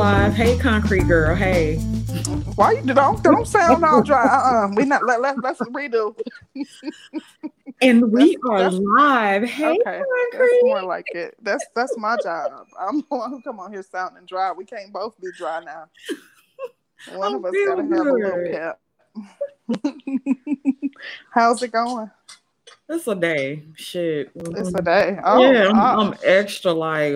live. Hey, concrete girl. Hey. Why you don't don't sound all dry? Uh uh We not let let let's redo. and we that's, are that's, live. Hey, okay, concrete. That's more like it. That's that's my job. I'm the one who come on here sounding dry. We can't both be dry now. One of us gotta good. have a little pep. How's it going? It's a day. Shit. It's a mm-hmm. day. Oh, yeah, I'm, oh. I'm extra like.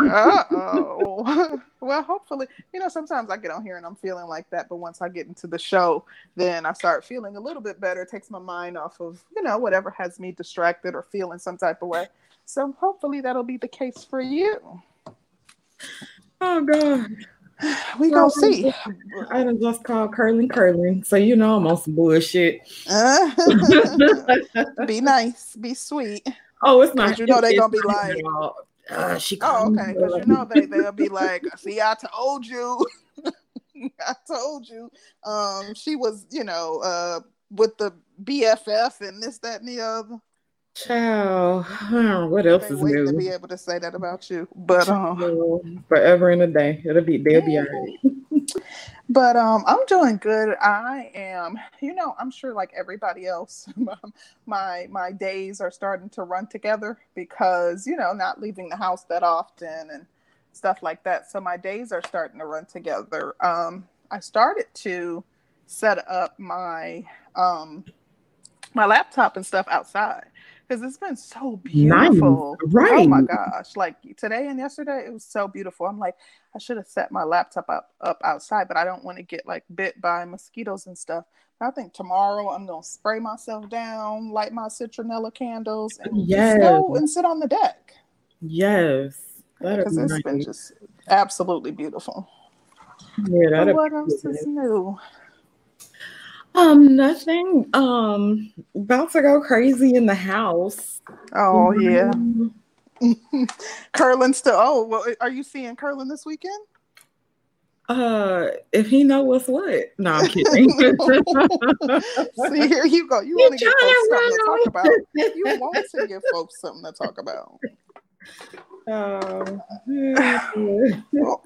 oh. well, hopefully, you know, sometimes I get on here and I'm feeling like that, but once I get into the show, then I start feeling a little bit better. It takes my mind off of, you know, whatever has me distracted or feeling some type of way. So hopefully that'll be the case for you. Oh God. we gonna see. I done just called curling curling, so you know I'm on some bullshit. Uh, be nice, be sweet. Oh, it's not. You know they gonna be like, uh, she. Oh, okay. Because you know they they'll be like, see, I told you, I told you. Um, she was, you know, uh, with the BFF and this, that, and the other. Ciao. What else is new? to be able to say that about you, but um, forever in a day, it'll be they'll be all right. but um, I'm doing good. I am, you know, I'm sure like everybody else, my my days are starting to run together because you know not leaving the house that often and stuff like that. So my days are starting to run together. Um, I started to set up my um my laptop and stuff outside because it's been so beautiful. Nice. Right. Oh my gosh. Like today and yesterday, it was so beautiful. I'm like, I should have set my laptop up, up outside, but I don't want to get like bit by mosquitoes and stuff. I think tomorrow I'm gonna spray myself down, light my citronella candles, and yes. go and sit on the deck. Yes, because it's nice. been just absolutely beautiful. Yeah. What else is new? Um, nothing. Um, about to go crazy in the house. Oh yeah. Mm-hmm. Curlin still. Oh, well, are you seeing Curlin this weekend? Uh, if he know what's what. No, I'm kidding. See, here you go. You want to give folks something to talk about. You want to give folks something to talk about. Um, well,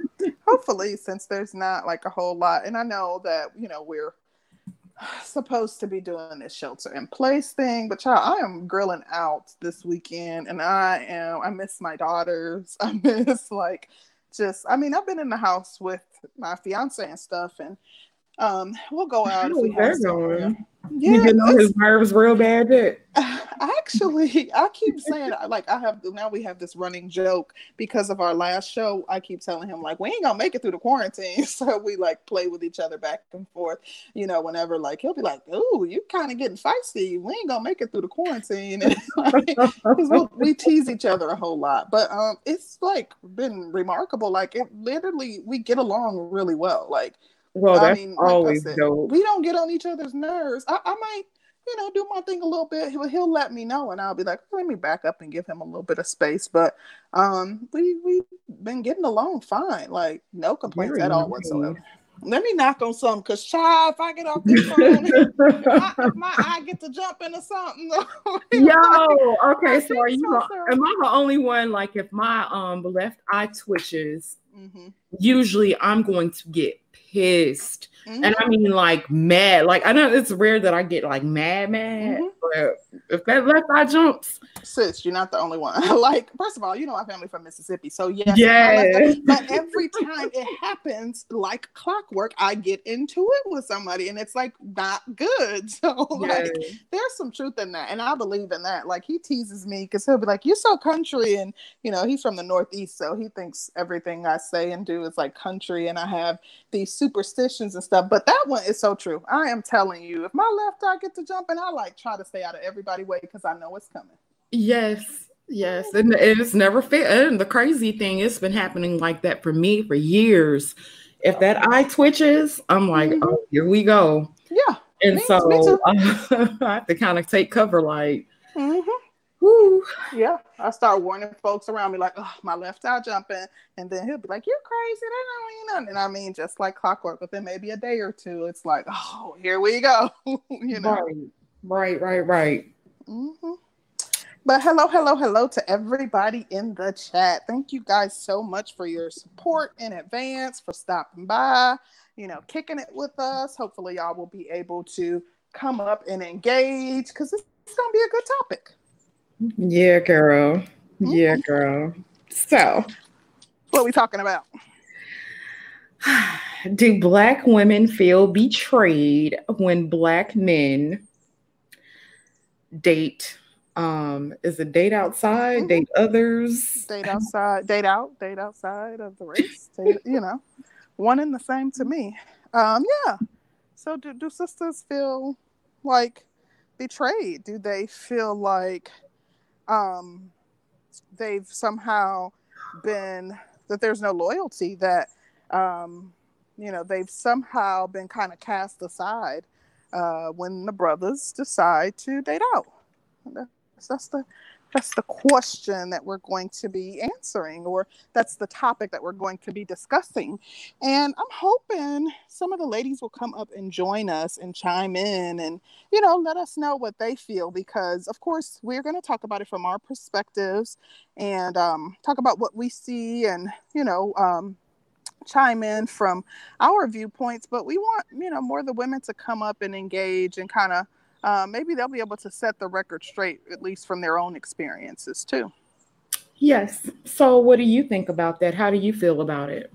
hopefully, since there's not like a whole lot, and I know that you know we're supposed to be doing this shelter in place thing, but child, I am grilling out this weekend and I am I miss my daughters. I miss like just I mean, I've been in the house with my fiance and stuff and um, we'll go out. If we have going? Yeah, you getting on his nerves real bad. Yet? Actually, I keep saying like I have now we have this running joke because of our last show. I keep telling him like we ain't gonna make it through the quarantine, so we like play with each other back and forth. You know, whenever like he'll be like, "Ooh, you kind of getting feisty. We ain't gonna make it through the quarantine." And, like, we'll, we tease each other a whole lot, but um, it's like been remarkable. Like it literally, we get along really well. Like well, that's I mean, always like said, dope. We don't get on each other's nerves. I, I might, you know, do my thing a little bit. He'll, he'll let me know, and I'll be like, let me back up and give him a little bit of space. But um, we we've been getting along fine. Like no complaints Very at all whatsoever. Let me knock on something, cause child, if I get off this phone, I, my eye get to jump into something. Yo, okay, so are you? So am I the only one? Like, if my um left eye twitches, mm-hmm. Usually I'm going to get pissed. Mm-hmm. And I mean like mad. Like I know it's rare that I get like mad, mad. Mm-hmm. But if that left eye jumps. Sis, you're not the only one. like, first of all, you know my family from Mississippi. So yes, yeah. but every time it happens, like clockwork, I get into it with somebody and it's like not good. So like there's some truth in that. And I believe in that. Like he teases me because he'll be like, You're so country. And you know, he's from the northeast, so he thinks everything I say and do is like country and I have these superstitions and stuff. But that one is so true. I am telling you, if my left eye get to jumping, I like try to stay out of everybody way because I know it's coming. Yes. Yes, and it's never fit. And the crazy thing, it's been happening like that for me for years. If that eye twitches, I'm like, mm-hmm. oh, here we go. Yeah. And me, so me I have to kind of take cover, like, mm-hmm. Woo. Yeah, I start warning folks around me like, "Oh, my left eye jumping," and then he'll be like, "You're crazy, that don't mean nothing." And I mean, just like clockwork. Within maybe a day or two, it's like, "Oh, here we go," you know. Right, right, right, right. Mm-hmm. But hello, hello, hello to everybody in the chat. Thank you guys so much for your support in advance, for stopping by, you know, kicking it with us. Hopefully, y'all will be able to come up and engage because it's, it's going to be a good topic. Yeah, girl. Mm-hmm. Yeah, girl. So, what are we talking about? Do black women feel betrayed when black men date um is it date outside mm-hmm. date others date outside date out date outside of the race date, you know one and the same to me um yeah so do, do sisters feel like betrayed do they feel like um they've somehow been that there's no loyalty that um you know they've somehow been kind of cast aside uh when the brothers decide to date out. That's the that's the question that we're going to be answering, or that's the topic that we're going to be discussing. And I'm hoping some of the ladies will come up and join us and chime in and, you know, let us know what they feel because, of course, we're going to talk about it from our perspectives and um, talk about what we see and, you know, um, chime in from our viewpoints. But we want, you know, more of the women to come up and engage and kind of uh, maybe they'll be able to set the record straight, at least from their own experiences, too. Yes. So, what do you think about that? How do you feel about it?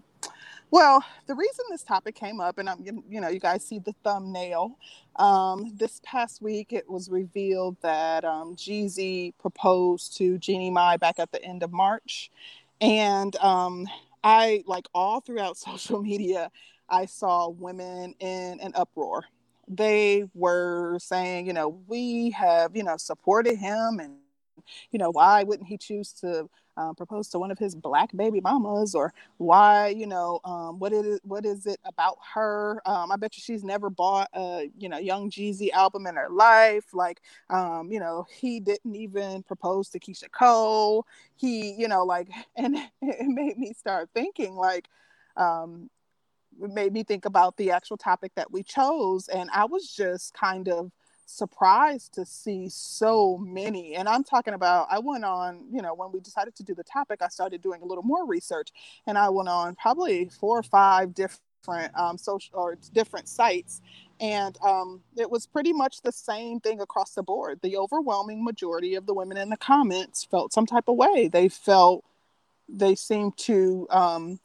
Well, the reason this topic came up, and I'm, you know, you guys see the thumbnail. Um, this past week, it was revealed that um, Jeezy proposed to Jeannie Mai back at the end of March, and um, I, like all throughout social media, I saw women in an uproar they were saying, you know, we have, you know, supported him and, you know, why wouldn't he choose to uh, propose to one of his black baby mamas or why, you know, um, what is what is it about her? Um, I bet you she's never bought a, you know, Young Jeezy album in her life. Like, um, you know, he didn't even propose to Keyshia Cole. He, you know, like, and it made me start thinking like, um, made me think about the actual topic that we chose. And I was just kind of surprised to see so many. And I'm talking about, I went on, you know, when we decided to do the topic, I started doing a little more research and I went on probably four or five different um, social or different sites. And um, it was pretty much the same thing across the board. The overwhelming majority of the women in the comments felt some type of way. They felt, they seemed to um,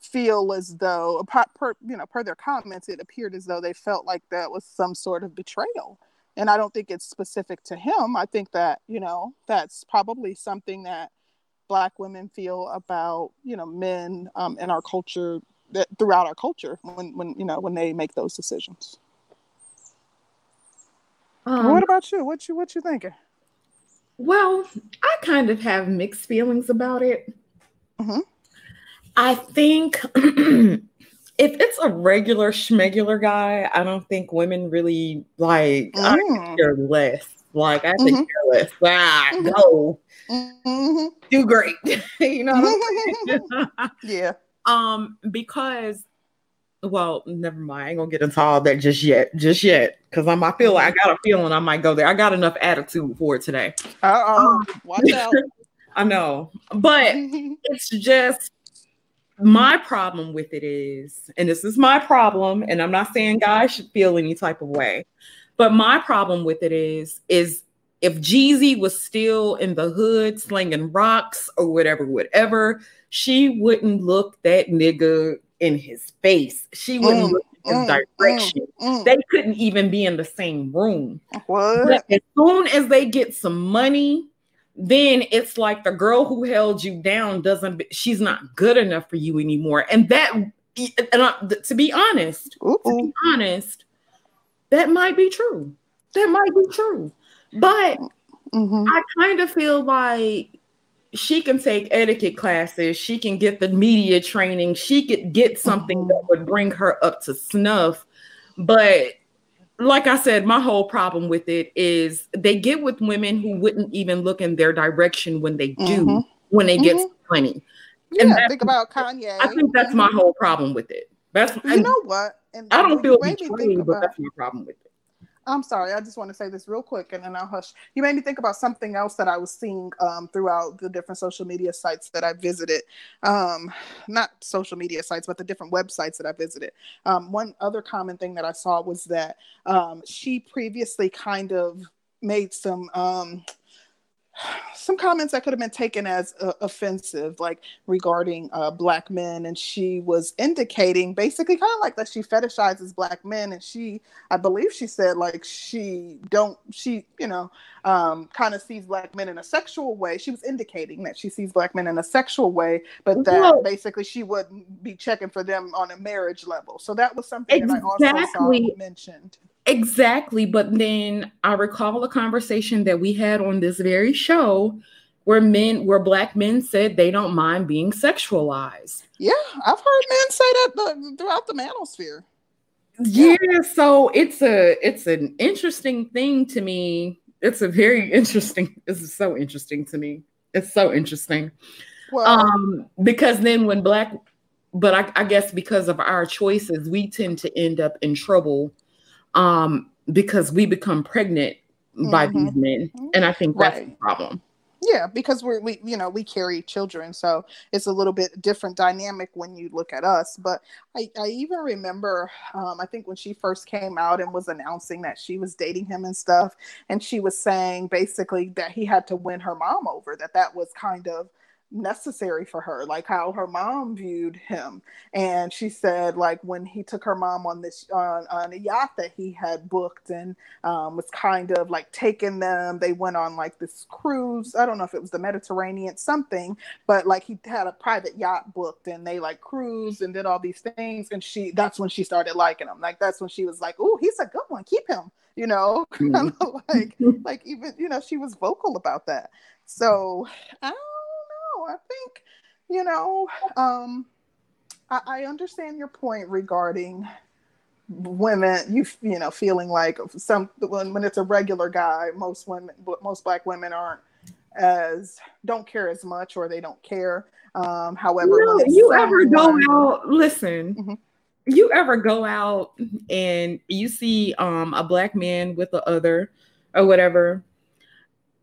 feel as though per, you know per their comments it appeared as though they felt like that was some sort of betrayal. And i don't think it's specific to him. I think that you know that's probably something that black women feel about you know men um, in our culture that throughout our culture when when you know when they make those decisions. Um, what about you? What you what you thinking? Well i kind of have mixed feelings about it. Mm-hmm. I think if it's a regular schmegular guy, I don't think women really like mm. I care less. Like I think mm-hmm. less. Ah, mm-hmm. go. Mm-hmm. Do great. you know yeah. Um, because well, never mind. I ain't gonna get into all that just yet, just yet. Cause I'm I feel like I got a feeling I might go there. I got enough attitude for it today. Uh oh. Watch out. I know. But it's just my problem with it is, and this is my problem, and I'm not saying guys should feel any type of way, but my problem with it is, is if Jeezy was still in the hood slinging rocks or whatever, whatever, she wouldn't look that nigga in his face. She wouldn't mm, look in his mm, direction. Mm, mm, they couldn't even be in the same room. What? But as soon as they get some money, then it's like the girl who held you down doesn't she's not good enough for you anymore and that and I, to be honest Ooh. to be honest that might be true that might be true but mm-hmm. i kind of feel like she can take etiquette classes she can get the media training she could get something mm-hmm. that would bring her up to snuff but like I said, my whole problem with it is they get with women who wouldn't even look in their direction when they do, mm-hmm. when they mm-hmm. get money. Yeah, and think about Kanye. I think that's my whole problem with it. That's you know what? And I don't feel betrayed, but that's my problem with it. I'm sorry. I just want to say this real quick and then I'll hush. You made me think about something else that I was seeing um, throughout the different social media sites that I visited. Um, not social media sites, but the different websites that I visited. Um, one other common thing that I saw was that um, she previously kind of made some um, some comments that could have been taken as uh, offensive, like regarding uh, black men, and she was indicating basically kind of like that she fetishizes black men, and she, I believe, she said like she don't, she, you know, um, kind of sees black men in a sexual way. She was indicating that she sees black men in a sexual way, but that Whoa. basically she wouldn't be checking for them on a marriage level. So that was something exactly. that I also mentioned. Exactly. But then I recall a conversation that we had on this very show where men, where black men said they don't mind being sexualized. Yeah, I've heard men say that throughout the manosphere. Yeah, so it's a it's an interesting thing to me. It's a very interesting. This is so interesting to me. It's so interesting. Well, um, because then when black, but I, I guess because of our choices, we tend to end up in trouble um, because we become pregnant by mm-hmm. these men. And I think that's right. the problem. Yeah, because we're we you know we carry children, so it's a little bit different dynamic when you look at us. But I, I even remember, um, I think when she first came out and was announcing that she was dating him and stuff, and she was saying basically that he had to win her mom over, that that was kind of necessary for her like how her mom viewed him. And she said like when he took her mom on this on, on a yacht that he had booked and um, was kind of like taking them they went on like this cruise. I don't know if it was the mediterranean something but like he had a private yacht booked and they like cruised and did all these things. And she that's when she started liking him. Like that's when she was like oh he's a good one. Keep him you know? Mm-hmm. like like even you know she was vocal about that. So I I think, you know, um, I, I understand your point regarding women you you know feeling like some when, when it's a regular guy most women most black women aren't as don't care as much or they don't care um however no, you ever go out listen mm-hmm. you ever go out and you see um a black man with the other or whatever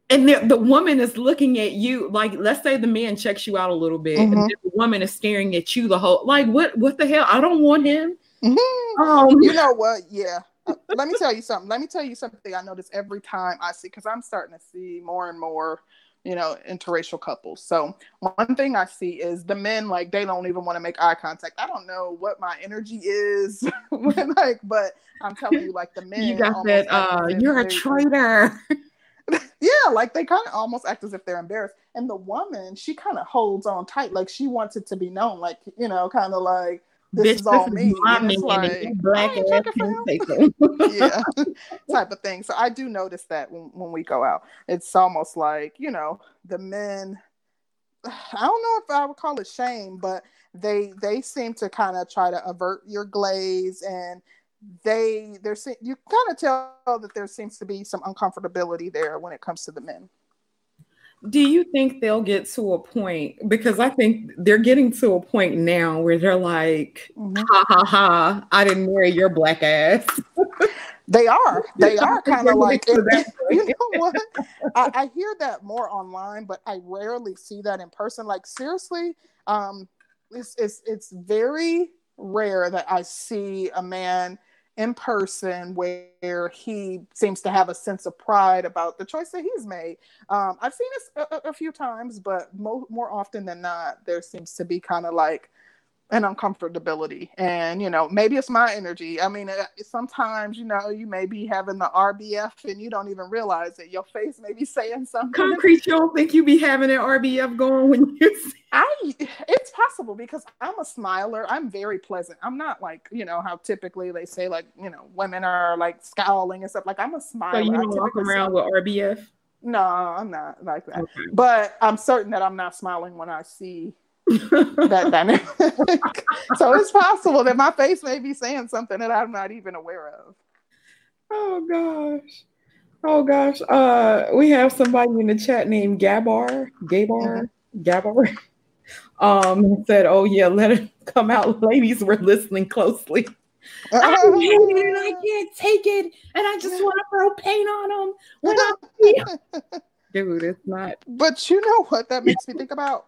and the, the, woman is looking at you like let's say the man checks you out a little bit mm-hmm. and the woman is staring at you the whole like what what the hell? I don't want him. Mm-hmm. um, you know what? Yeah. Uh, let me tell you something. Let me tell you something i notice every time i see because i'm starting to see more and more you know interracial couples. So one thing i see is the men like they don't even want to make eye contact. I don't know what my energy is when like but i'm telling you like the men you got that uh you're a traitor yeah, like they kind of almost act as if they're embarrassed. And the woman, she kind of holds on tight, like she wants it to be known, like you know, kind of like this Bitch, is all me. Is like, black yeah, type of thing. So I do notice that when, when we go out, it's almost like you know the men. I don't know if I would call it shame, but they they seem to kind of try to avert your glaze and they there's you kind of tell that there seems to be some uncomfortability there when it comes to the men. Do you think they'll get to a point because i think they're getting to a point now where they're like mm-hmm. ha ha ha i didn't marry your black ass. They are. They are kind of like you know what? I, I hear that more online but i rarely see that in person. Like seriously um it's it's, it's very rare that i see a man in person where he seems to have a sense of pride about the choice that he's made. Um, I've seen this a, a few times, but mo- more often than not, there seems to be kind of like and uncomfortability. And you know maybe it's my energy. I mean uh, sometimes you know you may be having the rbf and you don't even realize it. Your face may be saying something. Concrete you don't think you be having an rbf going when you i it's possible because i'm a smiler. I'm very pleasant. I'm not like you know how typically they say like you know women are like scowling and stuff. Like i'm a smiler so you don't walk around with rbf no i'm not like that. Okay. but i'm certain that i'm not smiling when i see that dynamic. so it's possible that my face may be saying something that I'm not even aware of. Oh gosh. Oh gosh. Uh we have somebody in the chat named Gabar. Gabar. Mm-hmm. Gabar. Um said, Oh yeah, let it come out. Ladies, we're listening closely. I hate it and I can't take it, and I just want to throw paint on them when I Dude, it's not. But you know what that makes me think about?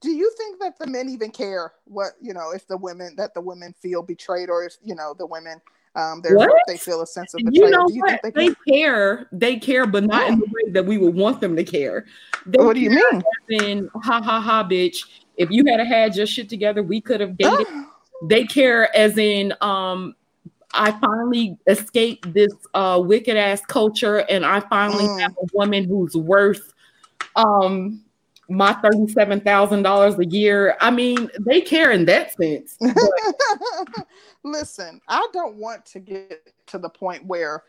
Do you think that the men even care what you know if the women that the women feel betrayed or if you know the women um they feel a sense of betrayal? You know what? They, they, care? They care, but not in the way that we would want them to care. They what do you mean? In ha ha ha, bitch. If you had had your shit together, we could have dated. they care as in um I finally escaped this uh, wicked ass culture, and I finally mm. have a woman who's worth um, my thirty-seven thousand dollars a year. I mean, they care in that sense. Listen, I don't want to get to the point where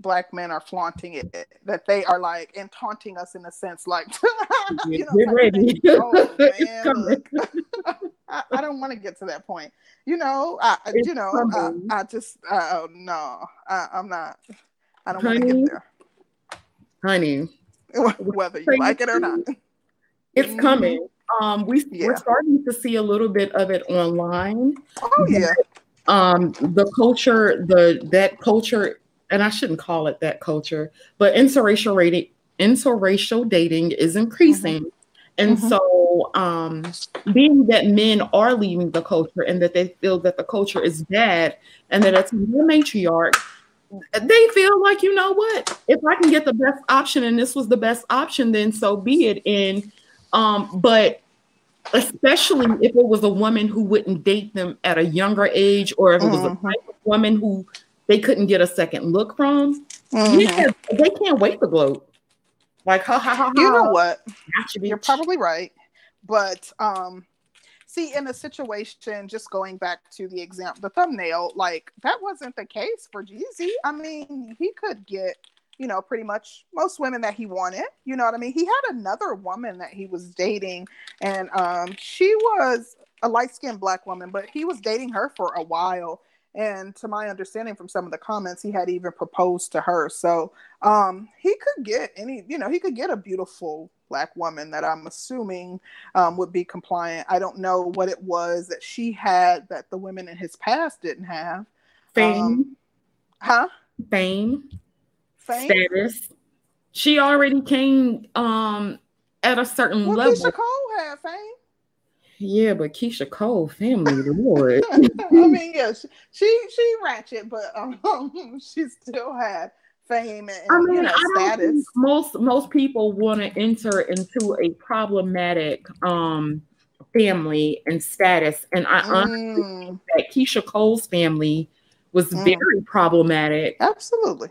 black men are flaunting it, that they are like and taunting us in a sense, like you know, ready. Oh, man, I, I, don't want to get to that point. You know, I it's you know, I, I, just uh, no, I, am not. I don't want to get there, honey. Whether you like it or not, it's mm-hmm. coming. Um, we yeah. we're starting to see a little bit of it online. Oh yeah. Um, the culture, the that culture and I shouldn't call it that culture, but interracial rating, interracial dating is increasing. Mm-hmm. And mm-hmm. so, um, being that men are leaving the culture and that they feel that the culture is bad and that it's a matriarch, they feel like, you know what, if I can get the best option and this was the best option, then so be it. And, um, but especially if it was a woman who wouldn't date them at a younger age or if it was mm-hmm. a type of woman who they couldn't get a second look from. Mm-hmm. Yeah, they can't wait to gloat. Like, ha ha ha. ha. You know what? You're probably right, but um, see, in a situation, just going back to the example, the thumbnail, like that wasn't the case for Jeezy. I mean, he could get you know, pretty much most women that he wanted. You know what I mean? He had another woman that he was dating, and um, she was a light skinned black woman, but he was dating her for a while. And to my understanding from some of the comments, he had even proposed to her. So um, he could get any, you know, he could get a beautiful black woman that I'm assuming um, would be compliant. I don't know what it was that she had that the women in his past didn't have. Fame. Um, huh? Fame. Fame. Status. She already came um, at a certain well, level. Cole had fame. Yeah, but Keyshia Cole family, Lord. I mean, yes, yeah, she she ratchet, but um, she still had fame and I mean, you know, status. most most people want to enter into a problematic um family and status, and I mm. honestly think that Keyshia Cole's family was mm. very problematic. Absolutely.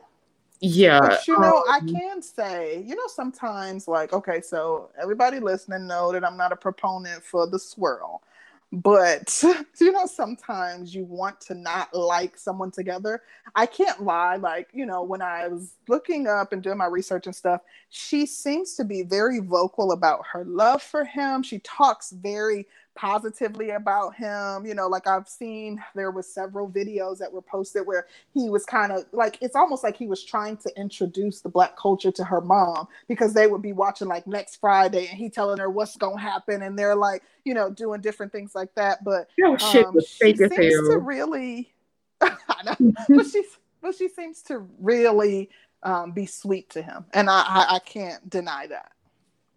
Yeah. But you know, um, I can say, you know, sometimes like, okay, so everybody listening know that I'm not a proponent for the swirl. But you know, sometimes you want to not like someone together. I can't lie, like, you know, when I was looking up and doing my research and stuff, she seems to be very vocal about her love for him. She talks very positively about him. You know, like I've seen there was several videos that were posted where he was kind of like it's almost like he was trying to introduce the black culture to her mom because they would be watching like next Friday and he telling her what's gonna happen and they're like, you know, doing different things like that. But um, shit was she seems to really but she's but she seems to really um, be sweet to him. And I, I, I can't deny that.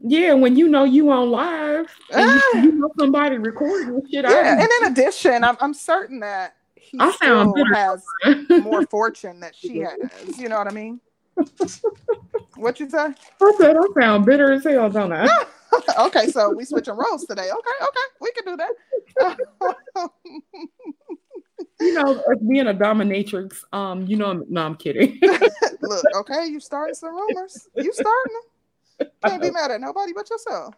Yeah, when you know you on live and you, you, know somebody recording shit. Yeah, and in addition, I'm, I'm certain that he I still has more fortune that she has. You know what I mean? what you say? I said I sound bitter as hell, don't I? okay, so we switching roles today. Okay, okay, we can do that. you know, like being a dominatrix, um, you know, no, I'm kidding. Look, okay, you starting some rumors. You starting them. Can't be mad at nobody but yourself.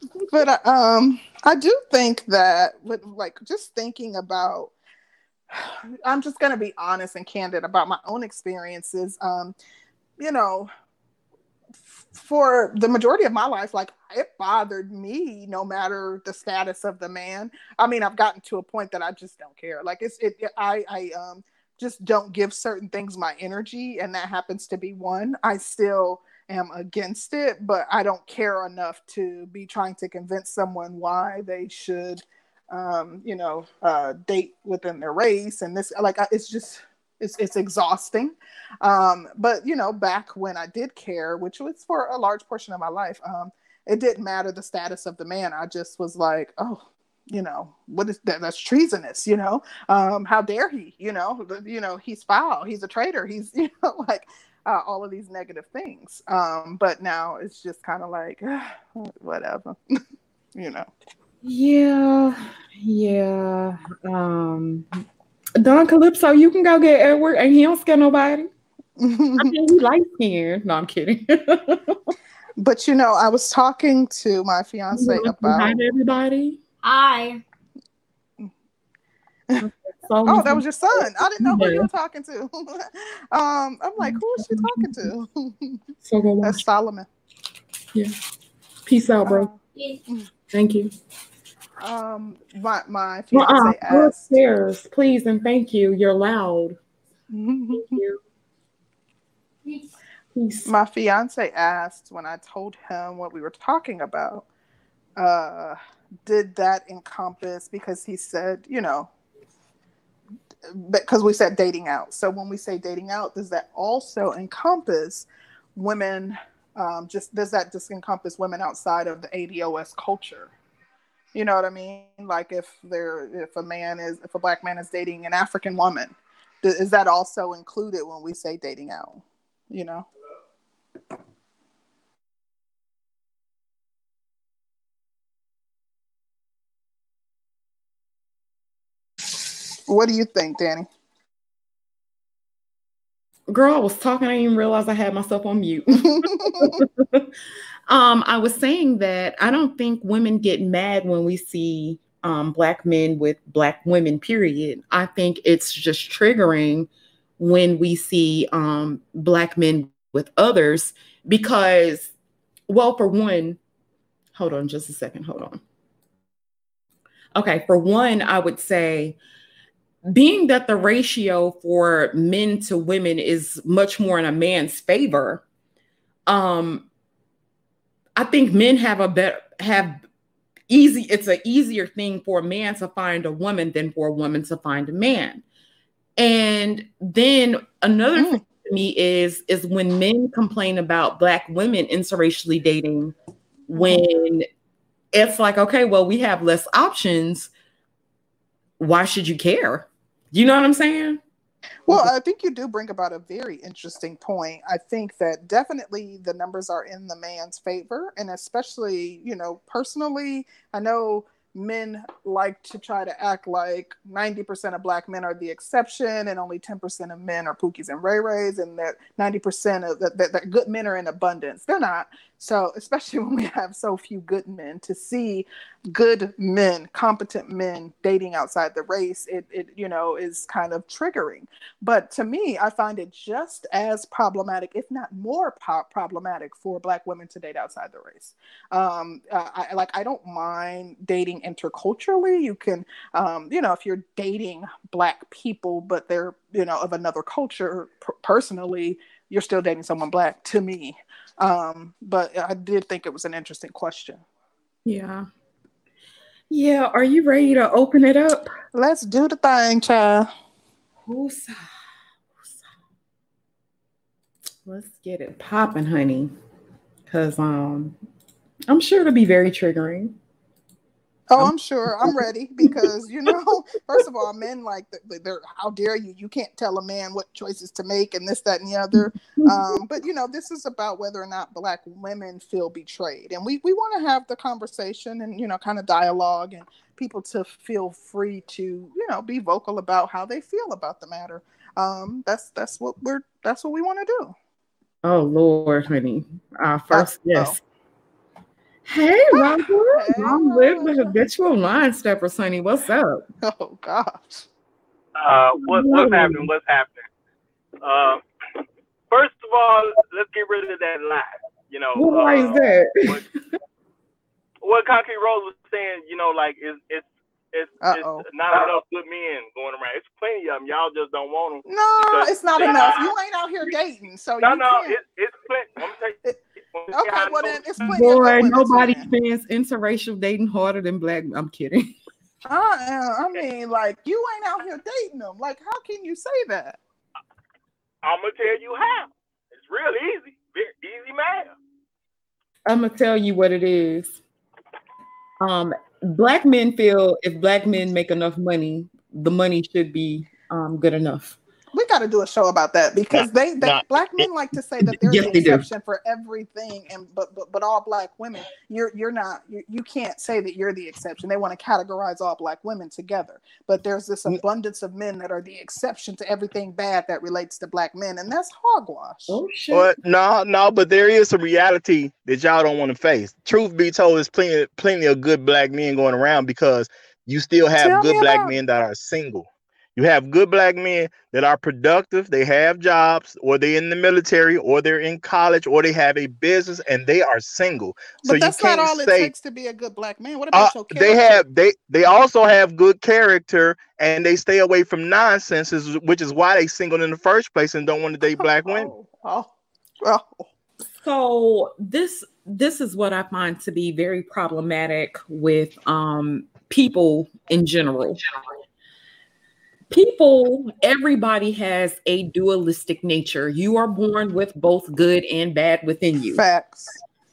but uh, um, I do think that with like just thinking about, I'm just gonna be honest and candid about my own experiences. Um, you know, for the majority of my life, like it bothered me no matter the status of the man. I mean, I've gotten to a point that I just don't care. Like it's it I I um just don't give certain things my energy and that happens to be one i still am against it but i don't care enough to be trying to convince someone why they should um, you know, uh, date within their race, and this like it's just it's it's exhausting. Um, but you know, back when I did care, which was for a large portion of my life, um, it didn't matter the status of the man. I just was like, oh, you know, what is that? That's treasonous. You know, um, how dare he? You know, you know, he's foul. He's a traitor. He's you know, like uh, all of these negative things. Um, but now it's just kind of like whatever, you know. Yeah, yeah. Um, Don Calypso, you can go get Edward, and he don't scare nobody. I mean, he likes skin. No, I'm kidding. but you know, I was talking to my fiance about everybody. Hi. oh, that was your son. I didn't know who you were talking to. um, I'm like, who is she talking to? so go That's Solomon. Yeah. Peace out, bro. Uh, Thank you. Um, my my fiance uh-uh. asked, upstairs, please and thank you. You're loud. thank you. Peace. My fiance asked when I told him what we were talking about. Uh, did that encompass because he said, you know, because we said dating out. So when we say dating out, does that also encompass women? Um, just does that just encompass women outside of the ADOS culture? You know what I mean? Like if there, if a man is, if a black man is dating an African woman, is that also included when we say dating out? You know. What do you think, Danny? Girl, I was talking. I didn't even realize I had myself on mute. um, I was saying that I don't think women get mad when we see um, black men with black women. Period. I think it's just triggering when we see um, black men with others because, well, for one, hold on just a second. Hold on. Okay, for one, I would say being that the ratio for men to women is much more in a man's favor, um, I think men have a better have easy. It's an easier thing for a man to find a woman than for a woman to find a man. And then another mm. thing to me is is when men complain about black women interracially dating, when it's like, okay, well, we have less options. Why should you care? You know what I'm saying? Well, I think you do bring about a very interesting point. I think that definitely the numbers are in the man's favor. And especially, you know, personally, I know men like to try to act like 90% of black men are the exception and only 10% of men are pookies and ray rays and that 90% of that, that, that good men are in abundance they're not so especially when we have so few good men to see good men competent men dating outside the race it, it you know is kind of triggering. But to me i find it just as problematic if not more po- problematic for black women to date outside the race. Um, uh, I, like i don't mind dating interculturally. You can um, you know if you're dating black people but they're you know of another culture p- personally you're still dating someone black to me um, but i did think it was an interesting question. Yeah. Yeah are you ready to open it up? Let's do the thing child. Let's get it popping honey. Because um i'm sure it'll be very triggering Oh, I'm sure. I'm ready because you know, first of all, men like they're how dare you? You can't tell a man what choices to make and this, that, and the other. Um, but you know, this is about whether or not black women feel betrayed, and we we want to have the conversation and you know, kind of dialogue and people to feel free to you know be vocal about how they feel about the matter. Um, that's that's what we're that's what we want to do. Oh Lord, honey. Uh, first, uh, yes. Hey, Robert. Hey, Long live with the habitual line stepper, Sonny. What's up? Oh, gosh. Uh, what, what's happening? What's happening? Uh, first of all, let's get rid of that lie. You know, why uh, is that? what, what Concrete Rose was saying, you know, like it's it's it's, it's, not enough good men going around. It's plenty of them. Y'all just don't want them. No, it's not enough. You ain't out here dating, so no, you no, can't. It, it's plenty. I'm tell you, Okay, well then it's Boy, nobody spends interracial dating harder than black. I'm kidding. I, I mean, like you ain't out here dating them. Like, how can you say that? I'm gonna tell you how. It's real easy, easy math. I'm gonna tell you what it is. Um, black men feel if black men make enough money, the money should be um, good enough we got to do a show about that because they, they black men like to say that there's yes, an exception for everything, and but, but but all black women, you're you're not you, you can't say that you're the exception. They want to categorize all black women together, but there's this mm. abundance of men that are the exception to everything bad that relates to black men, and that's hogwash. Oh shit! But no, no, but there is a reality that y'all don't want to face. Truth be told, there's plenty plenty of good black men going around because you still have Tell good black men that are single. You have good black men that are productive, they have jobs, or they're in the military, or they're in college, or they have a business and they are single. But so that's not all say, it takes to be a good black man. What about uh, your character? They have they they also have good character and they stay away from nonsense, which is why they single in the first place and don't want to date black women. Oh, oh, oh. So this this is what I find to be very problematic with um people in general people, everybody has a dualistic nature. You are born with both good and bad within you. Facts.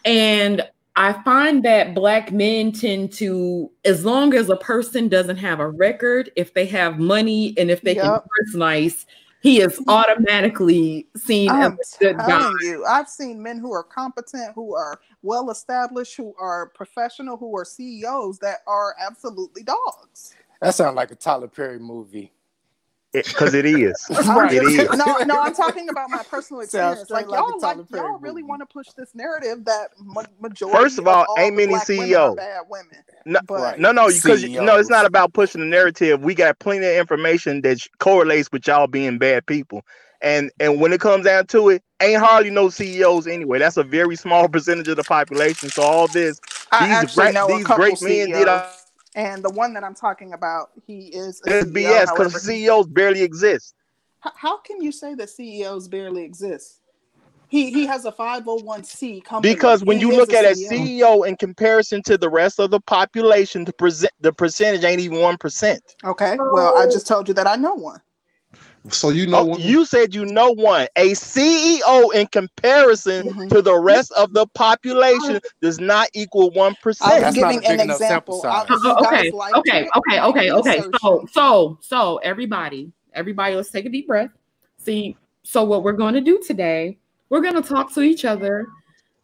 And I find that black men tend to, as long as a person doesn't have a record, if they have money and if they yep. can dress nice, he is automatically seen I'm as a good guy. You, I've seen men who are competent, who are well established, who are professional, who are CEOs that are absolutely dogs. That sounds like a Tyler Perry movie because it, it is. right. It is. No, no, I'm talking about my personal experience. Like, like y'all, like, y'all really want to push this narrative that majority. First of all, of all ain't many CEOs. Bad women. No, right. no, no, because no, it's not about pushing the narrative. We got plenty of information that correlates with y'all being bad people. And and when it comes down to it, ain't hardly no CEOs anyway. That's a very small percentage of the population. So all this, I these great, these great men CEOs. did. All, and the one that I'm talking about, he is. It's BS because CEOs barely exist. How, how can you say that CEOs barely exist? He he has a 501c company. Because when he you look at a CEO. CEO in comparison to the rest of the population, the present the percentage ain't even one percent. Okay. Well, I just told you that I know one. So you know, oh, you said you know one. A CEO in comparison mm-hmm. to the rest of the population does not equal one percent. I'm giving an example. okay, like okay, okay, okay, okay. So, so, so everybody, everybody, let's take a deep breath. See, so what we're going to do today, we're going to talk to each other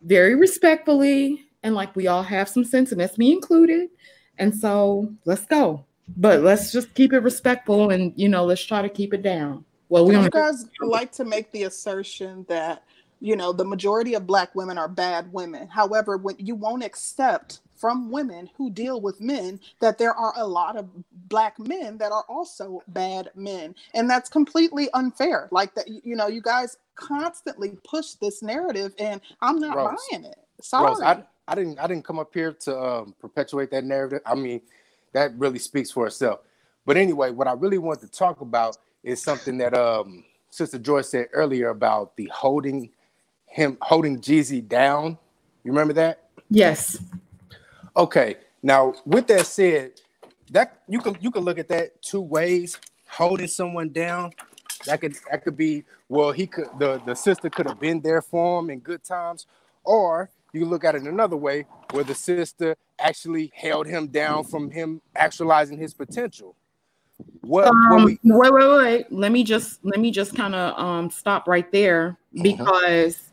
very respectfully, and like we all have some sentiments, me included. And so, let's go but let's just keep it respectful and you know let's try to keep it down. Well we don't you guys like to make the assertion that you know the majority of black women are bad women? However when you won't accept from women who deal with men that there are a lot of black men that are also bad men. And that's completely unfair. Like that you know you guys constantly push this narrative and i'm not Rose, buying it. Sorry Rose, I, I didn't i didn't come up here to um, perpetuate that narrative. I mean that really speaks for itself. But anyway, what I really want to talk about is something that um, Sister Joy said earlier about the holding him holding Jeezy down. You remember that? Yes. Okay. Now, with that said, that you can you can look at that two ways. Holding someone down, that could that could be well, he could the the sister could have been there for him in good times, or you can look at it another way where the sister actually held him down from him actualizing his potential. What, um, we- wait, wait, wait. Let me just let me just kind of um stop right there uh-huh. because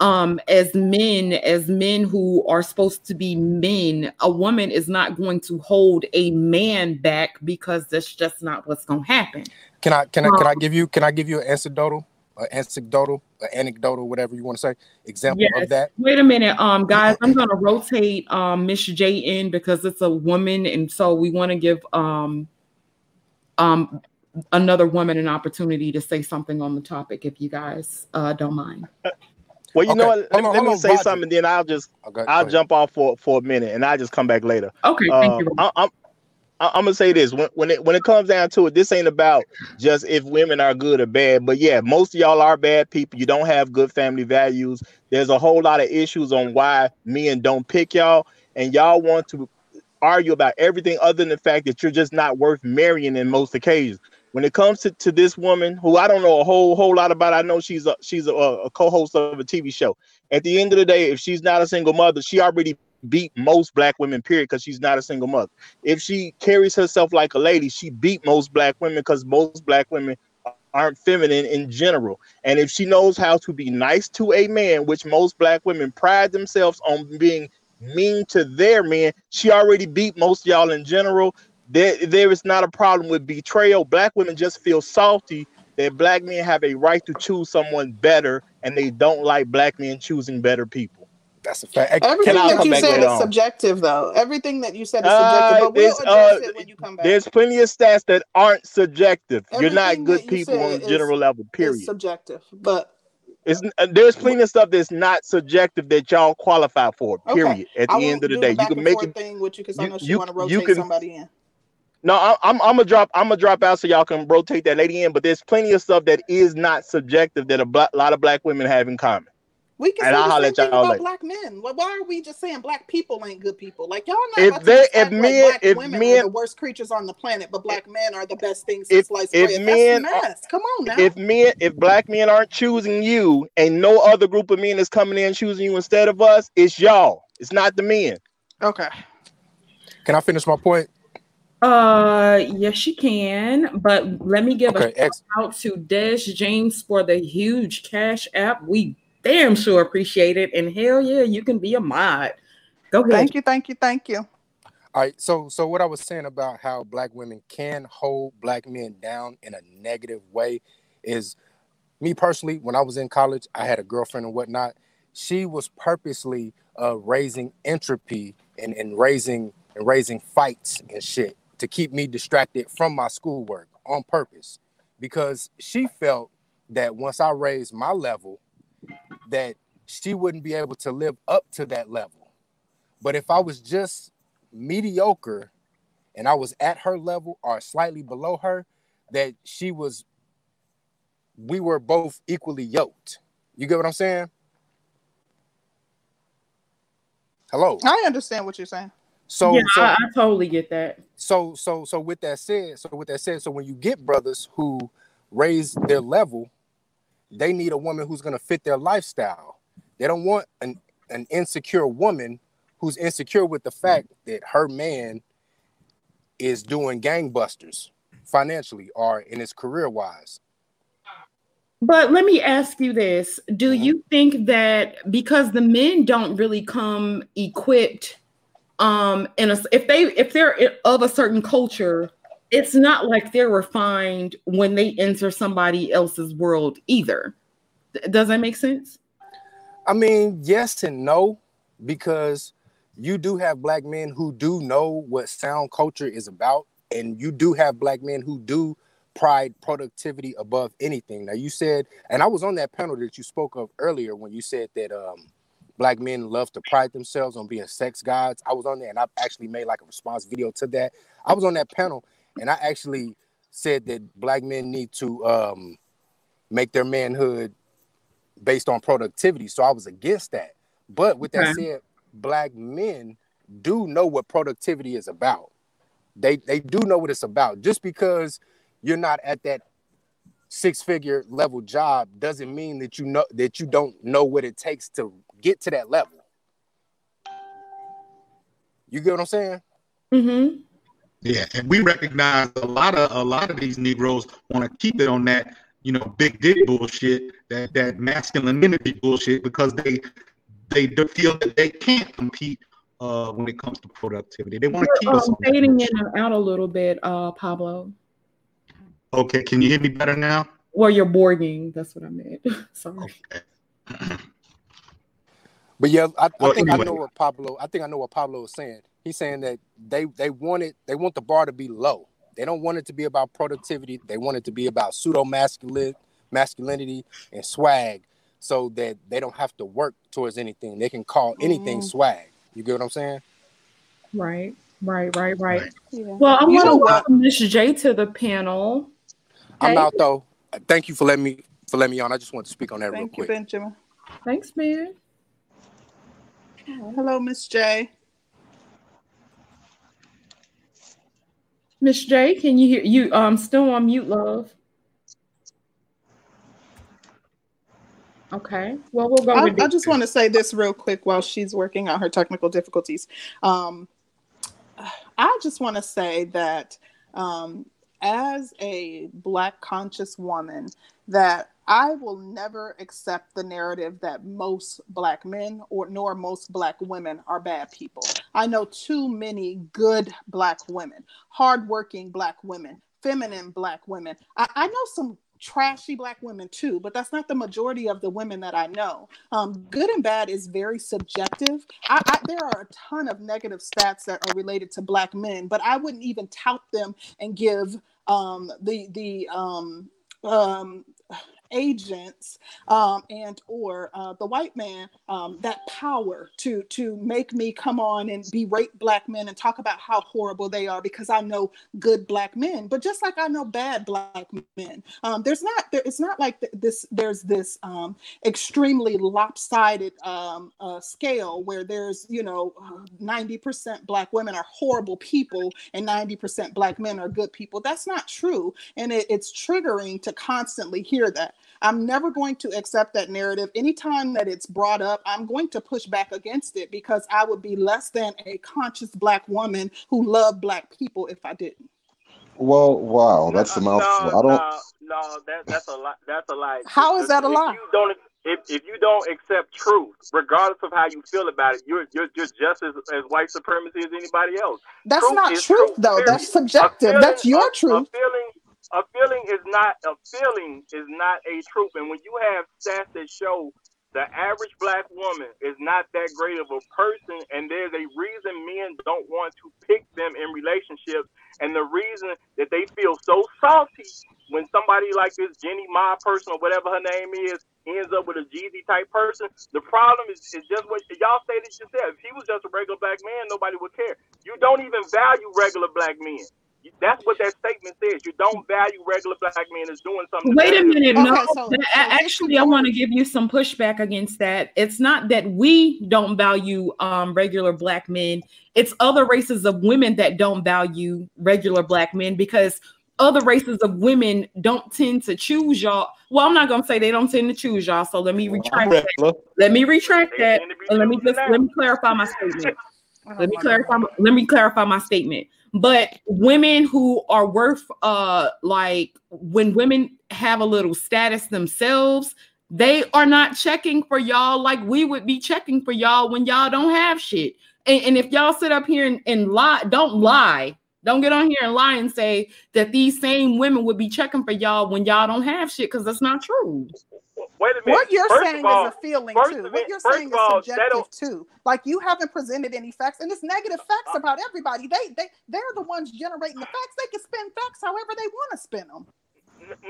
um as men as men who are supposed to be men a woman is not going to hold a man back because that's just not what's going to happen can i can i can i um, give you can i give you an anecdotal an anecdotal, an anecdotal, whatever you want to say, example yes. of that. Wait a minute, um, guys, I'm gonna rotate um Miss J in because it's a woman, and so we want to give um um another woman an opportunity to say something on the topic, if you guys uh don't mind. Well, you okay. know what? Let, on, let me on, say Roger. something, then I'll just okay, I'll jump off for for a minute, and I'll just come back later. Okay, uh, thank you. I, I'm I, am gonna say this when when it when it comes down to it, this ain't about just if women are good or bad. But yeah, most of y'all are bad people. You don't have good family values. There's a whole lot of issues on why men don't pick y'all, and y'all want to argue about everything other than the fact that you're just not worth marrying in most occasions. When it comes to, to this woman, who I don't know a whole whole lot about, I know she's a she's a, a co-host of a TV show. At the end of the day, if she's not a single mother, she already beat most black women, period, because she's not a single mother. If she carries herself like a lady, she beat most black women because most black women aren't feminine in general. And if she knows how to be nice to a man, which most black women pride themselves on being mean to their men, she already beat most y'all in general. There, there is not a problem with betrayal. Black women just feel salty that black men have a right to choose someone better, and they don't like black men choosing better people. That's a fact. Everything that you said is on? subjective, though. Everything that you said is subjective. Uh, but we'll address uh, it when you come back. There's plenty of stats that aren't subjective. Everything You're not good you people on a general level. Period. subjective, but it's, uh, there's plenty of stuff that's not subjective that y'all qualify for. Period. Okay. At the end of the day, you can make it thing with you because I know she want to rotate can, somebody in. No, I'm I'm gonna drop I'm gonna drop out so y'all can rotate that lady in. But there's plenty of stuff that is not subjective that a lot of black women have in common. We can and say I'll the same thing about later. black men. Why are we just saying black people ain't good people? Like y'all not if they, if men, like if women men, are the worst creatures on the planet, but black men are the best things since sliced bread. If men, come on now. If men, if black men aren't choosing you, and no other group of men is coming in choosing you instead of us, it's y'all. It's not the men. Okay. Can I finish my point? Uh, yes, you can. But let me give okay, a shout out to Des James for the huge cash app. We damn sure appreciate it. And hell yeah, you can be a mod. Go ahead. Thank you, thank you, thank you. All right, so so what I was saying about how black women can hold black men down in a negative way is me personally, when I was in college, I had a girlfriend and whatnot. She was purposely uh, raising entropy and, and raising and raising fights and shit to keep me distracted from my schoolwork on purpose because she felt that once I raised my level, that she wouldn't be able to live up to that level. But if I was just mediocre and I was at her level or slightly below her, that she was, we were both equally yoked. You get what I'm saying? Hello. I understand what you're saying. So, yeah, so, I, I totally get that. So, so, so with that said, so with that said, so when you get brothers who raise their level they need a woman who's going to fit their lifestyle. They don't want an, an insecure woman who's insecure with the fact that her man is doing gangbusters financially or in his career wise. But let me ask you this. Do mm-hmm. you think that because the men don't really come equipped um and if they if they're of a certain culture it's not like they're refined when they enter somebody else's world either. Does that make sense? I mean, yes and no, because you do have black men who do know what sound culture is about, and you do have black men who do pride productivity above anything. Now, you said, and I was on that panel that you spoke of earlier when you said that um, black men love to pride themselves on being sex gods. I was on there and I've actually made like a response video to that. I was on that panel and I actually said that black men need to um, make their manhood based on productivity. So I was against that. But with that said, black men do know what productivity is about. They they do know what it's about. Just because you're not at that six figure level job doesn't mean that you know that you don't know what it takes to get to that level. You get what I'm saying? Mm-hmm. Yeah, and we recognize a lot of a lot of these Negroes want to keep it on that you know big dick bullshit, that that masculinity bullshit, because they they feel that they can't compete uh, when it comes to productivity. They want to keep us fading in and out a little bit, uh, Pablo. Okay, can you hear me better now? Well, you're boarding. That's what I meant. Sorry. Okay. but yeah, I, I well, think anyway. I know what Pablo. I think I know what Pablo is saying he's saying that they they want it they want the bar to be low. They don't want it to be about productivity. They want it to be about pseudo masculine masculinity and swag so that they don't have to work towards anything. They can call anything mm-hmm. swag. You get what i'm saying? Right right right right. Yeah. well i want to welcome miss j to the panel. I'm hey. out though. Thank you for letting me for letting me on. I just want to speak on that thank real quick. You, benjamin. Thanks man. Hello miss j Miss J, can you hear you? Um, still on mute, love. Okay. Well, we'll go. I, I just want to say this real quick while she's working on her technical difficulties. Um, I just want to say that um, as a Black conscious woman, that I will never accept the narrative that most black men or nor most black women are bad people. I know too many good black women, hardworking black women, feminine black women. I, I know some trashy black women too, but that's not the majority of the women that I know. Um, good and bad is very subjective. I, I, there are a ton of negative stats that are related to black men, but I wouldn't even tout them and give um, the the um, um, agents um, and or uh, the white man um, that power to to make me come on and berate black men and talk about how horrible they are because I know good black men. But just like I know bad black men, um, there's not there. It's not like this. There's this um, extremely lopsided um, uh, scale where there's you know 90% black women are horrible people and 90% black men are good people. That's not true, and it, it's triggering to constantly hear that. I'm never going to accept that narrative. Anytime that it's brought up, I'm going to push back against it because I would be less than a conscious black woman who loved black people if I didn't. Well, wow, that's a mouthful. No, I don't. No, no, that, that's a lie. That's a lie. How is that a lie? If you don't, if, if you don't accept truth, regardless of how you feel about it, you're you're, you're just as, as white supremacy as anybody else. That's truth not truth, truth, though. That's subjective. Feeling, that's your a, truth. A feeling, a feeling is not a feeling is not a truth. And when you have stats that show the average black woman is not that great of a person, and there's a reason men don't want to pick them in relationships, and the reason that they feel so salty when somebody like this Jeannie Mai person or whatever her name is ends up with a Jeezy type person. The problem is, is just what y'all stated yourself. If he was just a regular black man, nobody would care. You don't even value regular black men. That's what that statement says. You don't value regular black men as doing something. Wait a minute. Okay, no, so, actually, I want to give you some pushback against that. It's not that we don't value um, regular black men. It's other races of women that don't value regular black men because other races of women don't tend to choose y'all. Well, I'm not gonna say they don't tend to choose y'all. So let me retract that. Let me retract that. Let me just let me clarify my statement. Let me clarify. Let me clarify my statement. But women who are worth uh like when women have a little status themselves, they are not checking for y'all like we would be checking for y'all when y'all don't have shit. And, and if y'all sit up here and, and lie, don't lie. Don't get on here and lie and say that these same women would be checking for y'all when y'all don't have shit because that's not true. Wait a minute. What you're first saying all, is a feeling too. What you're saying is all, subjective too. Like you haven't presented any facts, and it's negative facts uh, about everybody. They they they're the ones generating the facts. They can spin facts however they want to spin them.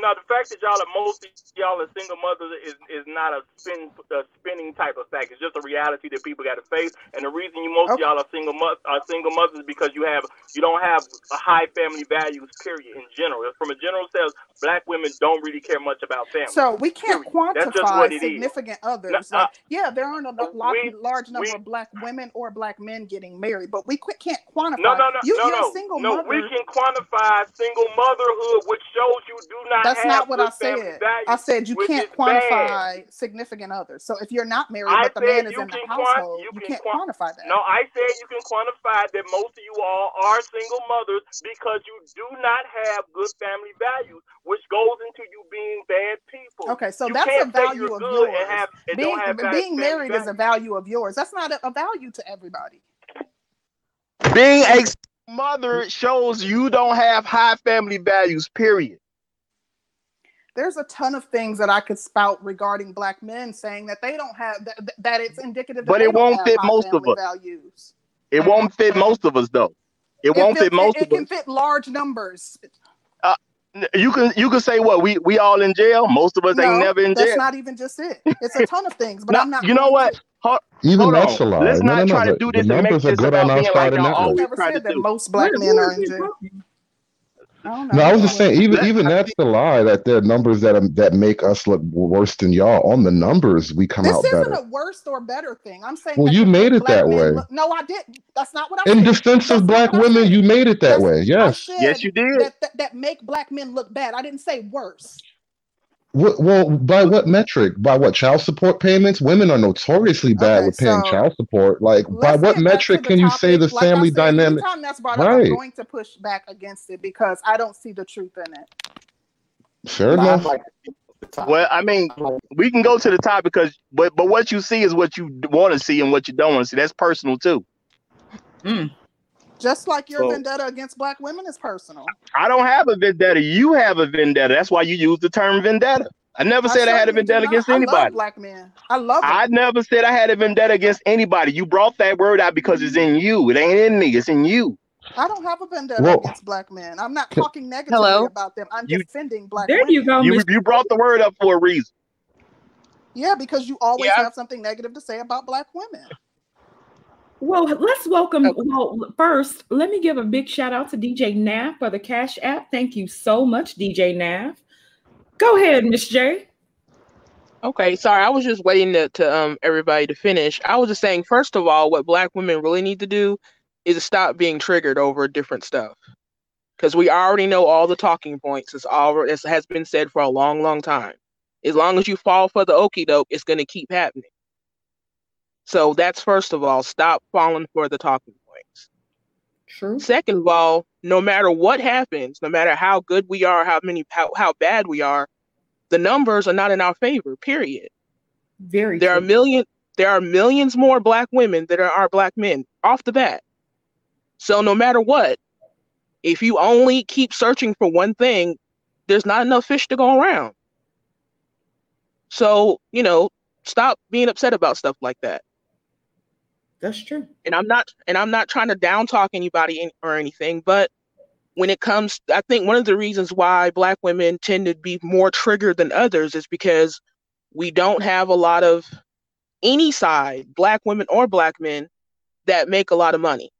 Now the fact that y'all are most y'all are single mothers is, is not a spin a spinning type of fact. It's just a reality that people got to face. And the reason you most okay. y'all are single mo- are single mothers is because you have you don't have a high family values. Period. In general, from a general sense, black women don't really care much about family. So we can't period. quantify significant is. others. Now, uh, yeah, there aren't a lot, we, large number we, of black women or black men getting married, but we can't quantify. No, no, no, you, no, no. Single no, mother. we can quantify single motherhood, which shows you do not. That's not what I said. I said you can't quantify bad. significant others. So if you're not married, I but the man is in the household, you, you can not quantify that. No, I said you can quantify that most of you all are single mothers because you do not have good family values, which goes into you being bad people. Okay, so you that's a value of yours. And have, and being being married is a value of yours. That's not a, a value to everybody. Being a mother shows you don't have high family values, period there's a ton of things that I could spout regarding black men saying that they don't have that, that it's indicative. but it won't fit most of us. Values. It won't fit most of us though. It, it won't fit, fit most it, of. It can fit large numbers. Uh, you can you can say what we we all in jail. Most of us no, ain't never in jail. That's not even just it. It's a ton of things. But I'm not. You know what? Hold, even hold that's on. a lie. Let's no, not no, try to do this and make this about being like y'all always never said that most black men are in jail. No, I was just saying, even even that's the lie that there are numbers that um, that make us look worse than y'all. On the numbers, we come this out better. This isn't a worse or better thing. I'm saying. Well, you made it that way. Look, no, I didn't. That's not what I. In defense of black women, you made it that way. Yes. Yes, you did. That, that, that make black men look bad. I didn't say worse. What, well, by what metric? By what child support payments? Women are notoriously bad okay, with paying so child support. Like, by what metric can you say the like family said, dynamic? That's brought right. up, I'm going to push back against it because I don't see the truth in it. Fair enough. Well, I mean, we can go to the top because, but but what you see is what you want to see and what you don't want to see. That's personal too. Mm. Just like your so, vendetta against black women is personal. I don't have a vendetta. You have a vendetta. That's why you use the term vendetta. I never said I, I had a vendetta against anybody. black men. I love it. I never said I had a vendetta against anybody. You brought that word out because it's in you. It ain't in me. It's in you. I don't have a vendetta Whoa. against black men. I'm not talking negatively Hello? about them. I'm you, defending black there women. you go. You, you brought the word up for a reason. Yeah, because you always yeah. have something negative to say about black women. Well, let's welcome. Okay. Well, first, let me give a big shout out to DJ Nav for the Cash App. Thank you so much, DJ Nav. Go ahead, Miss J. Okay, sorry, I was just waiting to, to um everybody to finish. I was just saying, first of all, what Black women really need to do is stop being triggered over different stuff, because we already know all the talking points. It's all it has been said for a long, long time. As long as you fall for the okey doke, it's going to keep happening. So that's first of all, stop falling for the talking points. True. Second of all, no matter what happens, no matter how good we are, how many how, how bad we are, the numbers are not in our favor, period. Very there true. are million there are millions more black women than there are black men off the bat. So no matter what, if you only keep searching for one thing, there's not enough fish to go around. So, you know, stop being upset about stuff like that. That's true. And I'm not and I'm not trying to down talk anybody or anything, but when it comes I think one of the reasons why black women tend to be more triggered than others is because we don't have a lot of any side, black women or black men that make a lot of money.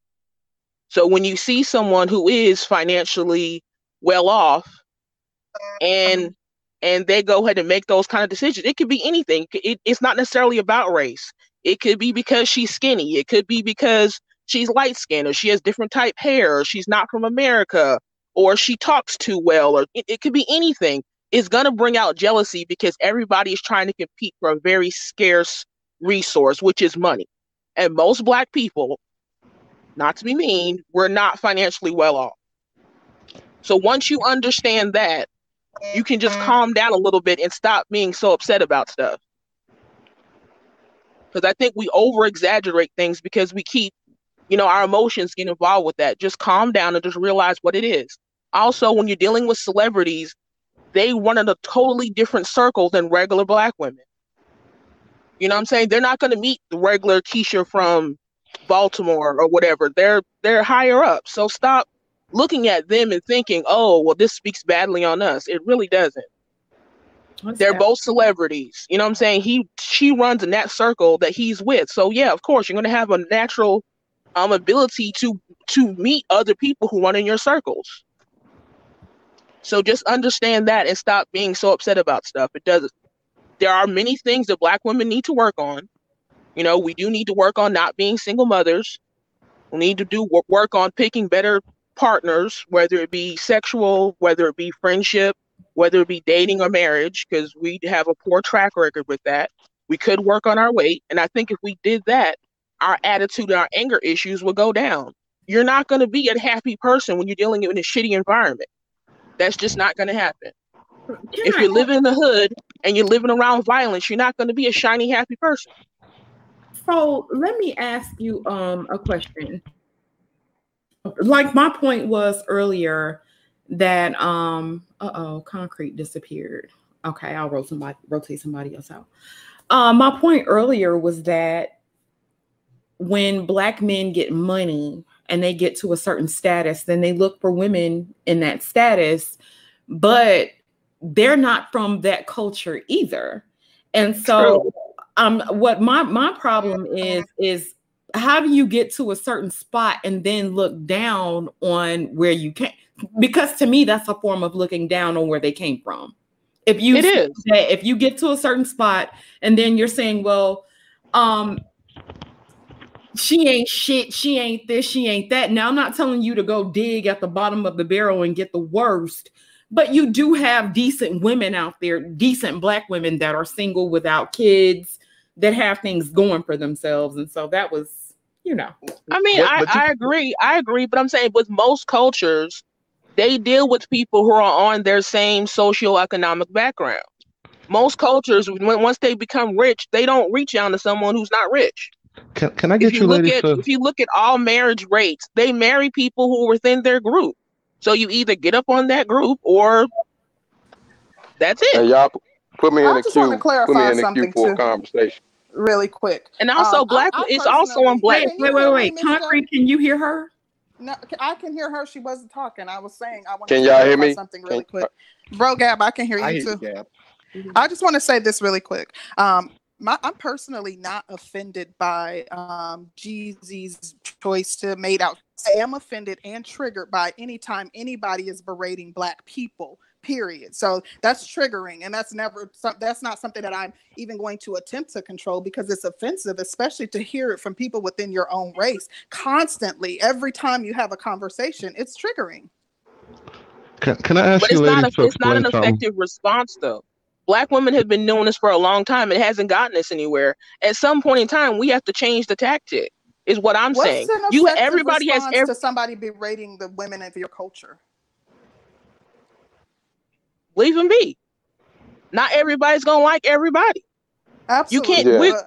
So when you see someone who is financially well off and and they go ahead and make those kind of decisions, it could be anything. It, it's not necessarily about race. It could be because she's skinny. It could be because she's light skinned or she has different type hair or she's not from America or she talks too well or it, it could be anything. It's going to bring out jealousy because everybody is trying to compete for a very scarce resource, which is money. And most black people, not to be mean, we're not financially well off. So once you understand that, you can just mm-hmm. calm down a little bit and stop being so upset about stuff because I think we over exaggerate things because we keep, you know, our emotions get involved with that. Just calm down and just realize what it is. Also, when you're dealing with celebrities, they run in a totally different circle than regular black women. You know what I'm saying? They're not going to meet the regular Keisha from Baltimore or whatever. They're they're higher up. So stop looking at them and thinking, "Oh, well this speaks badly on us." It really doesn't. What's They're that? both celebrities. You know what I'm saying? He she runs in that circle that he's with. So yeah, of course, you're gonna have a natural um ability to to meet other people who run in your circles. So just understand that and stop being so upset about stuff. It doesn't there are many things that black women need to work on. You know, we do need to work on not being single mothers. We need to do work on picking better partners, whether it be sexual, whether it be friendship, whether it be dating or marriage, because we have a poor track record with that. We could work on our weight. And I think if we did that, our attitude and our anger issues would go down. You're not going to be a happy person when you're dealing in a shitty environment. That's just not going to happen. if you're living in the hood and you're living around violence, you're not going to be a shiny, happy person. So let me ask you um, a question. Like my point was earlier that um uh-oh concrete disappeared. Okay i'll rotate somebody rotate somebody else out. Um my point earlier was that when black men get money and they get to a certain status then they look for women in that status but they're not from that culture either. And so True. um what my my problem is is how do you get to a certain spot and then look down on where you came? Because to me, that's a form of looking down on where they came from. If you it is if you get to a certain spot and then you're saying, well, um, she ain't shit, she ain't this, she ain't that. Now I'm not telling you to go dig at the bottom of the barrel and get the worst, but you do have decent women out there, decent black women that are single without kids that have things going for themselves. And so that was, you know. I mean, I, you, I agree. I agree. But I'm saying with most cultures, they deal with people who are on their same socioeconomic background. Most cultures, when once they become rich, they don't reach out to someone who's not rich. Can, can I get if you, look at, to... If you look at all marriage rates, they marry people who are within their group. So you either get up on that group or that's it. Hey, y'all put me in the queue. Put me in the queue for a conversation. Really quick. And also, um, black It's also on black. Wait, wait, wait. Concrete, can you hear her? No, I can hear her. She wasn't talking. I was saying I want to y'all hear me? something really can, quick. Bro, Gab, I can hear you I too. Hear you, I just want to say this really quick. Um, my, I'm personally not offended by um, Jeezy's choice to made out. I am offended and triggered by any time anybody is berating black people. Period. So that's triggering, and that's never that's not something that I'm even going to attempt to control because it's offensive, especially to hear it from people within your own race constantly. Every time you have a conversation, it's triggering. Can, can I ask but you, it's ladies, not a, it's not an effective response though black women have been doing this for a long time. It hasn't gotten us anywhere. At some point in time, we have to change the tactic. Is what I'm What's saying. You everybody has every- to somebody berating the women of your culture. Leave them be. Not everybody's gonna like everybody. Absolutely. You can't. Yeah.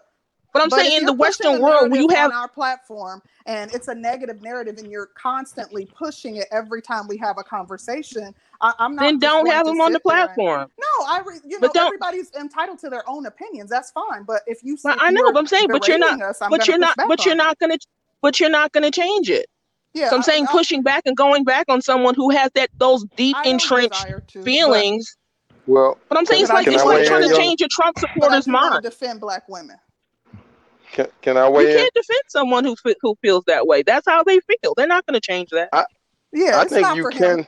But I'm but saying in the Western world, you have our platform, and it's a negative narrative, and you're constantly pushing it every time we have a conversation. I, am not. Then don't have them on the platform. And, no, I. Re, you know, everybody's entitled to their own opinions. That's fine. But if you, well, I know, but I'm saying, but you're not. Us, but you're not. But you're not gonna. But you're not gonna change it. Yeah. So I'm I, saying I, pushing back and going back on someone who has that those deep entrenched to, feelings. But, well, but I'm saying it's like it's like trying to change your Trump supporters' mind. Defend black women. Can, can I weigh You can't defend someone who who feels that way. That's how they feel. They're not going to change that. I, yeah, I think you can.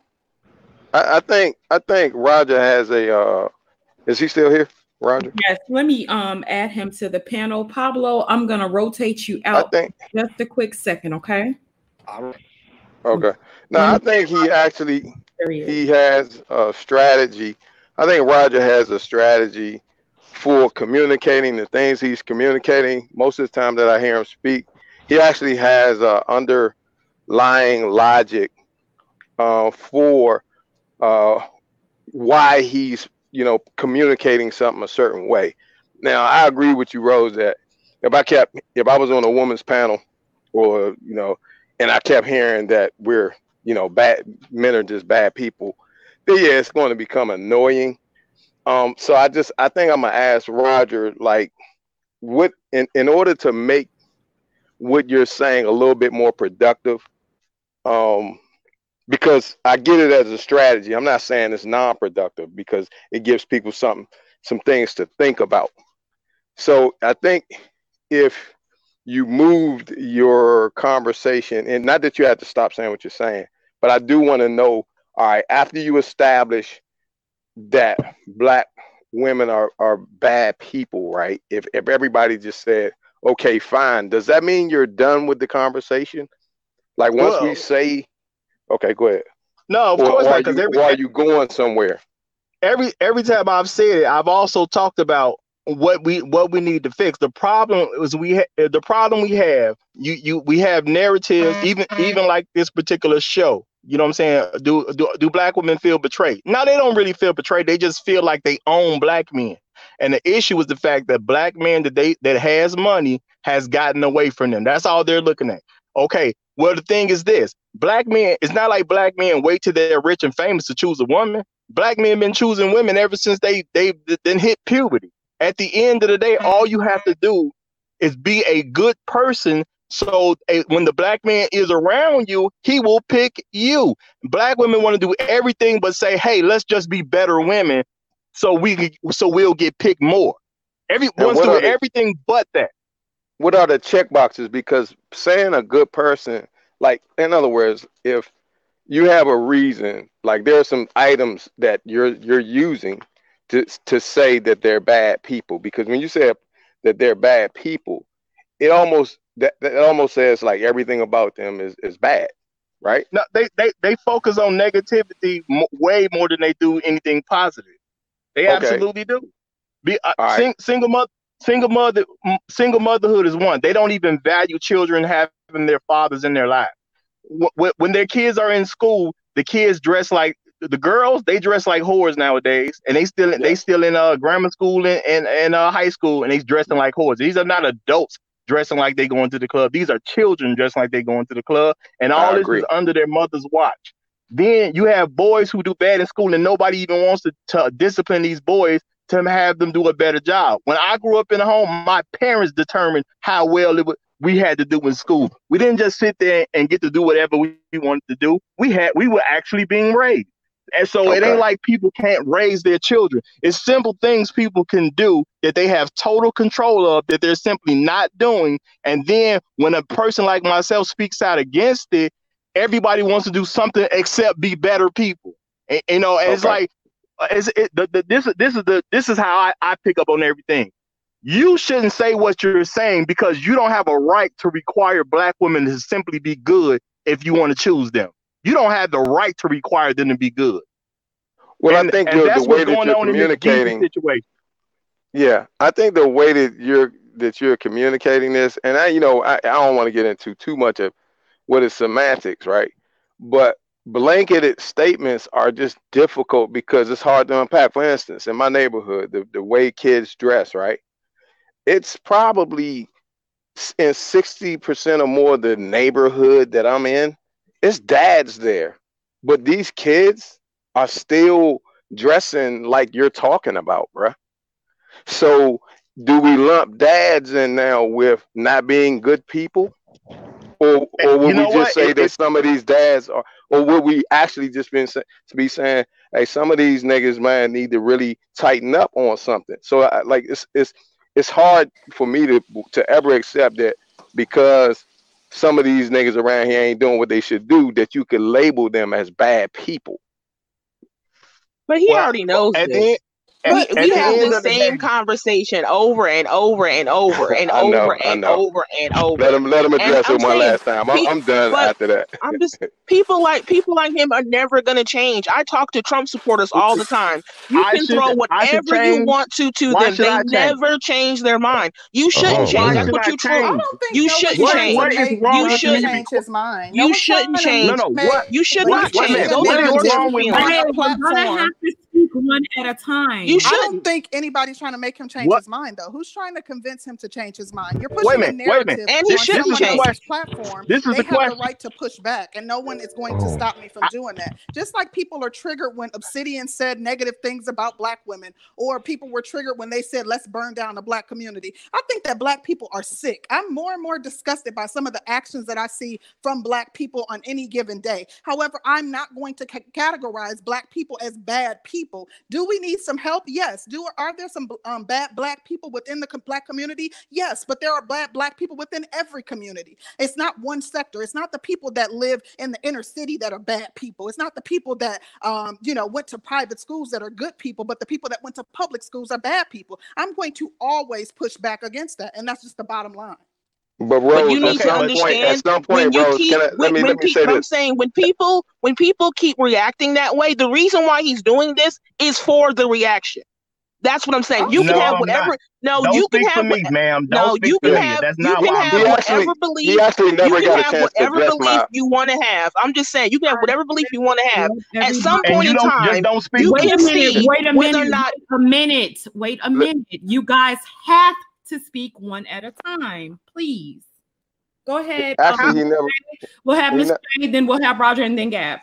I, I, think I think Roger has a. Uh, is he still here, Roger? Yes. Let me um add him to the panel. Pablo, I'm going to rotate you out. I think just a quick second, okay? Okay. Now I think he actually he, he has a strategy. I think Roger has a strategy for communicating the things he's communicating. Most of the time that I hear him speak, he actually has a underlying logic uh, for uh, why he's you know communicating something a certain way. Now I agree with you, Rose, that if I kept if I was on a woman's panel, or you know, and I kept hearing that we're you know bad men are just bad people, then yeah, it's going to become annoying um, so I just I think I'm gonna ask Roger like what in, in order to make what you're saying a little bit more productive, um, because I get it as a strategy. I'm not saying it's non-productive because it gives people something some things to think about. So I think if you moved your conversation, and not that you had to stop saying what you're saying, but I do want to know, all right, after you establish that black women are are bad people, right? If if everybody just said, okay, fine, does that mean you're done with the conversation? Like once well, we say, okay, go ahead. No, of or, course or not. Because every are you going somewhere? Every every time I've said it, I've also talked about what we what we need to fix. The problem is we ha- the problem we have. You you we have narratives, mm-hmm. even even like this particular show. You know what I'm saying? Do, do do black women feel betrayed? No, they don't really feel betrayed. They just feel like they own black men. And the issue is the fact that black men that they that has money has gotten away from them. That's all they're looking at. Okay. Well, the thing is this: black men. It's not like black men wait till they're rich and famous to choose a woman. Black men been choosing women ever since they they then hit puberty. At the end of the day, all you have to do is be a good person so when the black man is around you, he will pick you. Black women want to do everything but say, "Hey, let's just be better women, so we so we'll get picked more." Every wants to do everything but that. what are the check boxes? Because saying a good person, like in other words, if you have a reason, like there are some items that you're you're using to to say that they're bad people. Because when you say that they're bad people, it almost that, that almost says like everything about them is is bad, right? No, they they they focus on negativity way more than they do anything positive. They okay. absolutely do. Be uh, right. sing, single mother single mother single motherhood is one. They don't even value children having their fathers in their life. When their kids are in school, the kids dress like the girls. They dress like whores nowadays, and they still yeah. they still in uh grammar school and and, and uh, high school, and they dressing like whores. These are not adults dressing like they going to the club. These are children dressing like they going to the club, and all this is under their mother's watch. Then you have boys who do bad in school, and nobody even wants to, to discipline these boys to have them do a better job. When I grew up in a home, my parents determined how well it would, we had to do in school. We didn't just sit there and get to do whatever we wanted to do. We had we were actually being raised. And so okay. it ain't like people can't raise their children. It's simple things people can do that they have total control of that they're simply not doing. And then when a person like myself speaks out against it, everybody wants to do something except be better people. And, you know, okay. it's like uh, it's, it, the, the, this this is the this is how I, I pick up on everything. You shouldn't say what you're saying because you don't have a right to require black women to simply be good if you want to choose them. You don't have the right to require them to be good. Well, and, I think the, the way that you're communicating. Yeah, I think the way that you're that you're communicating this, and I, you know, I, I don't want to get into too much of what is semantics, right? But blanketed statements are just difficult because it's hard to unpack. For instance, in my neighborhood, the, the way kids dress, right? It's probably in 60% or more the neighborhood that I'm in, it's dads there. But these kids are still dressing like you're talking about, bruh. So do we lump dads in now with not being good people? Or, or would you know we just what? say it, that some of these dads are, or would we actually just been to be saying, hey, some of these niggas, man, need to really tighten up on something. So, I, like, it's it's it's hard for me to to ever accept that because some of these niggas around here ain't doing what they should do that you could label them as bad people. But he well, already knows this. We, we have the same the conversation over and over and over and over know, and over and over. Let him let him address it one last time. I'm, I'm done after that. I'm just people like people like him are never gonna change. I talk to Trump supporters all the time. You I can should, throw whatever you want to to Why them. They I never change? change their mind. You oh, shouldn't oh, change. That's what you troll. You shouldn't change. What is wrong you shouldn't change his mind. You shouldn't change. No, no. What? You should not change. Those are your feelings one at a time. You I don't think anybody's trying to make him change what? his mind, though. Who's trying to convince him to change his mind? You're pushing wait a, minute, a narrative wait a and he shouldn't change. platform. This is they the have question. the right to push back, and no one is going to oh. stop me from doing that. Just like people are triggered when Obsidian said negative things about black women, or people were triggered when they said let's burn down the black community. I think that black people are sick. I'm more and more disgusted by some of the actions that I see from black people on any given day. However, I'm not going to c- categorize black people as bad people. Do we need some help? Yes. Do are there some um, bad black people within the black community? Yes, but there are bad black people within every community. It's not one sector. It's not the people that live in the inner city that are bad people. It's not the people that um, you know went to private schools that are good people, but the people that went to public schools are bad people. I'm going to always push back against that, and that's just the bottom line. But Rose, but you need to understand point, at some point, Rose, keep, I, when, me, when pe- I'm this. saying when people when people keep reacting that way, the reason why he's doing this is for the reaction. That's what I'm saying. You no, can have whatever. No, Don't you can have. Me, ma'am. Don't no, you can have. That's you can have whatever belief. He actually never you can have whatever belief my... you want to have. I'm just saying you can have whatever belief you want to have. At some point in time, don't speak you wait can a minute, see wait a minute, not, wait a minute. Wait a minute. You guys have to speak one at a time, please. Go ahead. Actually, um, he never, we'll have Miss then we'll have Roger, and then Gab.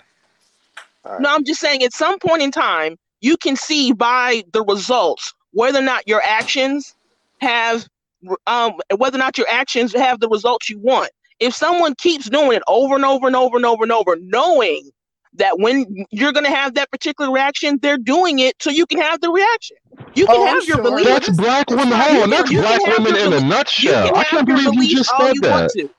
Right. No, I'm just saying at some point in time, you can see by the results whether or not your actions have um whether or not your actions have the results you want. If someone keeps doing it over and over and over and over and over, knowing that when you're going to have that particular reaction, they're doing it so you can have the reaction. You can oh, have your sure. belief. That's black women. Hold on, that's black women in a nutshell. I can't believe you just said that.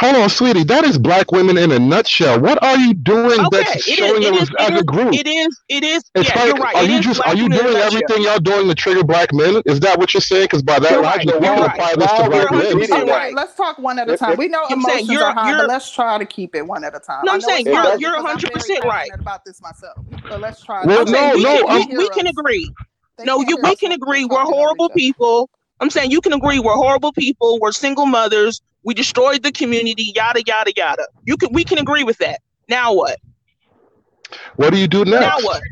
Hold on, sweetie. That is black women in a nutshell. What are you doing okay, that's showing is, us as is, a group? It is. It is. It's yeah, like, right. Are it you just are you doing everything y'all doing to trigger black men? Is that what you're saying? Because by that logic, right. we can right. apply this to black men. Right. Let's talk one at a time. We know I'm emotions are high, but let's try to keep it one at a time. No, I'm saying you're you're 100 percent right about this myself. So let's try. Well, no, no, we can agree. No, you we can agree. We're horrible people. I'm saying you can agree we're horrible people. We're single mothers. We destroyed the community. Yada yada yada. You can we can agree with that. Now what? What do you do next? Now what?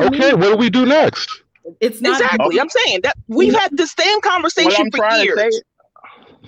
okay, what do we do next? It's not exactly. Okay. I'm saying that we've had the same conversation well, for years.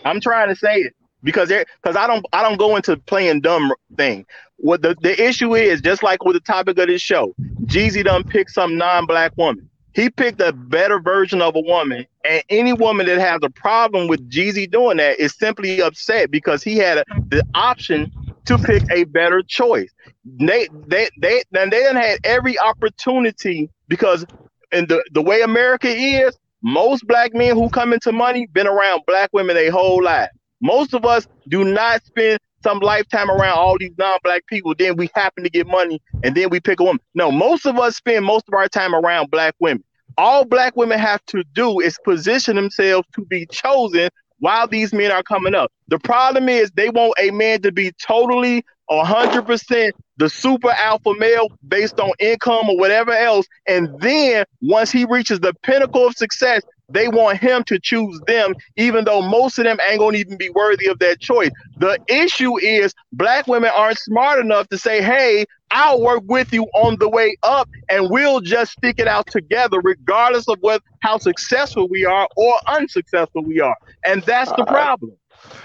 I'm trying to say it because because I don't I don't go into playing dumb thing. What the, the issue is, just like with the topic of this show, Jeezy done pick some non-black woman. He picked a better version of a woman, and any woman that has a problem with Jeezy doing that is simply upset because he had a, the option to pick a better choice. They they they then they had every opportunity because in the the way America is, most black men who come into money been around black women their whole life. Most of us do not spend some lifetime around all these non-black people. Then we happen to get money, and then we pick a woman. No, most of us spend most of our time around black women all black women have to do is position themselves to be chosen while these men are coming up. The problem is they want a man to be totally 100% the super alpha male based on income or whatever else. And then once he reaches the pinnacle of success, they want him to choose them, even though most of them ain't gonna even be worthy of that choice. The issue is black women aren't smart enough to say, hey, I'll work with you on the way up and we'll just stick it out together, regardless of what how successful we are or unsuccessful we are. And that's the uh, problem.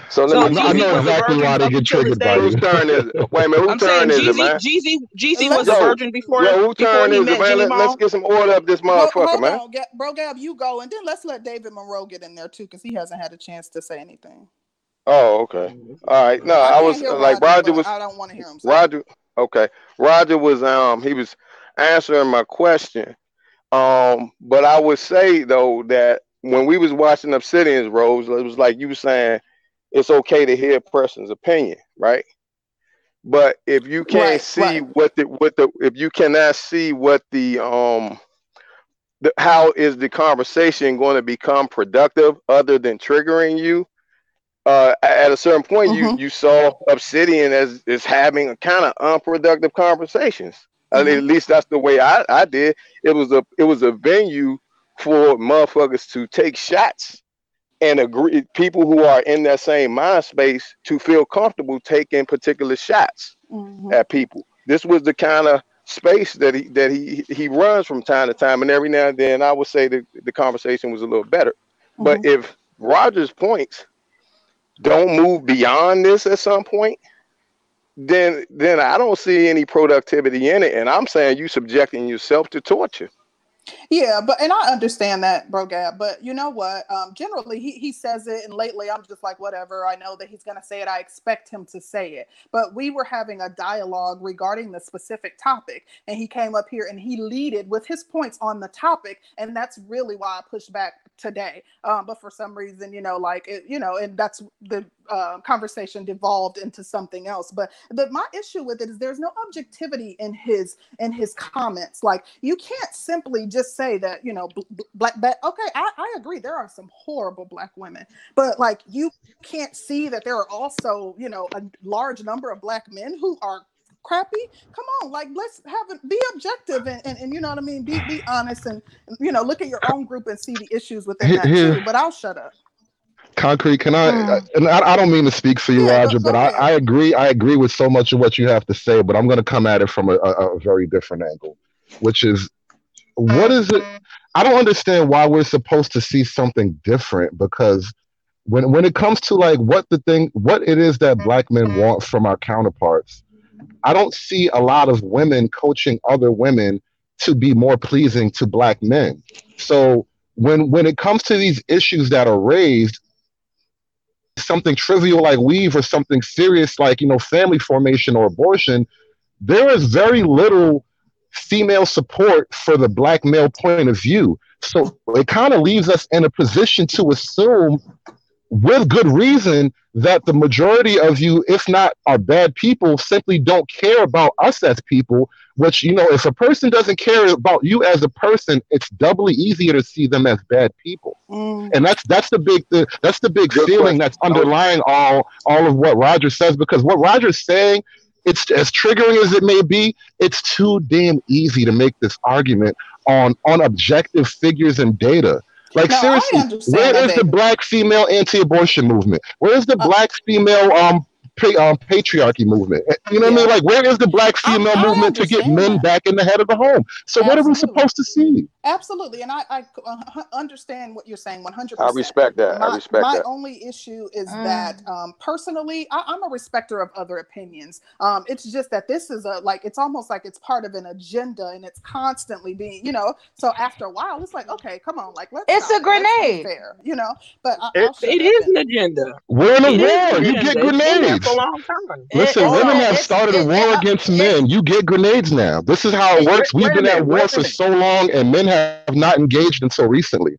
So, so me, I know exactly why they get triggered by Whose turn is it? Wait a minute, whose turn is it, man? Jeezy, Jeezy was a virgin before. Yo, whose turn is it, man? Let, us get some order up this motherfucker, hold man. On, bro, Gab, you go, and then let's let David Monroe get in there too, because he hasn't had a chance to say anything. Oh, okay. All right. No, I, I was like Roger, Roger was. I don't want to hear him. Roger. Okay. Roger was um he was answering my question. Um, but I would say though that when we was watching Obsidian's Rose, it was like you were saying it's okay to hear a person's opinion, right? But if you can't right, see right. what the what the if you cannot see what the um the, how is the conversation going to become productive other than triggering you? Uh, at a certain point, mm-hmm. you you saw Obsidian as is having a kind of unproductive conversations. Mm-hmm. At least that's the way I, I did. It was a it was a venue for motherfuckers to take shots and agree people who are in that same mind space to feel comfortable taking particular shots mm-hmm. at people. This was the kind of space that he that he he runs from time to time, and every now and then I would say that the conversation was a little better. Mm-hmm. But if Rogers' points don't move beyond this at some point, then then I don't see any productivity in it. And I'm saying you subjecting yourself to torture. Yeah, but and I understand that, bro, Gab. But you know what? Um, generally, he he says it, and lately, I'm just like, whatever. I know that he's gonna say it. I expect him to say it. But we were having a dialogue regarding the specific topic, and he came up here and he leaded with his points on the topic, and that's really why I pushed back today. Um, but for some reason, you know, like it, you know, and that's the uh, conversation devolved into something else. But the my issue with it is there's no objectivity in his in his comments. Like you can't simply just say that you know black. But okay, I, I agree. There are some horrible black women, but like you can't see that there are also you know a large number of black men who are crappy come on like let's have it be objective and, and, and you know what i mean be be honest and you know look at your own group and see the issues within that too but i'll shut up concrete can i mm. and I, I, don't mean to speak for you yeah, roger but I, I agree i agree with so much of what you have to say but i'm going to come at it from a, a, a very different angle which is what is it i don't understand why we're supposed to see something different because when when it comes to like what the thing what it is that black men want from our counterparts I don't see a lot of women coaching other women to be more pleasing to black men. So when when it comes to these issues that are raised, something trivial like weave or something serious like you know family formation or abortion, there is very little female support for the black male point of view. So it kind of leaves us in a position to assume, with good reason, that the majority of you, if not are bad people, simply don't care about us as people. Which, you know, if a person doesn't care about you as a person, it's doubly easier to see them as bad people. Mm. And that's that's the big the, that's the big good feeling question. that's underlying all all of what Roger says. Because what Roger's saying it's as triggering as it may be, it's too damn easy to make this argument on on objective figures and data. Like no, seriously, where is the black female anti-abortion movement? Where is the uh, black female um pa- um, patriarchy movement. Eh, you know yeah. what I mean? Like, where is the black female I, I movement to get men that. back in the head of the home? So, Absolutely. what are we supposed to see? Absolutely, and I, I uh, understand what you're saying 100. I respect that. My, I respect my that. My only issue is mm. that um, personally, I, am a respecter of other opinions. Um, it's just that this is a like it's almost like it's part of an agenda, and it's constantly being, you know. So after a while, it's like, okay, come on, like let's. It's not, a grenade, fair, you know. But I, it, it is an agenda. We're in a war. You get grenades. A long time. Listen, it, women have started a war against men. You get grenades now. This is how it works. We've been at war for so long, and men have not engaged engaged until recently.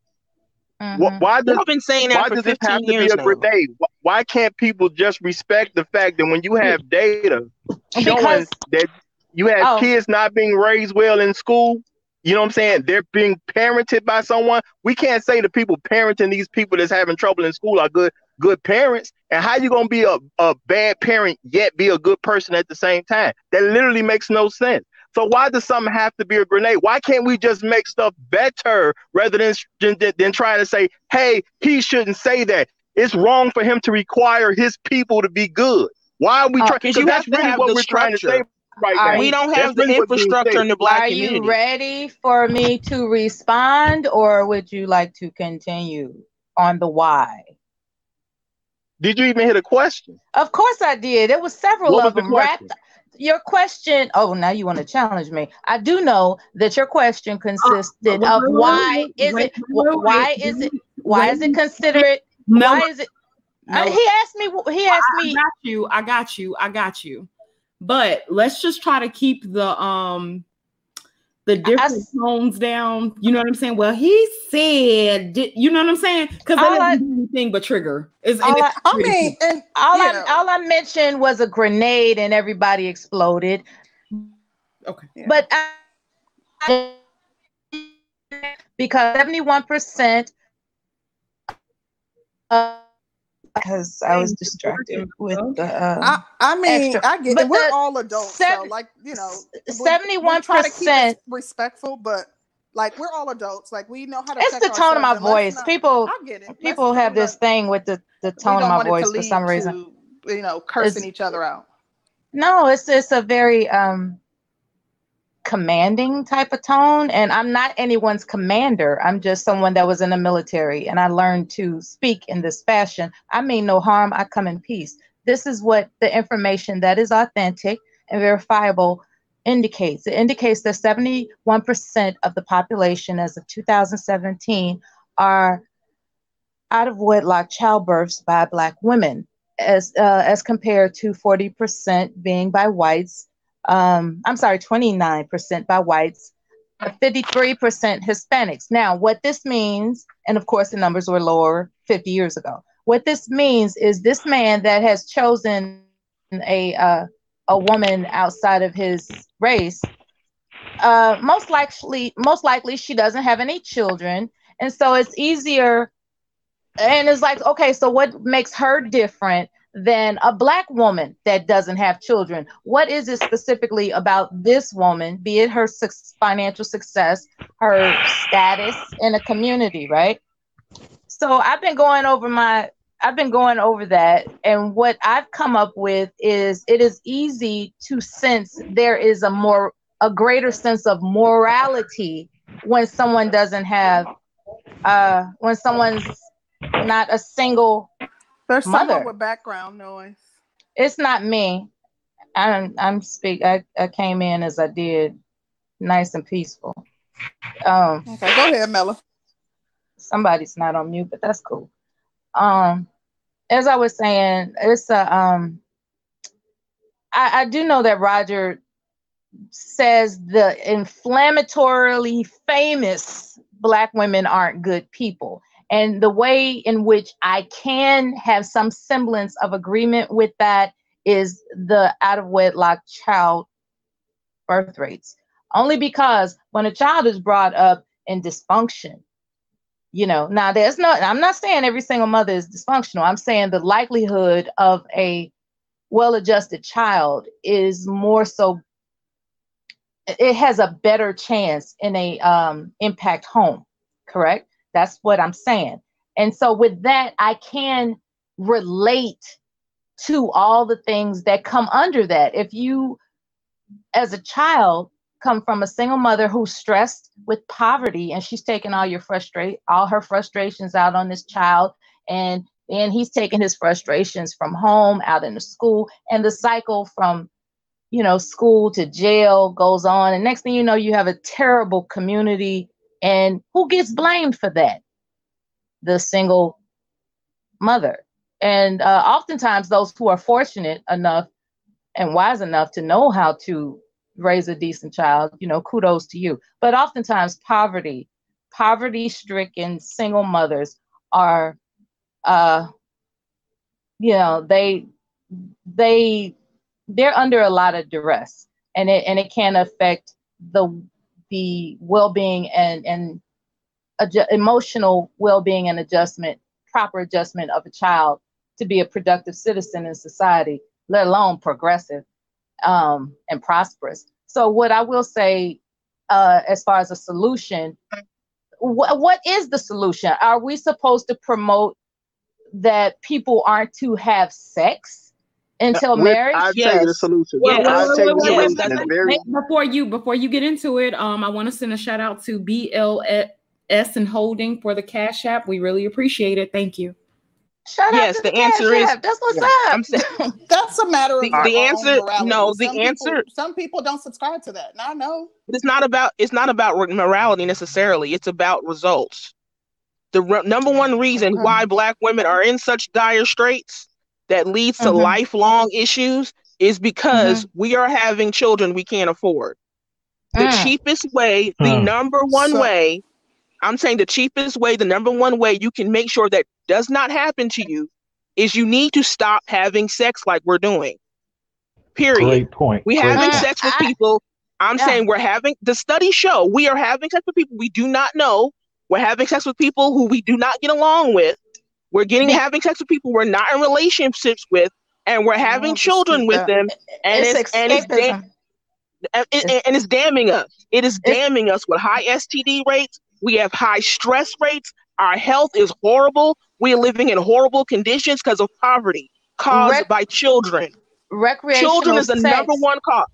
Mm-hmm. Why does, I've been saying that why does it have to be a grenade? Why can't people just respect the fact that when you have data showing because, that you have oh. kids not being raised well in school, you know what I'm saying? They're being parented by someone. We can't say the people parenting these people that's having trouble in school are good good parents. And how you gonna be a, a bad parent yet be a good person at the same time? That literally makes no sense. So why does something have to be a grenade? Why can't we just make stuff better rather than, than, than trying to say, hey, he shouldn't say that. It's wrong for him to require his people to be good. Why are we uh, trying? Because that's really what we're trying to say right now. We don't have that's the infrastructure in the black are community. Are you ready for me to respond, or would you like to continue on the why? Did you even hear the question? Of course I did. There was several what of was them the wrapped your question oh now you want to challenge me. I do know that your question consisted uh, of why is it why is it why is it considered why is it uh, he asked me he asked me. i got you i got you i got you. But let's just try to keep the um the different I, tones down. You know what I'm saying? Well, he said, you know what I'm saying? Because that doesn't do anything but trigger. It's, all I, I mean, and, all I all I mentioned was a grenade and everybody exploded. Okay, yeah. but I, because 71 percent because I was distracted with the. Uh, I, I mean, extra. I get but it. We're all adults, seven, so like you know, seventy-one percent respectful, but like we're all adults. Like we know how to. It's the tone of my voice. Not, people, I get it. People let's have this thing with the the tone of my voice for some reason. To, you know, cursing it's, each other out. No, it's it's a very um commanding type of tone and i'm not anyone's commander. I'm just someone that was in the military and i learned to speak in this fashion. I mean no harm i come in peace. This is what the information that is authentic and verifiable indicates. It indicates that 71% of the population as of 2017 are out of wedlock childbirths by black women as uh, as compared to 40% being by whites um, I'm sorry, 29% by whites, 53% Hispanics. Now, what this means, and of course the numbers were lower 50 years ago. What this means is this man that has chosen a uh, a woman outside of his race, uh, most likely, most likely she doesn't have any children, and so it's easier. And it's like, okay, so what makes her different than a black woman that doesn't have children? What is it specifically about this woman, be it her su- financial success, her status in a community, right? So I've been going over my I've been going over that and what I've come up with is it is easy to sense there is a more a greater sense of morality when someone doesn't have uh when someone's not a single there's mother. someone with background noise. It's not me. I'm I'm speak. I, I came in as I did, nice and peaceful. Um, okay, go ahead, Mella. Somebody's not on mute, but that's cool. Um, as I was saying, it's a um. I, I do know that Roger says the inflammatorily famous black women aren't good people. And the way in which I can have some semblance of agreement with that is the out of wedlock child birth rates. Only because when a child is brought up in dysfunction, you know, now there's no, I'm not saying every single mother is dysfunctional. I'm saying the likelihood of a well adjusted child is more so, it has a better chance in a um, impact home, correct? That's what I'm saying. And so with that, I can relate to all the things that come under that. If you, as a child, come from a single mother who's stressed with poverty and she's taking all your frustrate all her frustrations out on this child and then he's taking his frustrations from home out into school and the cycle from you know school to jail goes on and next thing you know you have a terrible community and who gets blamed for that? The single mother. And uh, oftentimes those who are fortunate enough and wise enough to know how to raise a decent child, you know, kudos to you. But oftentimes poverty, poverty stricken single mothers are uh you know, they they they're under a lot of duress. And it and it can affect the the well-being and and adju- emotional well-being and adjustment proper adjustment of a child to be a productive citizen in society let alone progressive um, and prosperous. So, what I will say, uh, as far as a solution, wh- what is the solution? Are we supposed to promote that people aren't to have sex until uh, marriage? I'll yes. tell you the solution. Well, I'll tell you the solution. Very... Before you before you get into it, um, I want to send a shout out to BLS and Holding for the Cash App. We really appreciate it. Thank you. Shut yes, the, the answer is that's what's yeah. up. I'm saying, that's a matter of the, the answer. No, the some answer. People, some people don't subscribe to that. I know. It's not about. It's not about morality necessarily. It's about results. The re- number one reason okay. why Black women are in such dire straits that leads to mm-hmm. lifelong issues is because mm-hmm. we are having children we can't afford. The mm. cheapest way, the number one so, way I'm saying the cheapest way, the number one way you can make sure that does not happen to you is you need to stop having sex like we're doing. Period. Great point. We Great having point. sex with people. I'm yeah. saying we're having the studies show we are having sex with people we do not know. We're having sex with people who we do not get along with. We're getting having sex with people we're not in relationships with, and we're having children with them. And it's, it's and it's, da- and, and it's damning us. It is damning us with high STD rates we have high stress rates. Our health is horrible. We are living in horrible conditions because of poverty caused Rec- by children. Recreational children is the sex. number one cause.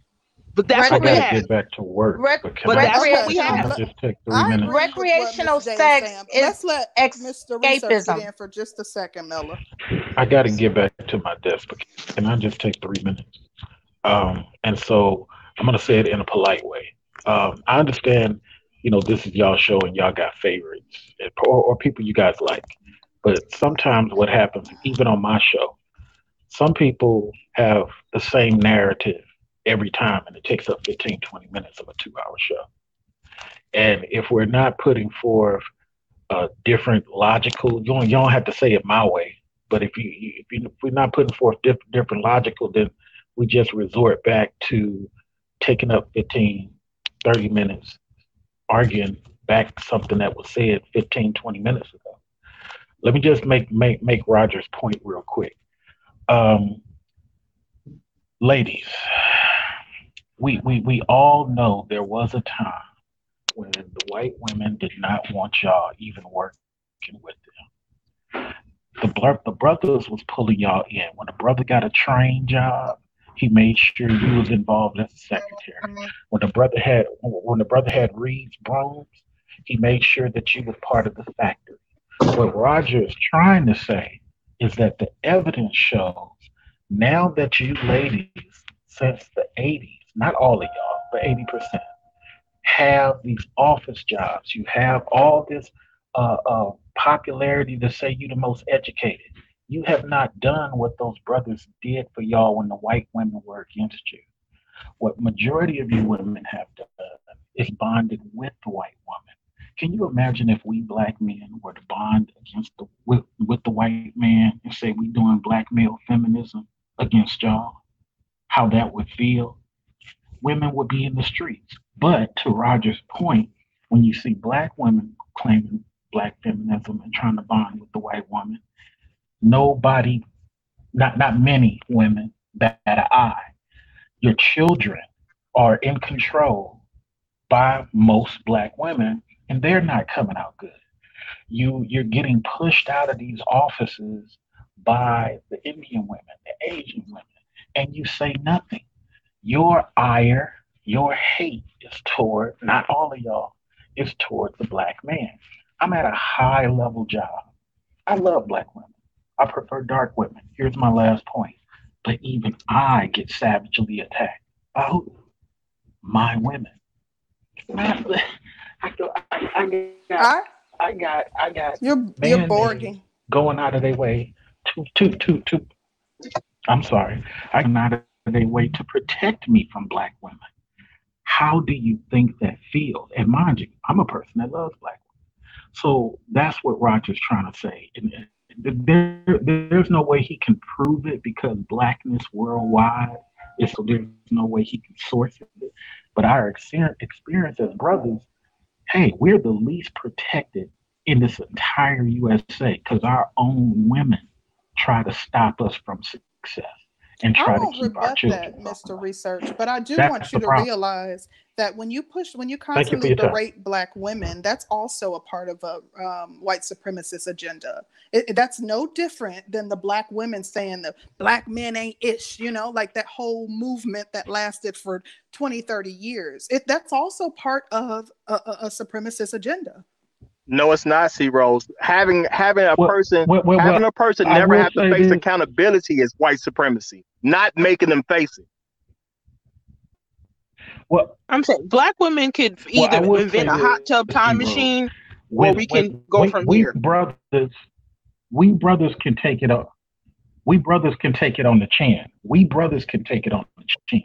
But that's Recre- what we have. Get back to work. Rec- but, but that's what we have. Just take three minutes. Recreational sex is Let's let ex Mr. Research in for just a second, Miller. I got to get back to my desk, but can I just take three minutes? Um, and so I'm going to say it in a polite way. Um, I understand you know, this is y'all show and y'all got favorites or, or people you guys like. But sometimes what happens, even on my show, some people have the same narrative every time and it takes up 15, 20 minutes of a two hour show. And if we're not putting forth a different logical, you don't, you don't have to say it my way, but if you if, you, if we're not putting forth diff, different logical, then we just resort back to taking up 15, 30 minutes arguing back something that was said 15, 20 minutes ago. Let me just make make make Roger's point real quick. Um, ladies, we, we we all know there was a time when the white women did not want y'all even working with them. The, the brothers was pulling y'all in. When a brother got a train job, he made sure you was involved as a secretary. When the brother had when the brother had Reed's brooms, he made sure that you was part of the factory. What Roger is trying to say is that the evidence shows now that you ladies, since the 80s, not all of y'all, but 80%, have these office jobs. You have all this uh, uh, popularity to say you're the most educated you have not done what those brothers did for y'all when the white women were against you. What majority of you women have done is bonded with the white woman. Can you imagine if we black men were to bond against the with, with the white man and say we're doing black male feminism against y'all? How that would feel? Women would be in the streets. But to Roger's point, when you see black women claiming black feminism and trying to bond with the white woman, nobody, not not many women bat an eye. Your children are in control by most black women, and they're not coming out good. You you're getting pushed out of these offices by the Indian women, the Asian women, and you say nothing. Your ire, your hate is toward not all of y'all, is toward the black man. I'm at a high level job. I love black women. I prefer dark women. Here's my last point. But even I get savagely attacked. Oh, my women. I, I, I, got, I got, I got. You're, you're boring. Going out of their way to, to, to, to. I'm sorry. I am out of way to protect me from black women. How do you think that feels? And mind you, I'm a person that loves black women. So that's what Roger's trying to say. And there, there's no way he can prove it because blackness worldwide is so there's no way he can source it. But our experience as brothers, hey, we're the least protected in this entire USA because our own women try to stop us from success and try to keep our children. That, Mr. Research, but I do that's want you to problem. realize that when you push, when you constantly you berate time. black women, that's also a part of a um, white supremacist agenda. It, it, that's no different than the black women saying the black men ain't ish, you know, like that whole movement that lasted for 20, 30 years. It, that's also part of a, a, a supremacist agenda. No, it's not C Rose. Having having a well, person well, well, having a person never have to face this. accountability is white supremacy. Not making them face it. Well, I'm saying black women could either invent a hot tub time machine, or we can go from we here. Brothers, we brothers can take it up. We brothers can take it on the chin. We brothers can take it on the chin.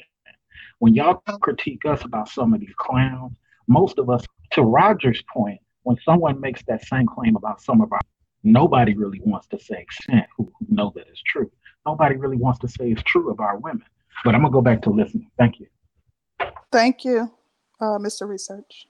When y'all critique us about some of these clowns, most of us, to Roger's point, when someone makes that same claim about some of our, nobody really wants to say who, who know that it's true. Nobody really wants to say it's true of our women. But I'm gonna go back to listening. Thank you. Thank you, uh, Mr. Research.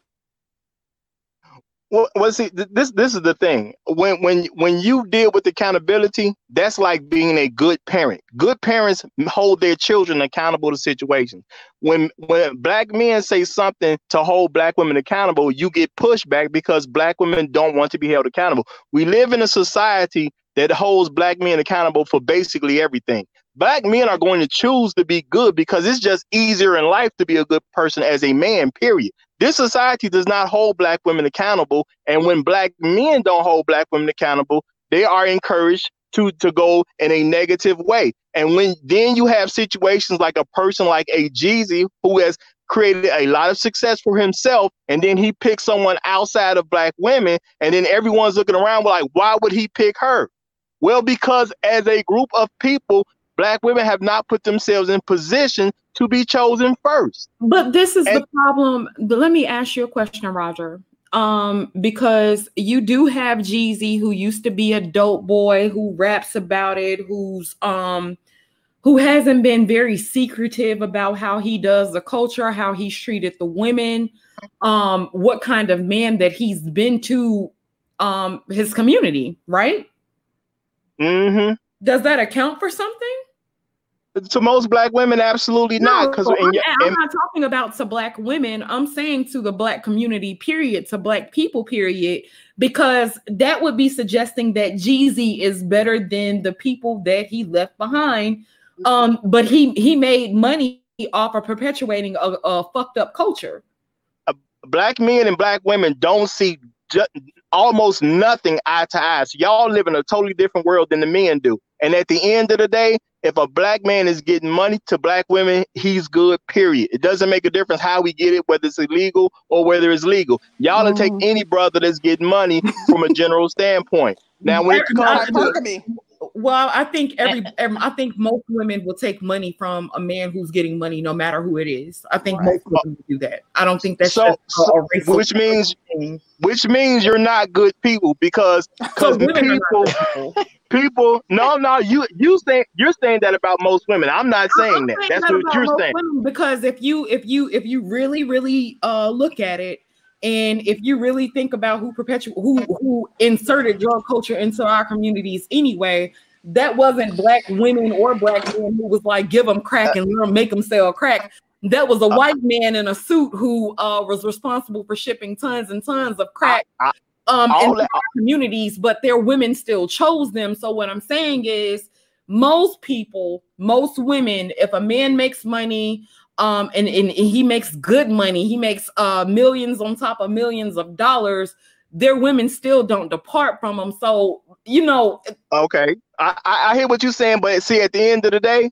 Well, well, see, this this is the thing. When when when you deal with accountability, that's like being a good parent. Good parents hold their children accountable to situations. When when black men say something to hold black women accountable, you get pushback because black women don't want to be held accountable. We live in a society that holds black men accountable for basically everything. Black men are going to choose to be good because it's just easier in life to be a good person as a man, period. This society does not hold black women accountable. And when black men don't hold black women accountable, they are encouraged to, to go in a negative way. And when then you have situations like a person like a Jeezy who has created a lot of success for himself, and then he picks someone outside of black women, and then everyone's looking around like, why would he pick her? Well, because as a group of people, black women have not put themselves in position to be chosen first. But this is and- the problem. Let me ask you a question, Roger. Um, because you do have Jeezy, who used to be a dope boy, who raps about it, who's um who hasn't been very secretive about how he does the culture, how he's treated the women, um, what kind of man that he's been to um his community, right? Mm-hmm. Does that account for something? To most black women, absolutely no, not. Because I'm, I'm not talking about to black women. I'm saying to the black community, period, to black people, period, because that would be suggesting that Jeezy is better than the people that he left behind. Um, but he he made money off of perpetuating a, a fucked up culture. Uh, black men and black women don't see ju- almost nothing eye to eye. So y'all live in a totally different world than the men do. And at the end of the day, if a black man is getting money to black women, he's good, period. It doesn't make a difference how we get it, whether it's illegal or whether it's legal. Y'all mm. will take any brother that's getting money from a general standpoint. Now, when it comes to well, I think every, every, I think most women will take money from a man who's getting money, no matter who it is. I think right. most women do that. I don't think that's so, so which means thing. which means you're not good people because because people people no no you you say you're saying that about most women. I'm not saying I'm that. Saying that's that what you're saying. Because if you if you if you really really uh look at it and if you really think about who perpetual who who inserted drug culture into our communities anyway, that wasn't black women or black men who was like give them crack and make them sell crack. That was a uh, white man in a suit who uh, was responsible for shipping tons and tons of crack um, in that, communities, but their women still chose them. So what I'm saying is, most people, most women, if a man makes money um and, and he makes good money. He makes uh millions on top of millions of dollars. Their women still don't depart from him. So you know okay. I, I hear what you're saying but see at the end of the day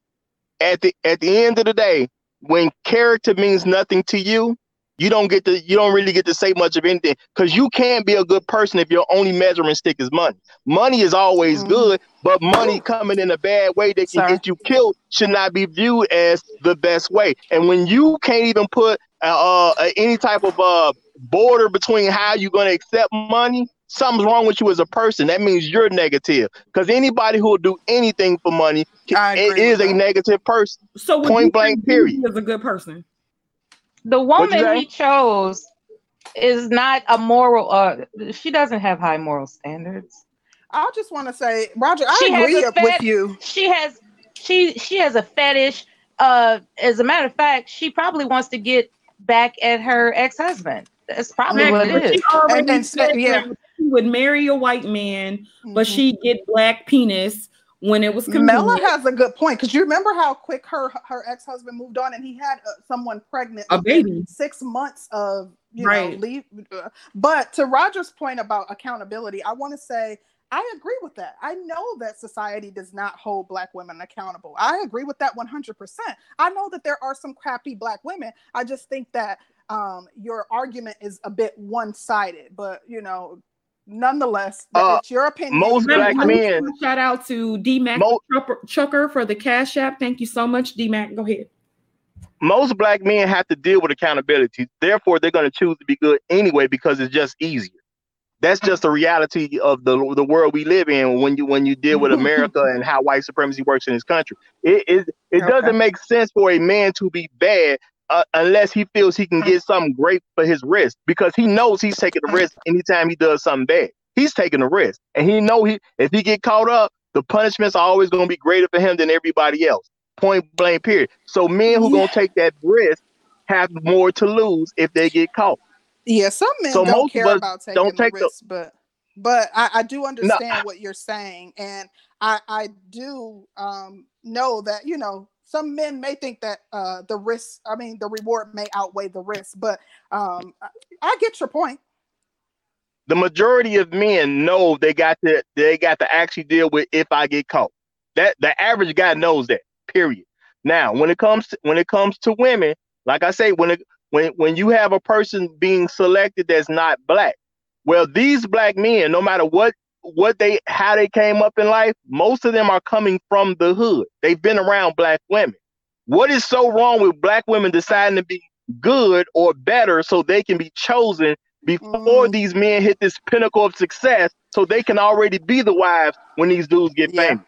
at the at the end of the day when character means nothing to you you don't get to you don't really get to say much of anything because you can't be a good person if your only measuring stick is money. Money is always mm. good but money coming in a bad way that can Sorry. get you killed should not be viewed as the best way. And when you can't even put uh, uh any type of uh border between how you're going to accept money something's wrong with you as a person. That means you're negative because anybody who will do anything for money is a negative person. So point blank period. is a good person the woman he chose is not a moral uh she doesn't have high moral standards. I just want to say roger i she agree fet- with you. she has she she has a fetish uh as a matter of fact she probably wants to get back at her ex-husband. That's probably what it is. and, and, yeah. she would marry a white man mm-hmm. but she get black penis when it was convenient. Mela has a good point because you remember how quick her her ex husband moved on and he had uh, someone pregnant a baby six months of you right. know leave. Uh, but to Roger's point about accountability, I want to say I agree with that. I know that society does not hold black women accountable. I agree with that 100%. I know that there are some crappy black women. I just think that um, your argument is a bit one sided, but you know, nonetheless, uh, it's your opinion. Most black men. Shout out to D Mac Chucker for the Cash App. Thank you so much, D Mac. Go ahead. Most black men have to deal with accountability. Therefore, they're going to choose to be good anyway because it's just easier. That's just the reality of the the world we live in when you when you deal with America and how white supremacy works in this country. It it, it okay. doesn't make sense for a man to be bad uh, unless he feels he can get something great for his risk because he knows he's taking a risk anytime he does something bad. He's taking a risk, and he know he if he get caught up, the punishments are always going to be greater for him than everybody else. Point blank. Period. So men who yeah. gonna take that risk have more to lose if they get caught. Yeah, some men so don't care about taking don't take the risk, the, but but I, I do understand no, what you're saying, and I I do um, know that you know some men may think that uh, the risk, I mean, the reward may outweigh the risk, but um, I, I get your point. The majority of men know they got to they got to actually deal with if I get caught. That the average guy knows that. Period. Now, when it comes to, when it comes to women, like I say, when it when when you have a person being selected that's not black, well, these black men, no matter what what they how they came up in life, most of them are coming from the hood. They've been around black women. What is so wrong with black women deciding to be good or better so they can be chosen before mm. these men hit this pinnacle of success so they can already be the wives when these dudes get yeah. famous?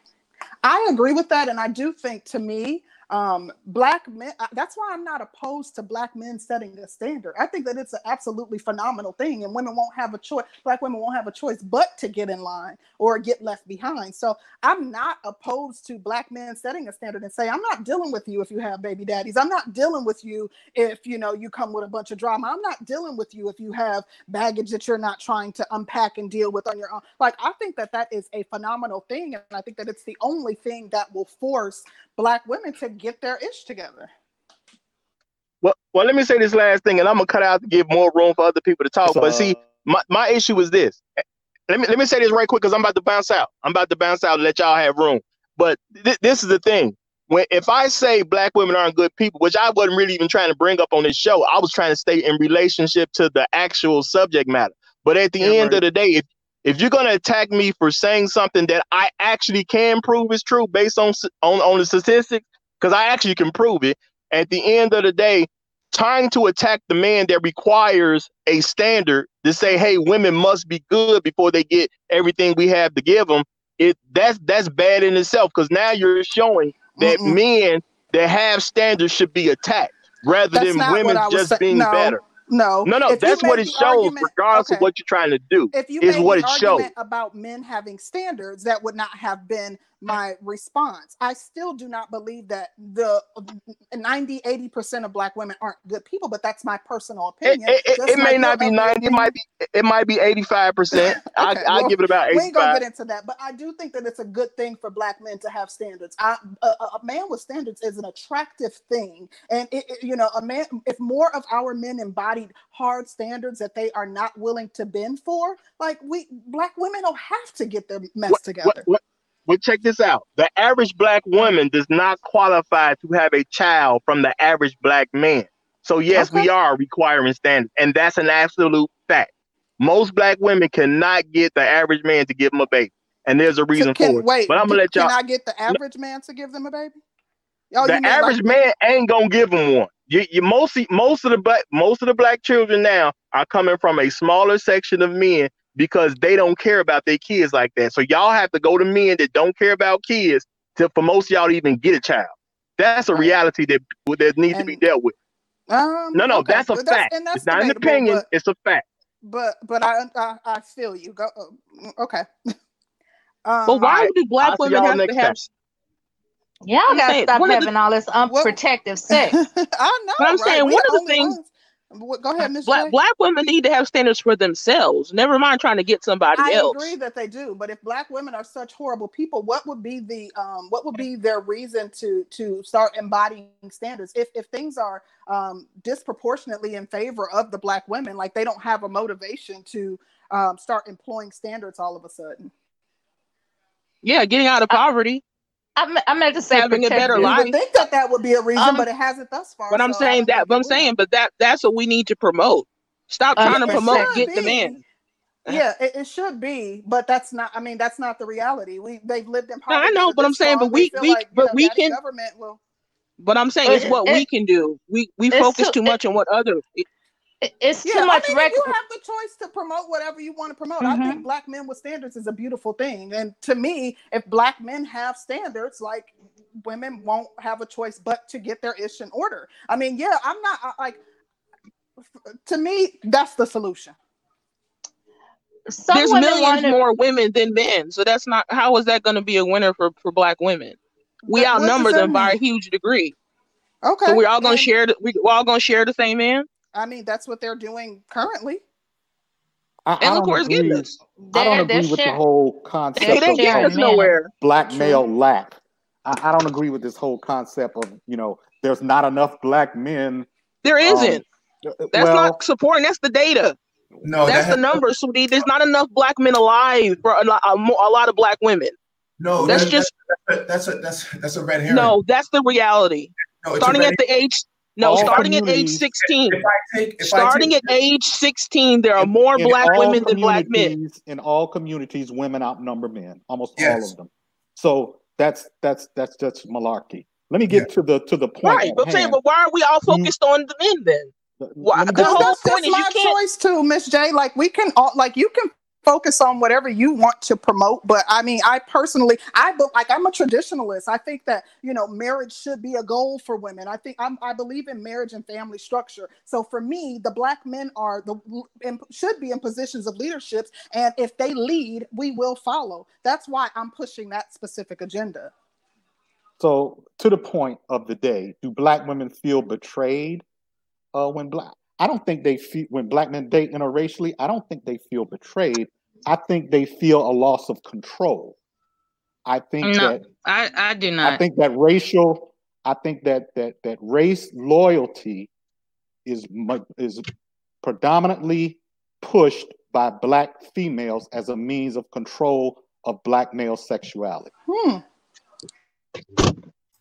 I agree with that. And I do think to me, um black men that's why i'm not opposed to black men setting the standard. I think that it's an absolutely phenomenal thing and women won't have a choice black women won't have a choice but to get in line or get left behind. So i'm not opposed to black men setting a standard and say i'm not dealing with you if you have baby daddies. I'm not dealing with you if you know you come with a bunch of drama. I'm not dealing with you if you have baggage that you're not trying to unpack and deal with on your own. Like i think that that is a phenomenal thing and i think that it's the only thing that will force black women to get their ish together. Well, well, let me say this last thing, and I'm gonna cut out to give more room for other people to talk. So, but see, my, my issue is this. Let me let me say this right quick because I'm about to bounce out. I'm about to bounce out and let y'all have room. But th- this is the thing. When if I say black women aren't good people, which I wasn't really even trying to bring up on this show, I was trying to stay in relationship to the actual subject matter. But at the yeah, end right. of the day, if if you're gonna attack me for saying something that I actually can prove is true based on on, on the statistics, because I actually can prove it. At the end of the day, trying to attack the man that requires a standard to say, hey, women must be good before they get everything we have to give them, it that's that's bad in itself because now you're showing that Mm-mm. men that have standards should be attacked rather that's than women just say- being no. better. No, no, no. If that's what it shows, argument, regardless okay. of what you're trying to do. If you is what it shows about men having standards, that would not have been my response. I still do not believe that the 90, 80% of black women aren't good people, but that's my personal opinion. It, it, it may not be 90, it might be it might be 85%. okay, I, well, give it about 85. We ain't gonna get into that, but I do think that it's a good thing for black men to have standards. I, a, a man with standards is an attractive thing. And it, it, you know, a man if more of our men embodied hard standards that they are not willing to bend for, like we black women don't have to get their mess what, together. What, what, well, check this out. The average black woman does not qualify to have a child from the average black man. So yes, okay. we are requiring standards, and that's an absolute fact. Most black women cannot get the average man to give them a baby, and there's a reason can, for it. Wait, but I'm gonna let y'all. Can I get the average man to give them a baby? Oh, the average like- man ain't gonna give them one. You, you mostly most of the black most of the black children now are coming from a smaller section of men because they don't care about their kids like that. So y'all have to go to men that don't care about kids to for most y'all to even get a child. That's a reality that that needs and, to be dealt with. Um, no, no, okay. that's a but fact. That's, it's not an opinion; but, it's a fact. But but I I, I feel you. Go uh, okay. um, but why do black women have to have? Y'all gotta stop having the, all this unprotected sex. I know. But I'm right? saying we one of the things ones. Go ahead, Ms. Black, black women need to have standards for themselves. Never mind trying to get somebody I else. I agree that they do, but if black women are such horrible people, what would be the um, what would be their reason to to start embodying standards? If if things are um, disproportionately in favor of the black women, like they don't have a motivation to um, start employing standards all of a sudden. Yeah, getting out of poverty. I, I meant to say having a better life. I think that that would be a reason, um, but it hasn't thus far. But I'm so saying that. But I'm saying, but that that's what we need to promote. Stop trying to promote. Get be. the man. Yeah, it, it, should be, but that's not. I mean, that's not the reality. We they've lived in poverty. I know, but I'm saying, but we we like, but know, we can. Government will. But I'm saying it's what it, we can do. We we focus too, too much on what other it's yeah, too much. I mean, rec- you have the choice to promote whatever you want to promote. Mm-hmm. I think black men with standards is a beautiful thing, and to me, if black men have standards, like women won't have a choice but to get their ish in order. I mean, yeah, I'm not like. To me, that's the solution. Some There's millions to... more women than men, so that's not how is that going to be a winner for for black women? We but outnumber them by a huge degree. Okay, so we're all going to share. The, we, we're all going to share the same man. I mean, that's what they're doing currently. I, I don't agree, I don't agree with the whole concept they didn't us nowhere. black male lack. I, I, don't agree with this whole concept of you know there's not enough black men. There um, isn't. Um, that's well, not supporting. That's the data. No, that's that the numbers, sweetie. There's not enough black men alive for a, a, a lot of black women. No, that's, that's just that's a, that's a, that's a red herring. No, that's the reality. No, Starting at the age no, all starting at age 16. If I take, if starting I take, at age 16, there are in, more in black women than black men. In all communities, women outnumber men, almost yes. all of them. So that's that's that's just malarkey. Let me get yeah. to the to the point. Right, but saying, but why are we all focused you, on the men then? Why, the whole that's, point that's is my you choice too, Miss J. Like we can all like you can focus on whatever you want to promote. But I mean, I personally, I like I'm a traditionalist. I think that you know marriage should be a goal for women. I think I'm, I believe in marriage and family structure. So for me, the black men are the in, should be in positions of leadership, and if they lead, we will follow. That's why I'm pushing that specific agenda. So to the point of the day, do black women feel betrayed uh, when black? I don't think they feel when black men date interracially. I don't think they feel betrayed. I think they feel a loss of control. I think no, that I, I do not. I think that racial, I think that that that race loyalty is is predominantly pushed by black females as a means of control of black male sexuality. Hmm.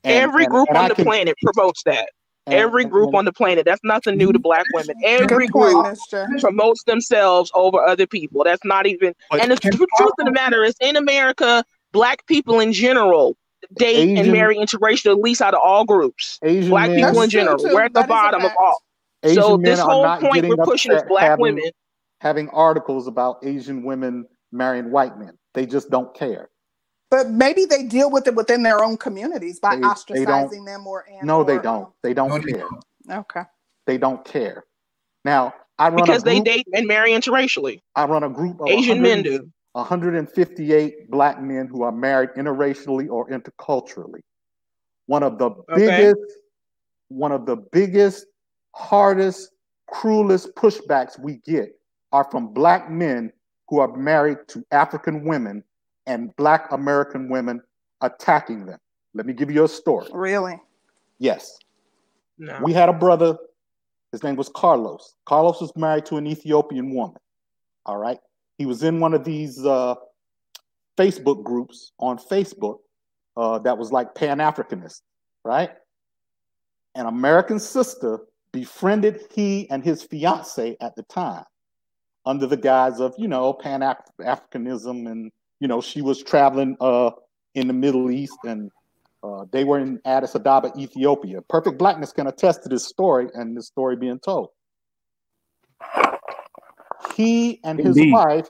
And, Every and, group and on I the can, planet promotes that. Every group on the planet. That's nothing new to black women. Every group promotes themselves over other people. That's not even. and the truth of the matter is, in America, black people in general date Asian, and marry interracial, at least out of all groups. Asian black men, people in general. We're at the that bottom of all. Asian so this whole point we're pushing is black having, women having articles about Asian women marrying white men. They just don't care. But maybe they deal with it within their own communities by they, ostracizing they them or no, they don't. Um, they don't no, care. Okay. They don't care. Now I run because group, they date and marry interracially. I run a group of Asian men do. 158 black men who are married interracially or interculturally. One of the okay. biggest, one of the biggest, hardest, cruelest pushbacks we get are from black men who are married to African women and black American women attacking them. Let me give you a story. Really? Yes. No. We had a brother, his name was Carlos. Carlos was married to an Ethiopian woman. All right. He was in one of these uh, Facebook groups on Facebook uh, that was like Pan Africanist, right? An American sister befriended he and his fiance at the time under the guise of, you know, Pan Africanism. And, you know, she was traveling uh, in the Middle East and uh, they were in Addis Ababa, Ethiopia. Perfect Blackness can attest to this story and this story being told he and Indeed. his wife,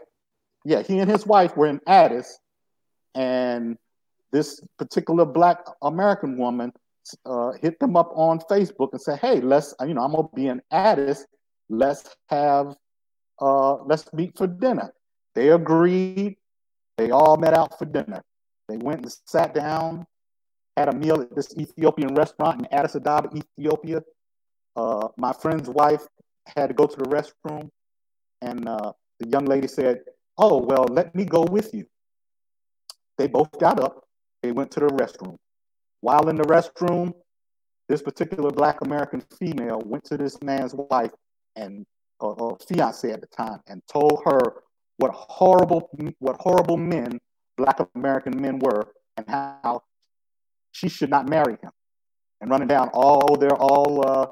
yeah, he and his wife were in Addis, and this particular Black American woman uh, hit them up on Facebook and said, "Hey, let's you know I'm gonna be in Addis. Let's have uh, let's meet for dinner." They agreed. They all met out for dinner. They went and sat down, had a meal at this Ethiopian restaurant in Addis Ababa, Ethiopia. Uh, my friend's wife had to go to the restroom. And uh, the young lady said, Oh, well, let me go with you. They both got up. They went to the restroom. While in the restroom, this particular Black American female went to this man's wife and uh, uh, fiance at the time and told her what horrible, what horrible men Black American men were and how she should not marry him. And running down, oh, they're all, uh,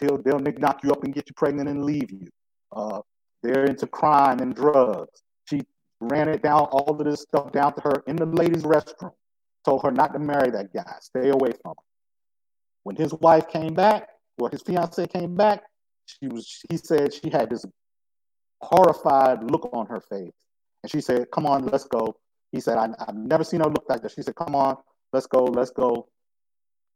they'll, they'll knock you up and get you pregnant and leave you. Uh, they're into crime and drugs. She ran it down, all of this stuff down to her in the ladies' restroom. Told her not to marry that guy, stay away from him. When his wife came back, or his fiance came back, she was he said she had this horrified look on her face. And she said, Come on, let's go. He said, I, have never seen her look like that. She said, Come on, let's go, let's go.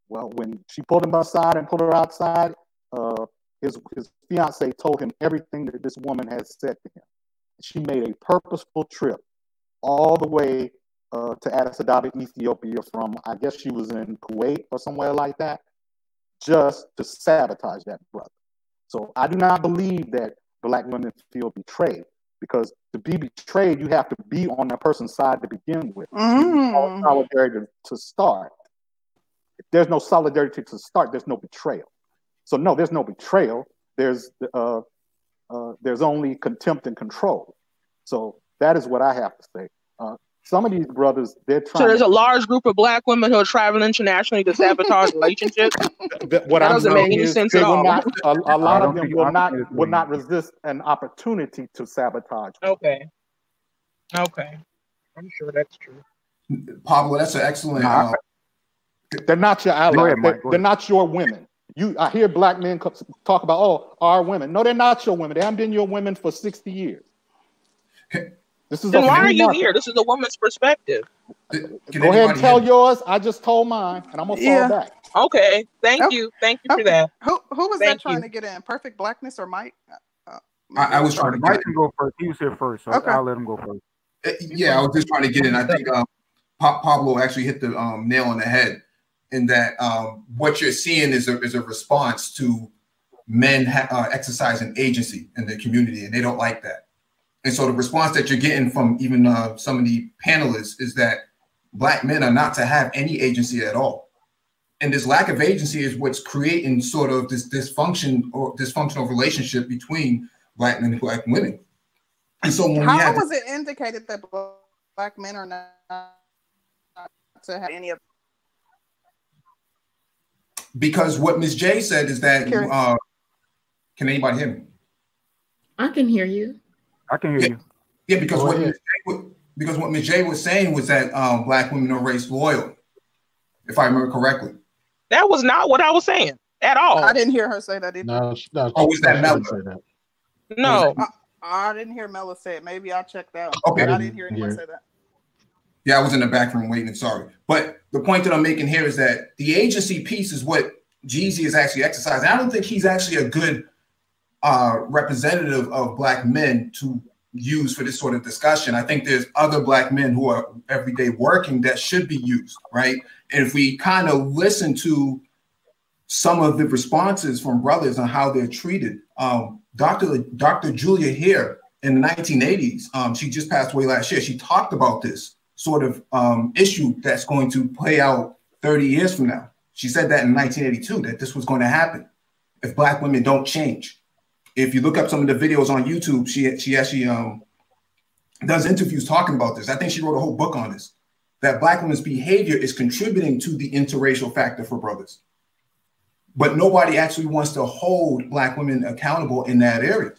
Well, when she pulled him aside and pulled her outside, uh, his, his fiance told him everything that this woman had said to him. She made a purposeful trip all the way uh, to Addis Ababa, Ethiopia, from I guess she was in Kuwait or somewhere like that, just to sabotage that brother. So I do not believe that black women feel betrayed because to be betrayed, you have to be on that person's side to begin with. Mm. Solidarity to start. If there's no solidarity to start, there's no betrayal. So no, there's no betrayal. There's uh, uh, there's only contempt and control. So that is what I have to say. Uh, some of these brothers, they're trying. So there's to, a large group of black women who are traveling internationally to sabotage relationships. That, what that doesn't make any sense at all. Not, a, a lot of them will not will not resist an opportunity to sabotage. Okay. Okay. I'm sure that's true. Pablo, that's an excellent. Uh, they're not your allies. Ahead, they're, they're not your women. You, I hear black men talk about, oh, our women. No, they're not your women. They haven't been your women for 60 years. This is then why are you market. here? This is a woman's perspective. Can Go ahead and tell yours. I just told mine, and I'm gonna yeah. fall back. Okay, thank oh. you, thank you for that. Who who was thank that trying you. to get in? Perfect blackness or Mike? Uh, I, I, was trying to. Mike can go first. He was here first, so okay. I'll let him go first. Uh, yeah, I was just trying to get in. I think um, Pablo actually hit the um, nail on the head in that um, what you're seeing is a, is a response to men ha- uh, exercising agency in the community, and they don't like that. And so the response that you're getting from even uh, some of the panelists is that black men are not to have any agency at all. And this lack of agency is what's creating sort of this dysfunction or dysfunctional relationship between black men and black women. And so when how was it indicated that black men are not to have any of because what Ms. J said is that uh, can anybody hear me? I can hear you. I can hear yeah. you. Yeah, because Go what Ms. J, because what Ms. J was saying was that um, black women are race loyal, if I remember correctly. That was not what I was saying at all. I didn't hear her say that either. No, no oh, was that Mella? No. I, I, didn't hear Mella say it. Maybe I'll check that out. Okay. I didn't hear anyone say that. Yeah, I was in the back room waiting. Sorry. But the point that I'm making here is that the agency piece is what Jeezy is actually exercising. I don't think he's actually a good uh, representative of black men to use for this sort of discussion. I think there's other black men who are everyday working that should be used, right? And if we kind of listen to some of the responses from brothers on how they're treated, um, Dr. Dr. Julia Hare in the 1980s, um, she just passed away last year. She talked about this sort of um, issue that's going to play out 30 years from now. She said that in 1982 that this was going to happen if black women don't change. If you look up some of the videos on YouTube, she she actually um, does interviews talking about this. I think she wrote a whole book on this. That black women's behavior is contributing to the interracial factor for brothers. But nobody actually wants to hold black women accountable in that area.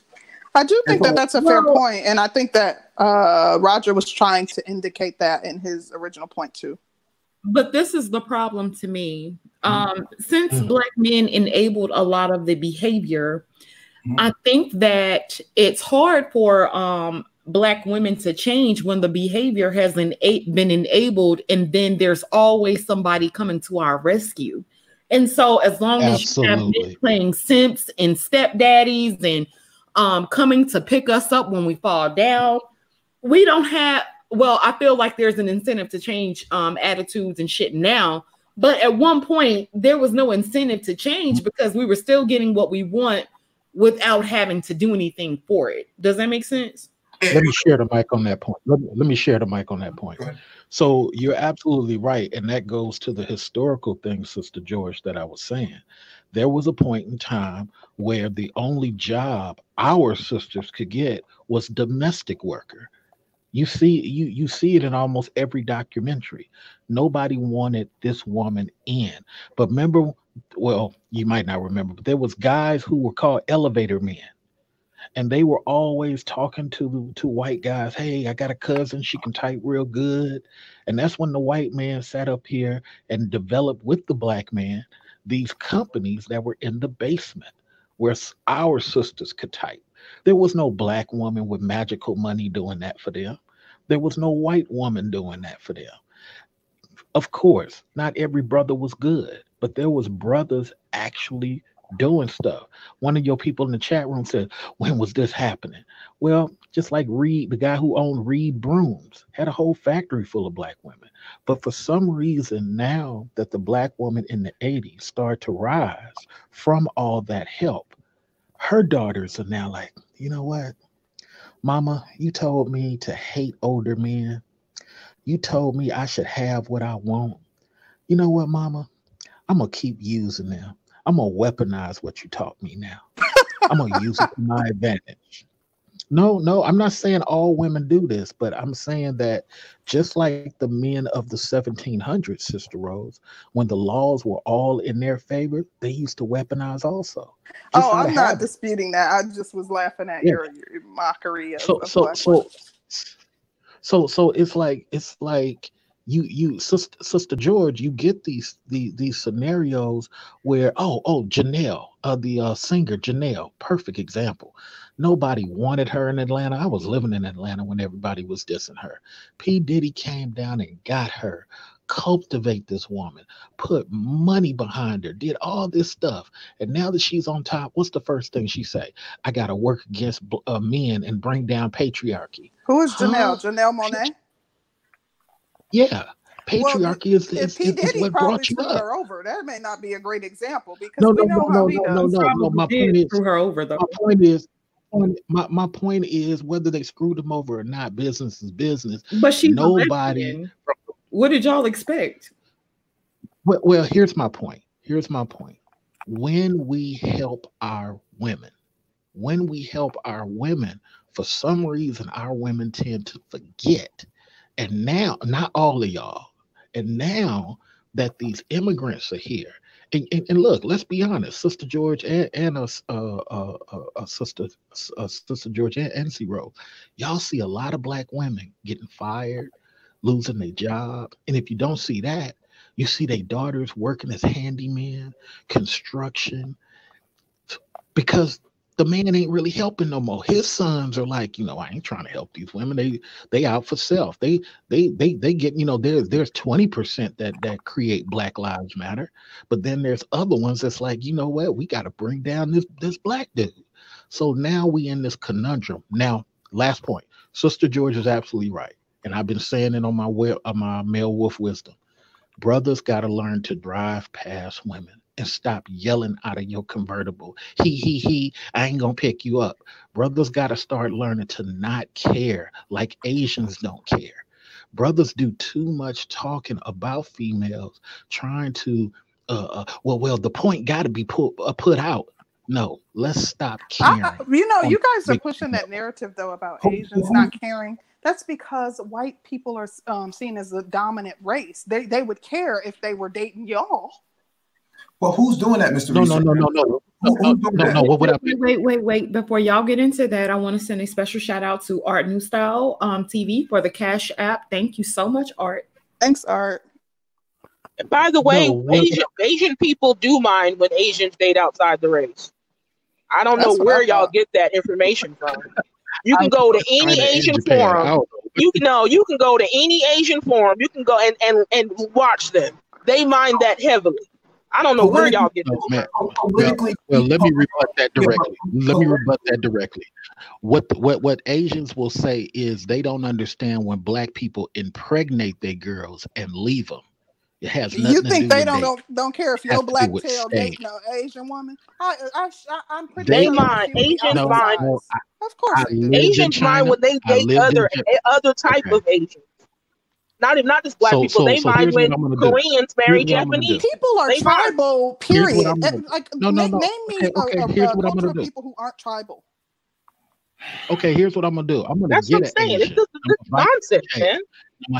I do think that that's a fair point, and I think that uh, Roger was trying to indicate that in his original point too. But this is the problem to me. Um, since mm-hmm. black men enabled a lot of the behavior, mm-hmm. I think that it's hard for um, black women to change when the behavior has been enabled, and then there's always somebody coming to our rescue. And so, as long Absolutely. as you have playing simps and stepdaddies and um, coming to pick us up when we fall down, we don't have. Well, I feel like there's an incentive to change um, attitudes and shit now. But at one point, there was no incentive to change mm-hmm. because we were still getting what we want without having to do anything for it. Does that make sense? Let me share the mic on that point. Let me, let me share the mic on that point. So you're absolutely right. And that goes to the historical thing, Sister George, that I was saying. There was a point in time where the only job our sisters could get was domestic worker. You see, you you see it in almost every documentary. Nobody wanted this woman in. But remember, well, you might not remember, but there was guys who were called elevator men and they were always talking to to white guys hey i got a cousin she can type real good and that's when the white man sat up here and developed with the black man these companies that were in the basement where our sisters could type there was no black woman with magical money doing that for them there was no white woman doing that for them of course not every brother was good but there was brothers actually doing stuff. One of your people in the chat room said, When was this happening? Well, just like Reed, the guy who owned Reed Brooms, had a whole factory full of black women. But for some reason, now that the black woman in the 80s start to rise from all that help, her daughters are now like, you know what? Mama, you told me to hate older men. You told me I should have what I want. You know what, Mama? I'm going to keep using them I'm gonna weaponize what you taught me now. I'm gonna use it to my advantage. No, no, I'm not saying all women do this, but I'm saying that just like the men of the 1700s, Sister Rose, when the laws were all in their favor, they used to weaponize also. Just oh, I'm not disputing that. I just was laughing at yeah. your, your, mockery of, so, so, so, so, so it's like it's like you you sister, sister george you get these these these scenarios where oh oh janelle uh the uh singer janelle perfect example nobody wanted her in atlanta i was living in atlanta when everybody was dissing her p diddy came down and got her cultivate this woman put money behind her did all this stuff and now that she's on top what's the first thing she say i gotta work against uh, men and bring down patriarchy who is janelle huh? janelle monáe yeah. Patriarchy well, is, is, is, is, what brought you up. her over. That may not be a great example because no, no, we know no, how no, no, no, no, no. My point is, her over though. My point is, my, my point is whether they screwed him over or not, business is business. But she nobody. What did y'all expect? Well, well, here's my point. Here's my point. When we help our women, when we help our women, for some reason, our women tend to forget and now, not all of y'all, and now that these immigrants are here and, and, and, look, let's be honest, Sister George and, and uh, uh, uh, uh, Sister uh, Sister George and, and Zero, y'all see a lot of black women getting fired, losing their job, and if you don't see that, you see their daughters working as handyman, construction, because the man ain't really helping no more. His sons are like, you know, I ain't trying to help these women. They they out for self. They they they they get, you know, there's there's 20% that that create Black Lives Matter, but then there's other ones that's like, you know what, we got to bring down this this black dude. So now we in this conundrum. Now, last point. Sister George is absolutely right. And I've been saying it on my way on my male wolf wisdom. Brothers got to learn to drive past women and stop yelling out of your convertible. He, he, he, I ain't gonna pick you up. Brothers gotta start learning to not care like Asians don't care. Brothers do too much talking about females, trying to, uh, uh well, well, the point got to be put uh, put out. No, let's stop caring. I, you know, you guys are pushing that narrative though about Asians not caring. That's because white people are um, seen as the dominant race. They they would care if they were dating y'all. Well, who's doing that, Mr. No, no, no, no, no. No, no, no, no. What would I wait, wait, wait, wait. Before y'all get into that, I want to send a special shout out to Art New Style um, TV for the Cash App. Thank you so much, Art. Thanks, Art. And by the way, no, Asian, Asian people do mind when Asians date outside the race. I don't That's know where y'all get that information from. You can go to any Asian forum. You can no, you can go to any Asian forum. You can go and and and watch them. They mind that heavily. I don't know where y'all get this. Man. Well, well, let me rebut that directly. Let me rebut that directly. What what what Asians will say is they don't understand when black people impregnate their girls and leave them. It has nothing. You think they don't, don't don't care if your black tail dates no Asian woman? I, I, I am pretty. They mind Asians no, mind. No, I, of course, Asians mind when they date other eh, other type okay. of Asians. Not even not just black so, people. So, they so mind when Koreans marry Japanese. People are they tribal. Period. Like no, no, no. Name me okay, okay. a, a, a culture of people who aren't tribal. Okay, here's what I'm gonna do. I'm gonna That's get what I'm saying. Asian. It's just a concept, man.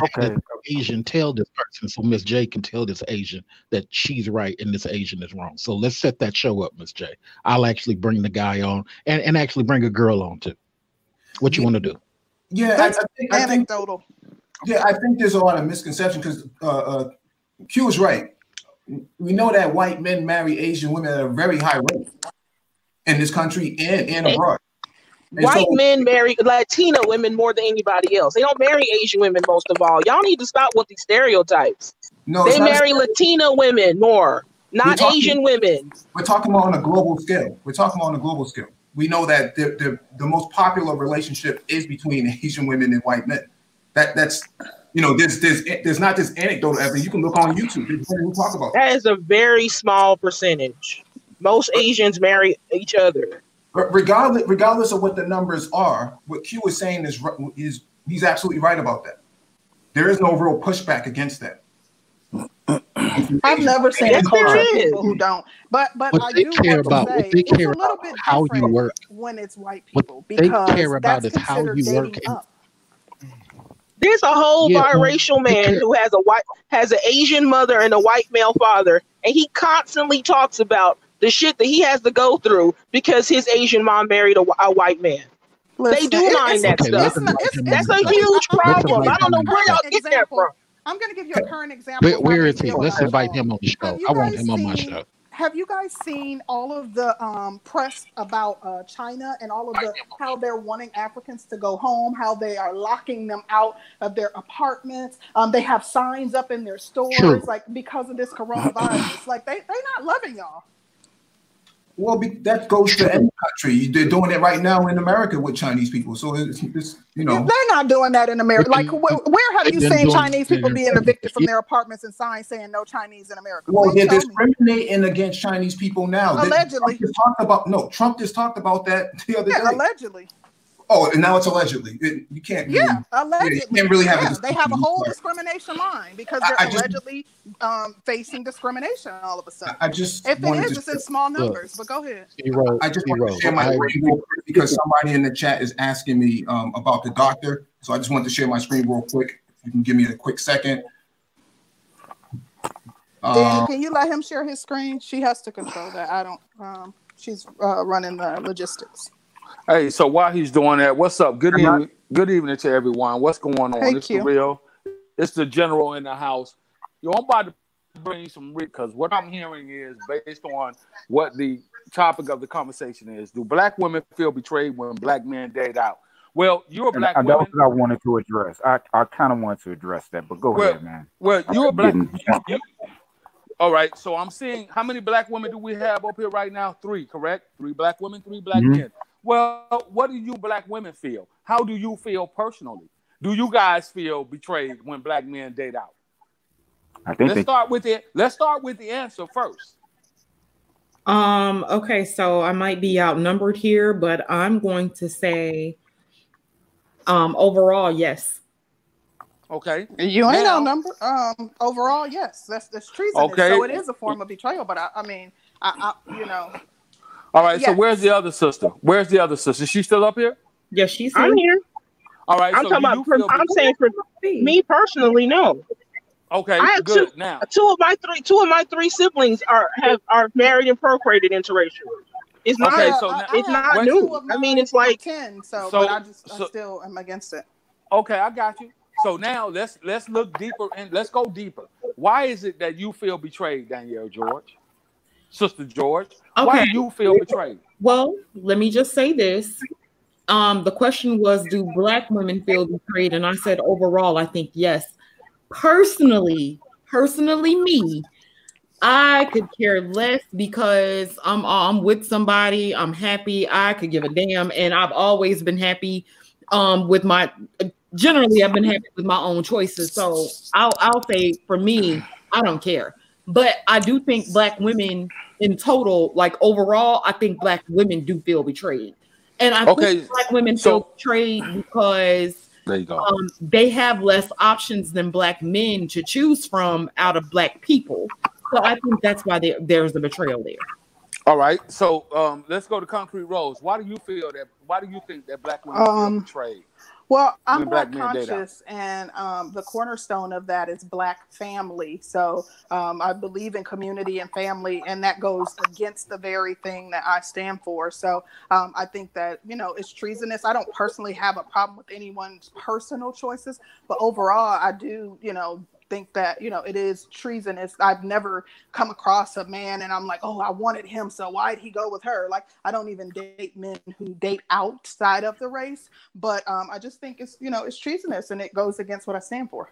okay. Asian tell this person so Miss J can tell this Asian that she's right and this Asian is wrong. So let's set that show up, Miss J. I'll actually bring the guy on and, and actually bring a girl on too. What you want to do? Yeah, I, I, think, anecdotal. I think, yeah, I think there's a lot of misconception because uh, uh, Q is right. We know that white men marry Asian women at a very high rate in this country and, and abroad. And white so, men marry Latina women more than anybody else. They don't marry Asian women most of all. Y'all need to stop with these stereotypes. No, they marry Latina women more, not talking, Asian women. We're talking about on a global scale. We're talking about on a global scale. We know that the, the, the most popular relationship is between Asian women and white men. That that's you know there's there's there's not this anecdotal evidence. You can look on YouTube. People talk about that is a very small percentage. Most Asians marry each other. Regardless, regardless of what the numbers are, what Q is saying is is he's absolutely right about that. There is no real pushback against that. I've never seen yes, a culture of people who don't, but but what I they care about say, what they care about how you work when it's white people what because they care about is how you work there's a whole yeah, biracial man who has a white has an Asian mother and a white male father, and he constantly talks about the shit that he has to go through because his Asian mom married a, a white man. Listen, they do mind that okay, stuff. It's, it's, That's a huge problem. I don't know where y'all get that from. I'm going to give you a current example. where, where is he? Let's invite him on the show. I want him on my show have you guys seen all of the um, press about uh, China and all of the how they're wanting Africans to go home, how they are locking them out of their apartments? Um, they have signs up in their stores, like because of this coronavirus. like they they're not loving y'all. Well, that goes to any country. They're doing it right now in America with Chinese people. So it's, it's you know they're not doing that in America. Like where, where have you seen Chinese people being evicted from their apartments and signs saying no Chinese in America? Well, they're discriminating me. against Chinese people now. Allegedly, Trump talked about no. Trump just talked about that the other yeah, day. Allegedly. Oh, and now it's allegedly. It, you can't. Really, yeah, allegedly. You can't really have yeah, They have a whole discrimination line because they're I, I allegedly just, um, facing discrimination all of a sudden. I just if it is, it's in small numbers. Look, but go ahead. Zero, I just want to share my screen real quick because somebody in the chat is asking me um, about the doctor. So I just want to share my screen real quick. If You can give me a quick second. Danny, uh, can you let him share his screen? She has to control that. I don't. Um, she's uh, running the logistics. Hey, so while he's doing that, what's up? Good evening. Good evening to everyone. What's going on? Thank it's you. the real. It's the general in the house. Yo, I'm about to bring some because what I'm hearing is based on what the topic of the conversation is. Do black women feel betrayed when black men date out? Well, you're a black and, woman. That's what I wanted to address. I, I kind of want to address that, but go well, ahead, man. Well, you're a black. You, all right, so I'm seeing how many black women do we have up here right now? Three, correct? Three black women, three black mm-hmm. men. Well, what do you black women feel? How do you feel personally? Do you guys feel betrayed when black men date out? I think let's they... start with it. Let's start with the answer first. Um, okay, so I might be outnumbered here, but I'm going to say um overall, yes. Okay. You ain't now, outnumbered. Um overall, yes. That's that's treason. Okay. So it is a form of betrayal, but I, I mean, I, I you know. All right, yes. so where's the other sister? Where's the other sister? Is she still up here? Yes, she's here. I'm here. All right. I'm so talking about. For, I'm saying for me personally, no. Okay, I have good. Two, now, two of my three, two of my three siblings are have are married and procreated interracial. It's not. Okay, so I, it's I not new. I mean, it's like ten. So, so but I just so, I still am against it. Okay, I got you. So now let's let's look deeper and let's go deeper. Why is it that you feel betrayed, Danielle George, Sister George? Okay. Why do you feel betrayed? Well, let me just say this. Um, the question was, do black women feel betrayed? And I said overall, I think yes personally, personally me, I could care less because I'm I'm with somebody, I'm happy, I could give a damn, and I've always been happy um with my generally I've been happy with my own choices. So I'll I'll say for me, I don't care. But I do think black women in total, like overall, I think black women do feel betrayed. And I okay. think black women so, feel betrayed because there you go. Um, they have less options than black men to choose from out of black people. So I think that's why there, there's a betrayal there. All right. So um, let's go to Concrete Rose. Why do you feel that? Why do you think that black women um, feel betrayed? Well, I'm black, conscious, and um, the cornerstone of that is black family. So um, I believe in community and family, and that goes against the very thing that I stand for. So um, I think that you know it's treasonous. I don't personally have a problem with anyone's personal choices, but overall, I do you know think that you know it is treasonous. I've never come across a man and I'm like, oh, I wanted him, so why'd he go with her? Like I don't even date men who date outside of the race, but um, I just think it's you know it's treasonous and it goes against what I stand for.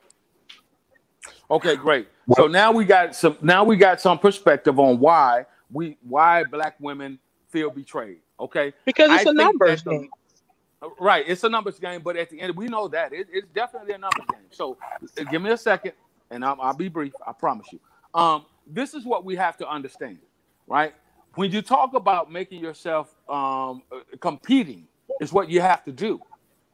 Okay, great. So now we got some now we got some perspective on why we why black women feel betrayed. Okay, because it's I a numbers game. Right, it's a numbers game, but at the end, we know that it, it's definitely a numbers game. So, give me a second and I'll, I'll be brief. I promise you. Um, this is what we have to understand, right? When you talk about making yourself um, uh, competing, is what you have to do.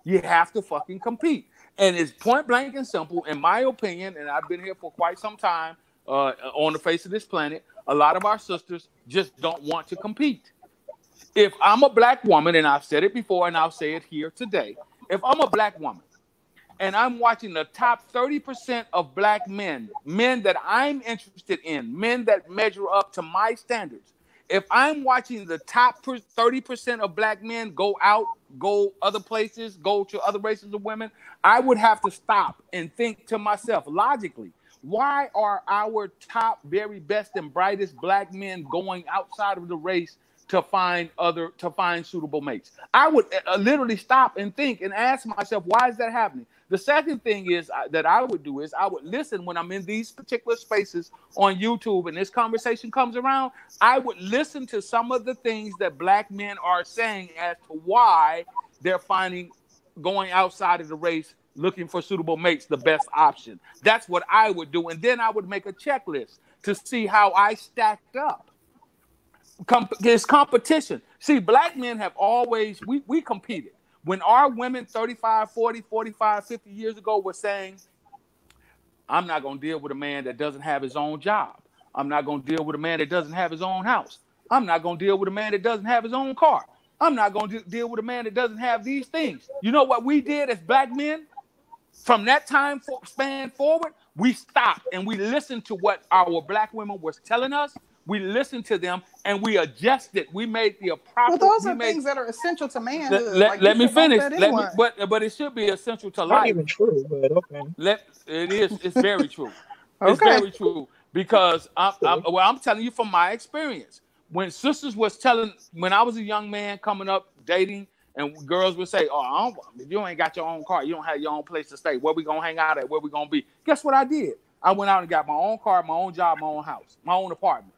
You have to fucking compete, and it's point blank and simple, in my opinion. And I've been here for quite some time uh, on the face of this planet. A lot of our sisters just don't want to compete. If I'm a black woman, and I've said it before, and I'll say it here today, if I'm a black woman and I'm watching the top 30% of black men, men that I'm interested in, men that measure up to my standards. If I'm watching the top 30% of black men go out, go other places, go to other races of women, I would have to stop and think to myself logically, why are our top, very best, and brightest black men going outside of the race to find other to find suitable mates. I would uh, literally stop and think and ask myself, why is that happening? The second thing is that I would do is I would listen when I'm in these particular spaces on YouTube and this conversation comes around. I would listen to some of the things that black men are saying as to why they're finding going outside of the race looking for suitable mates the best option. That's what I would do, and then I would make a checklist to see how I stacked up Com- competition. See, black men have always, we, we competed. When our women 35, 40, 45, 50 years ago were saying, I'm not going to deal with a man that doesn't have his own job. I'm not going to deal with a man that doesn't have his own house. I'm not going to deal with a man that doesn't have his own car. I'm not going to deal with a man that doesn't have these things. You know what we did as black men? From that time span forward, we stopped and we listened to what our black women was telling us. We listened to them and we adjusted. We made the proper. Well, those are made, things that are essential to man. Let, let, like, let me finish. Let me, but but it should be essential to life. Not even true, but okay. Let it is. It's very true. It's very true because I'm, I'm well. I'm telling you from my experience. When sisters was telling, when I was a young man coming up dating, and girls would say, "Oh, I don't, if you ain't got your own car, you don't have your own place to stay. Where we gonna hang out at? Where we gonna be?" Guess what I did? I went out and got my own car, my own job, my own house, my own apartment.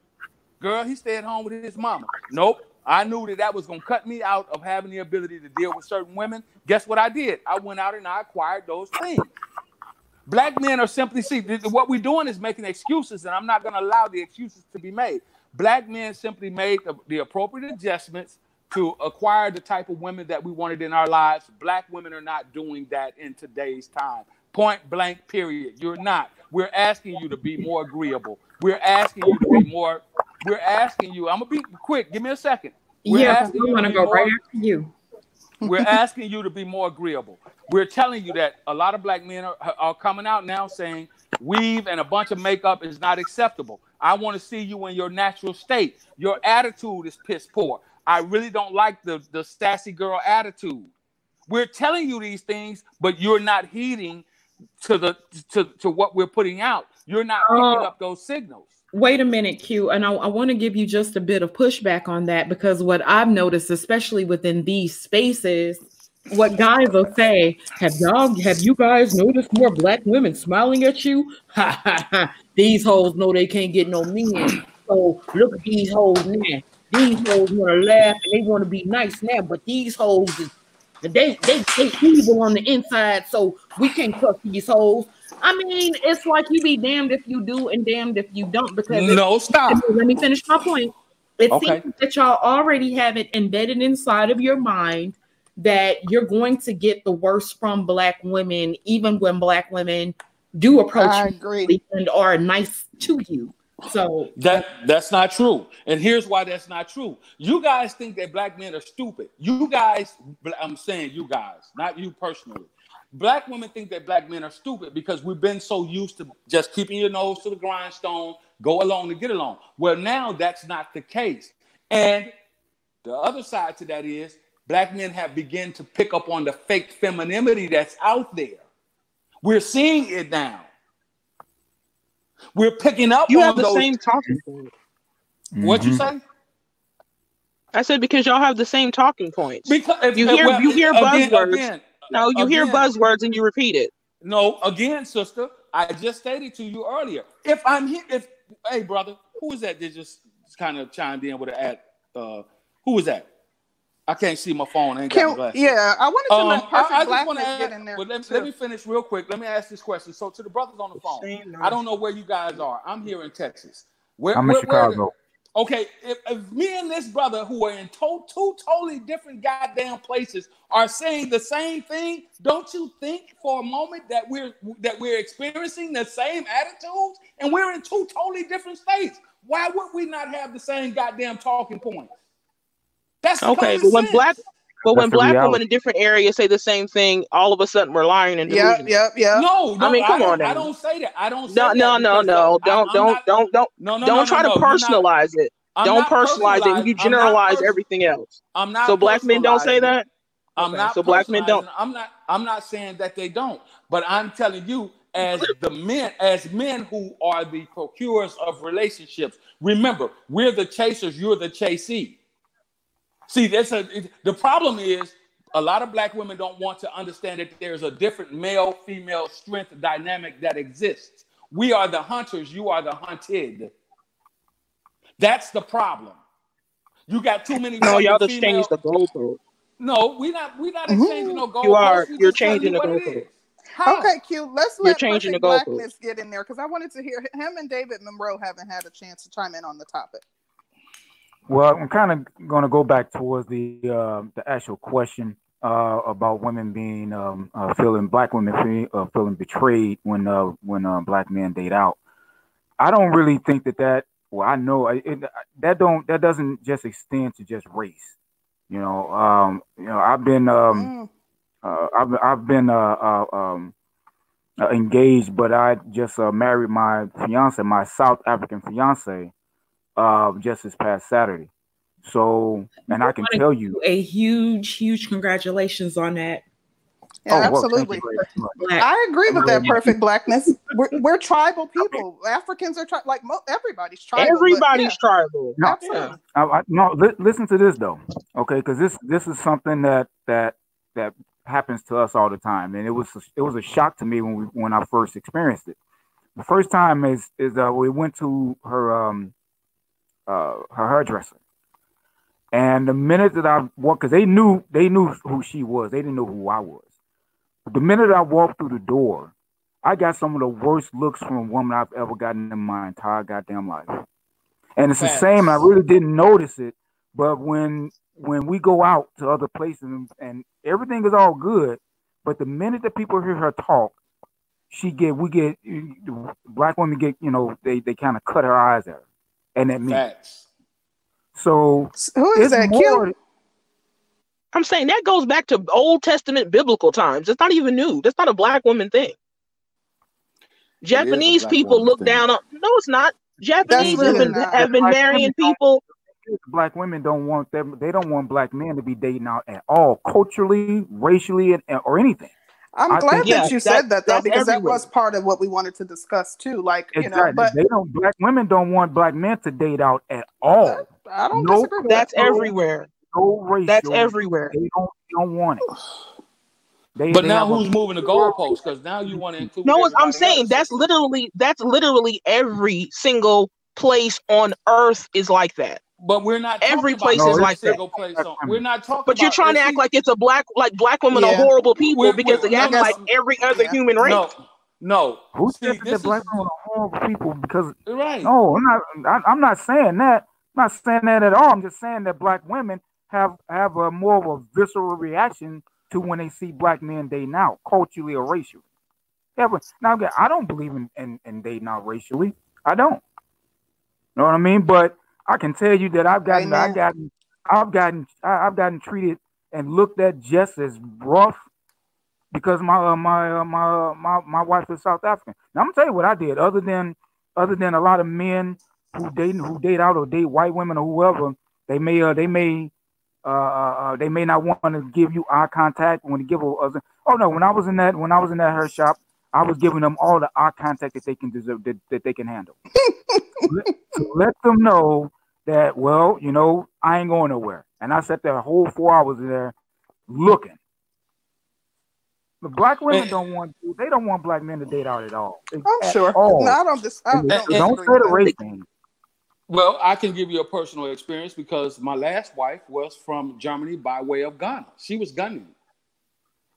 Girl, he stayed home with his mama. Nope. I knew that that was gonna cut me out of having the ability to deal with certain women. Guess what I did? I went out and I acquired those things. Black men are simply see what we're doing is making excuses, and I'm not going to allow the excuses to be made. Black men simply made the, the appropriate adjustments to acquire the type of women that we wanted in our lives. Black women are not doing that in today's time. Point blank, period. You're not. We're asking you to be more agreeable. We're asking you to be more. We're asking you. I'm gonna be quick. Give me a second. We're Yeah, asking we you want to go more- right after you. we're asking you to be more agreeable. We're telling you that a lot of black men are, are coming out now saying weave and a bunch of makeup is not acceptable. I want to see you in your natural state. Your attitude is piss poor. I really don't like the, the sassy girl attitude. We're telling you these things, but you're not heeding to the to, to what we're putting out. You're not picking Uh, up those signals. Wait a minute, Q, and I, I want to give you just a bit of pushback on that because what I've noticed, especially within these spaces, what guys will say, have y'all have you guys noticed more black women smiling at you? These hoes know they can't get no men. So look at these hoes now. These hoes want to laugh and they want to be nice now, but these hoes is they they they evil on the inside, so we can't trust these hoes. I mean, it's like you be damned if you do and damned if you don't. Because it- No, stop. Let me finish my point. It Okay. seems that y'all already have it embedded inside of your mind that you're going to get the worst from black women, even when black women do approach I you and are nice to you. So That that's not true. And here's why that's not true. You guys think that black men are stupid. You guys, I'm saying you guys, not you personally. Black women think that black men are stupid because we've been so used to just keeping your nose to the grindstone, go along to get along. Well, now that's not the case. And the other side to that is black men have begun to pick up on the fake femininity that's out there. We're seeing it now. We're picking up You on have the those- same talking points. What'd you mm-hmm. say? I said because y'all have the same talking points. Because if- you hear well, you hear again- buzzwords. again, no, you hear buzzwords and you repeat it. No, again, sister, I just stated to you earlier. If I'm here, if hey brother, who is that that just kind of chimed in with an ad? Uh, who was that? I can't see my phone. I ain't got my Can, glasses. yeah, I wanted to Um, let I- perfect I just blackness wanna ask- get in there. Well, let, let me finish real quick. Let me ask this question. So, to the brothers on the phone, I don't know where you guys are. I'm here in Texas. Where, I'm in where- where- Chicago. Okay, if, if me and this brother, who are in to- two totally different goddamn places, are saying the same thing, don't you think for a moment that we're that we're experiencing the same attitudes and we're in two totally different states? Why would we not have the same goddamn talking points? That's Okay, but when sense. black but when That's the black women in different areas say the same thing, all of a sudden we're lying and Yep, delusional. yep, yep. No, no, I mean, come don't, on I now. don't say that. I don't say No, that no, no, because no. Don't, I'm don't, not- don't, don't, No, no, don't no, try no, to no. You're not- personalize it. I'm don't personalize it. You generalize pers- everything else. I'm not. So black men don't say that. I'm Okay, not. So black men don't. I'm not. I'm not saying that they don't, but I'm telling you, as the men, as men who are the procurers of relationships, remember, we're the chasers. You're the chasee. See, that's a. it- the problem is a lot of black women don't want to understand that there's a different male-female strength dynamic that exists. We are the hunters. You are the hunted. That's the problem. You got too many. No, y'all just female- changed the goalpost. no, we not we not mm-hmm. exchanging no goalposts. You are. We You're changing the what goalpost. How? Okay, Q. Let's You're let changing the goalpost. blackness get in there because I wanted to hear him and David Monroe haven't had a chance to chime in on the topic. Well, I'm kind of going to go back towards the uh, the actual question uh, about women being um, uh, feeling black women fe- uh, feeling betrayed when uh, when uh, black men date out. I don't really think that that. Well, I know it, it, that don't that doesn't just extend to just race. You know, um, you know, I've been um, uh, I've I've been uh, uh, um, uh, engaged, but I just uh, married my fiance, my South African fiance, uh, just this past Saturday. So, and I can tell you a huge, huge congratulations on that. Yeah, oh, absolutely. I agree with that perfect blackness. We're, we're tribal people. Africans are tri- like mo- everybody's tribal. Everybody's yeah. tribal. No, yeah. I, I, no li- listen to this though, okay? Because this this is something that that that happens to us all the time, and it was it was a shock to me when we when I first experienced it. The first time is is uh, we went to her um uh her hairdresser, and the minute that I walked, because they knew they knew who she was, they didn't know who I was. But the minute I walked through the door, I got some of the worst looks from a woman I've ever gotten in my entire goddamn life. And it's the same. I really didn't notice it, but when when we go out to other places and, and everything is all good, but the minute that people hear her talk, she get we get black women get you know they they kind of cut her eyes at her, and that means so who is that? More, Q? I'm saying that goes back to Old Testament biblical times. It's not even new. That's not a black woman thing. Japanese people look thing. down on. No, it's not. Japanese have been, have been marrying people. Black women don't want them. They don't want black men to be dating out at all, culturally, racially, and, or anything. I'm I glad think, that yeah, you said that, though, because everywhere. that was part of what we wanted to discuss too. Like exactly. you know, but they don't. Black women don't want black men to date out at all. I don't no, disagree. That's that. everywhere no racial. That's everywhere. They don't, they don't want it. They, but they now who's a, moving the goalposts? Because now you want to include. No, I'm saying else. that's literally that's literally every single place on earth is like that. But we're not. Every place no, is like that. Place on, we're not talking. But you're trying to act like it's a black, like black women yeah. are horrible people we're, because we're, they act like every other yeah. human race. No, no. Who said that black women are horrible people? Because right. No, I'm not. I, I'm not saying that. I'm not saying that at all. I'm just saying that black women have have a more of a visceral reaction to when they see black men dating out, culturally or racially. Yeah, but now again, I don't believe in, in, in dating out racially. I don't. Know what I mean? But I can tell you that I've gotten I've gotten I've gotten I've gotten treated and looked at just as rough because my uh, my uh, my uh, my my wife is South African. Now I'm gonna tell you what I did. Other than other than a lot of men who date who date out or date white women or whoever, they may uh, they may uh, uh, uh, they may not want to give you eye contact when you give other. Oh no, when I was in that when I was in that hair shop, I was giving them all the eye contact that they can deserve that, that they can handle. let, let them know that well, you know, I ain't going nowhere. And I sat there a whole four hours there looking. The black women don't want to; they don't want black men to date out at all. I'm at sure. All. No, I don't just I don't, don't, don't say the race thing. Well, I can give you a personal experience because my last wife was from Germany by way of Ghana. She was Ghanaian.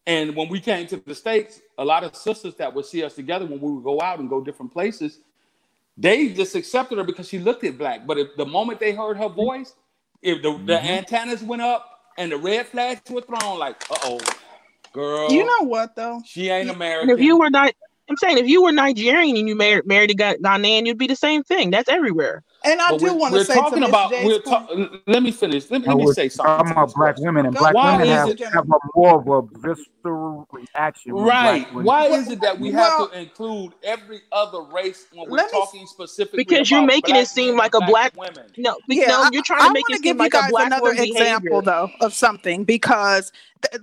And when we came to the States, a lot of sisters that would see us together when we would go out and go different places, they just accepted her because she looked at black. But if the moment they heard her voice, if the, mm-hmm. the antennas went up and the red flags were thrown, like, uh oh, girl. You know what though? She ain't American. If you were not, I'm saying if you were Nigerian and you married married a Ghanaian, you'd be the same thing. That's everywhere. And I but do want to say. We're talking to about. We're ta- let me finish. Let me, let me say something. Talking about black women and black women have, have a more of a visceral reaction. Right. Why is it that we well, have to include every other race when we're talking specifically? Because you're making it seem like a black women. No, yeah, no, you're trying to make it seem like a black another example though of something because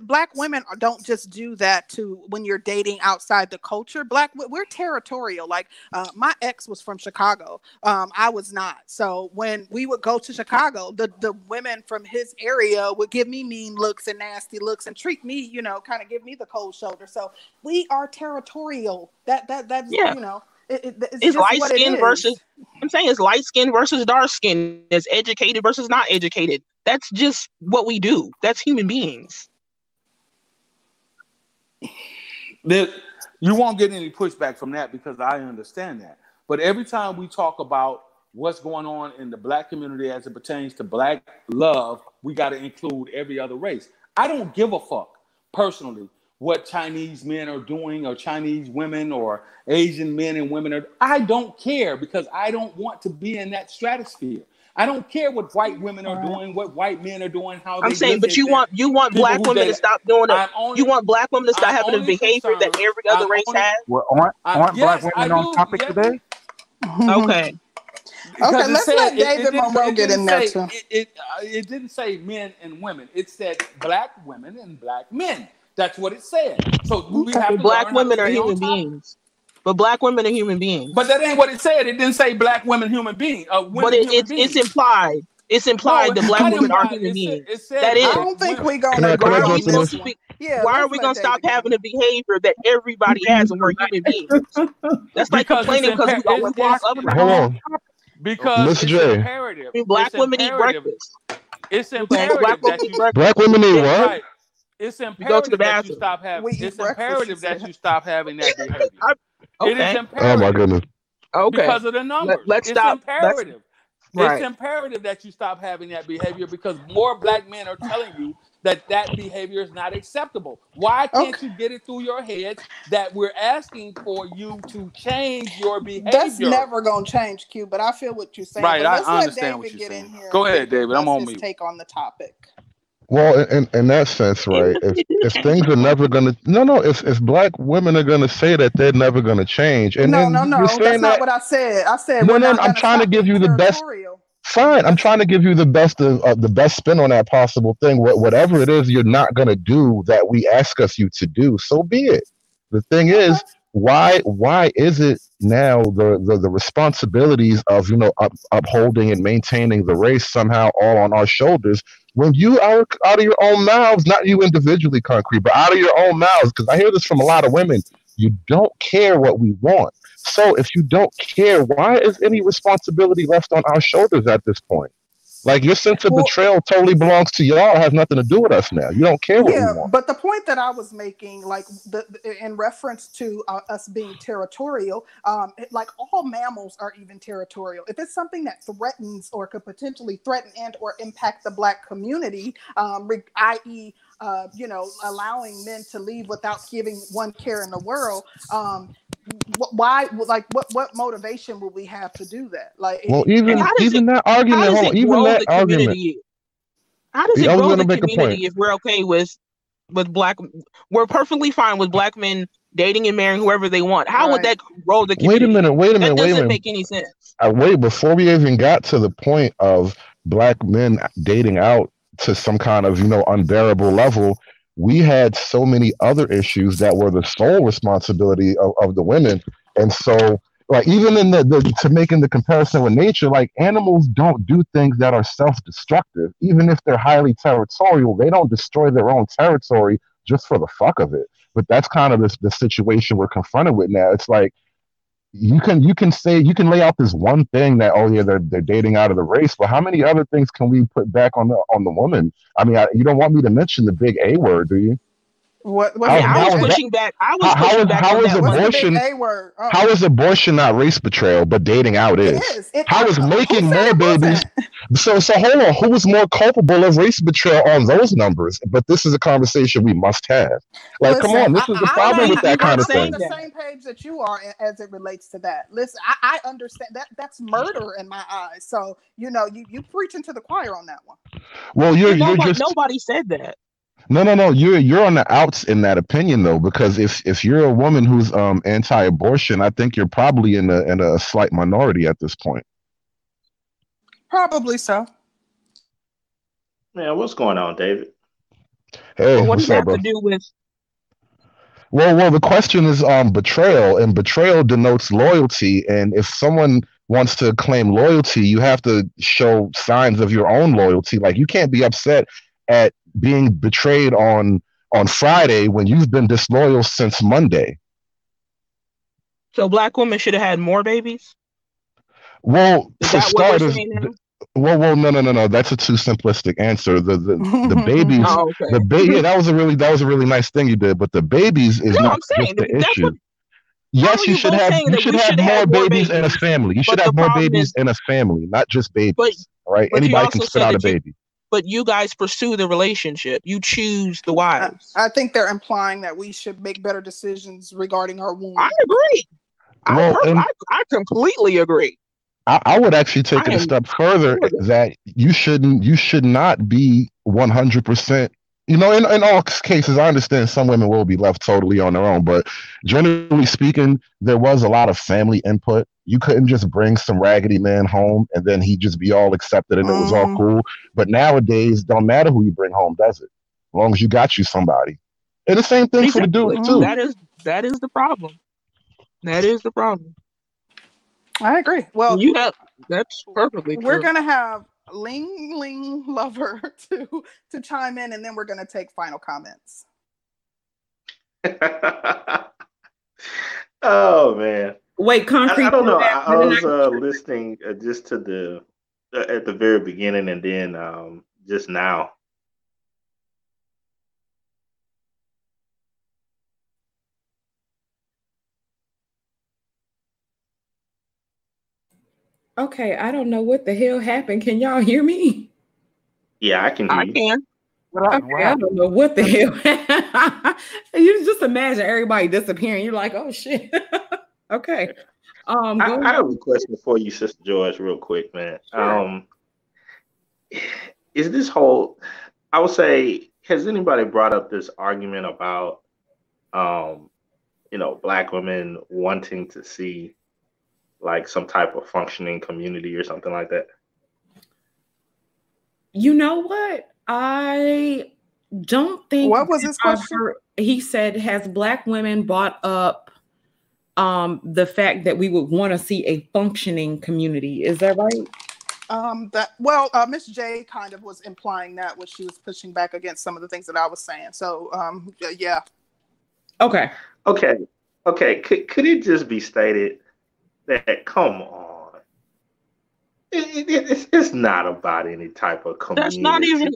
black women don't just do that to when you're dating outside the culture. Black we're territorial. Like uh, my ex was from Chicago. Um, I was not. So when we would go to Chicago, the the women from his area would give me mean looks and nasty looks and treat me, you know, kind of give me the cold shoulder. So we are territorial. That that that's yeah. you know. It, it, it's, it's light skin versus I'm saying it's light skin versus dark skin. It's educated versus not educated. That's just what we do. That's human beings that you won't get any pushback from that because I understand that. But every time we talk about what's going on in the black community as it pertains to black love, we got to include every other race. I don't give a fuck personally what Chinese men are doing or Chinese women or Asian men and women are. I don't care because I don't want to be in that stratosphere. I don't care what white women are doing, what white men are doing, how I'm saying, but you want you want black women to stop doing it. You want black women to stop having the behavior that every other race has. Well, aren't, aren't black women on topic today? Okay. Okay, let's said- let it- David it didn't- Monroe it get in didn't there say- too. It, it, uh, it didn't say men and women. It said black women and black men. That's what it said. So we have to black learn how to women are human top. beings. But black women are human beings. But that ain't what it said. It didn't say black women human being. Uh, women But it, human it's beings. it's implied. It's implied No, that black women are human beings. it said That is. I don't think we gonna. Can I, can I why are jump we in supposed this? to? Yeah, why are we gonna stop David having the behavior that everybody has and we're human beings? That's like Because complaining because we always got it's- one boss it's- other Hold on. Because Miss it's J. imperative. Black It's women eat breakfast. It's imperative black that you breakfast. Black women need It's what? right. It's go to the imperative that you stop having. We It's imperative that you stop having that behavior. I- It is Okay. Oh my goodness. Okay. because of the numbers. let's it's stop. Let's- imperative. Right. It's imperative that you stop having that behavior because more black men are telling you that that behavior is not acceptable. Why can't Okay. you get it through your head that we're asking for you to change your behavior? That's never gonna change, Q. But I feel what you're saying. Right, But I let's let understand what David you're get saying. in here. Go ahead, David. I'm us on his mute. take on the topic. Well, in, in that sense, right? If if things are never gonna no no if if black women are gonna say that they're never gonna change, and no, then no, no. you're That's not that what I said. I said no we're no not I'm trying to give you the best. territorial. Fine, I'm trying to give you the best of uh, the best spin on that possible thing. What whatever it is you're not gonna do that we ask us you to do, so be it. The thing is, why why is it now the the, the responsibilities of you know up, upholding and maintaining the race somehow all on our shoulders when you are out of your own mouths, not you individually, concrete, but out of your own mouths? Because I hear this from a lot of women. You don't care what we want. So if you don't care, why is any responsibility left on our shoulders at this point? Like your sense of Well- betrayal totally belongs to y'all. It has nothing to do with us now. You don't care what we want. but the point that I was making, like the, the- in reference to uh, us being territorial, um, it- like all mammals are even territorial. If it's something that threatens or could potentially threaten and or impact the black community, um, re- i.e., uh, you know, allowing men to leave without giving one care in the world, um, why? Like, what what motivation would we have to do that? Like, Well, it- even How does that argument, How does hold it even grow that the argument. community? How does it Yeah, I was grow the make community if we're okay with with black? We're perfectly fine with black men dating and marrying whoever they want. How would that grow the community? Wait a community? minute, wait a That minute, wait a doesn't minute. make any sense. Uh, wait, before we even got to the point of black men dating out to some kind of you know unbearable level, we had so many other issues that were the sole responsibility of, of the women, and so like even in the, the to making the comparison with nature, like animals don't do things that are self-destructive, even if they're highly territorial. They don't destroy their own territory just for the fuck of it. But that's kind of the, the situation we're confronted with now. It's like you can you can say you can lay out this one thing that oh yeah they're they're dating out of the race, but how many other things can we put back on the on the woman? I mean, I, you don't want me to mention the big A word, do you? What? what How- Yeah, I was is that- pushing back. I was How, how pushing is back how on that What's one. the abortion? Oh. How is abortion not race betrayal, but dating out It is? is. It, How is who making more babies? So so hold on, who is more culpable of race betrayal on those numbers? But this is a conversation we must have. Like, come on, this I, is the I, problem I'm, with that I'm kind of on thing. the same page that you are as it relates to that. Listen, I, I understand that that's murder in my eyes. So you know, you you preaching to the choir on that one. Well, you're you're Nobody, just nobody said that. No, no, no. You're you're on the outs in that opinion though, because if if you're a woman who's um anti-abortion, I think you're probably in a in a slight minority at this point. Probably so. Man, what's going on, David? Hey, But what what's does that have bro? to do with? Well, well, the question is um betrayal, and betrayal denotes loyalty. And if someone wants to claim loyalty, you have to show signs of your own loyalty. Like you can't be upset at being betrayed on on Friday when you've been disloyal since Monday. So black women should have had more babies. Well, Is for that what we're starters, saying now? th- well, well, no, no, no, no. That's a too simplistic answer. The the the babies, Oh, okay. the baby. Yeah, that was a really that was a really nice thing you did. But the babies is No, not I'm saying just the issue. what. Yes, you you should have you should have should more have more babies in a family. You should have more babies is, in a family, not just babies. but All right, but anybody can spit out a that you, baby. But you guys pursue the relationship. You choose the I, wives. I think they're implying that we should make better decisions regarding our womb. I agree. I Well, per- and I, I completely agree. I, I would actually take I it a step further that you shouldn't you should not be 100 percent you know, in, in all cases, I understand some women will be left totally on their own, but generally speaking, there was a lot of family input. You couldn't just bring some raggedy man home and then he'd just be all accepted and mm. it was all mm-hmm. cool. But nowadays, don't matter who you bring home, does it? As long as you got you somebody. And the same thing exactly. for the dude too. That is that is the problem. That is the problem. I agree. Well, you have that's perfectly. We're true. gonna have Ling Ling Lover to to chime in, and then we're going to take final comments. oh man! Wait, concrete. I, I don't know. I, I was uh, listening uh, just to the uh, at the very beginning, and then um, just now. Okay, I don't know what the hell happened. Can y'all hear me? Yeah, I can hear I you. can. Okay, I don't know what the hell. you just imagine everybody disappearing. You're like, oh shit. okay. Um, I, I, have a question for you, Sister George, real quick, man. Sure. Um, is this whole? I would say, has anybody brought up this argument about, um, you know, black women wanting to see like some type of functioning community or something like that? You know what? I don't think. What was his question? he said, "Has black women brought up um, the fact that we would want to see a functioning community?" Is that right? Um, that well, uh, Miss J kind of was implying that when she was pushing back against some of the things that I was saying. So, um, yeah. Okay. Okay. Okay. Could could it just be stated that come on. It, it, it's, it's not about any type of community. That's not even.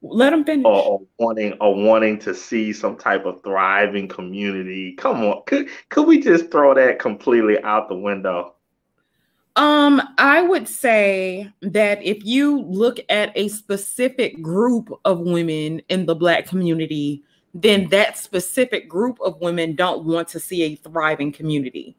Let them finish. Or, or, wanting or wanting to see some type of thriving community. Come on, could could we just throw that completely out the window? Um, I would say that if you look at a specific group of women in the black community, then that specific group of women don't want to see a thriving community.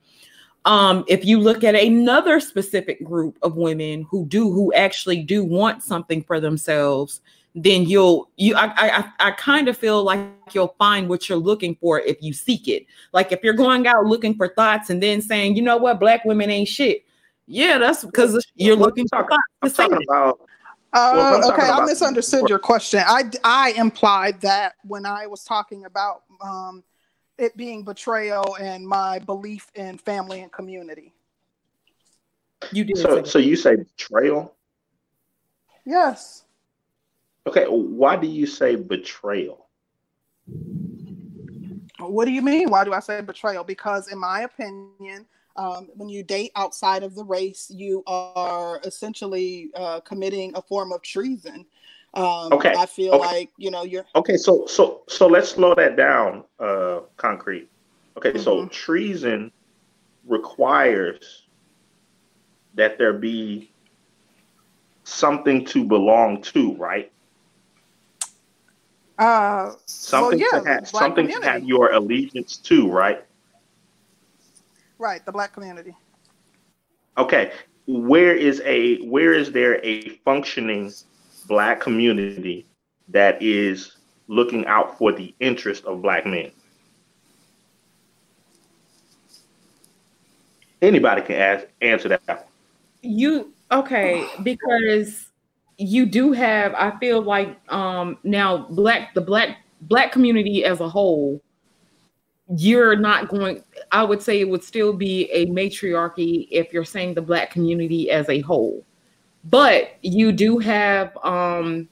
Um, if you look at another specific group of women who do who actually do want something for themselves, then you'll you I I I kind of feel like you'll find what you're looking for if you seek it. Like if you're going out looking for thoughts and then saying, you know what, black women ain't shit. Yeah, that's because you're looking for thoughts. I'm talking about uh, well, okay, I misunderstood your question. I, I implied that when I was talking about um, it being betrayal and my belief in family and community. You did. So, so you say betrayal? Yes. Okay. Why do you say betrayal? What do you mean? Why do I say betrayal? Because, in my opinion, um, when you date outside of the race, you are essentially uh, committing a form of treason. Um, okay. I feel okay. like you know you're okay. So so so let's slow that down. Uh, concrete. Okay. Mm-hmm. So treason requires that there be something to belong to, right? Uh, something well, yeah, to have something community. to have your allegiance to, right? Right, the black community. Okay, where is a where is there a functioning black community that is looking out for the interest of black men? Anybody can ask, answer that. You okay? Because you do have. I feel like um now black the black black community as a whole. You're not going. I would say it would still be a matriarchy if you're saying the black community as a whole but you do have um,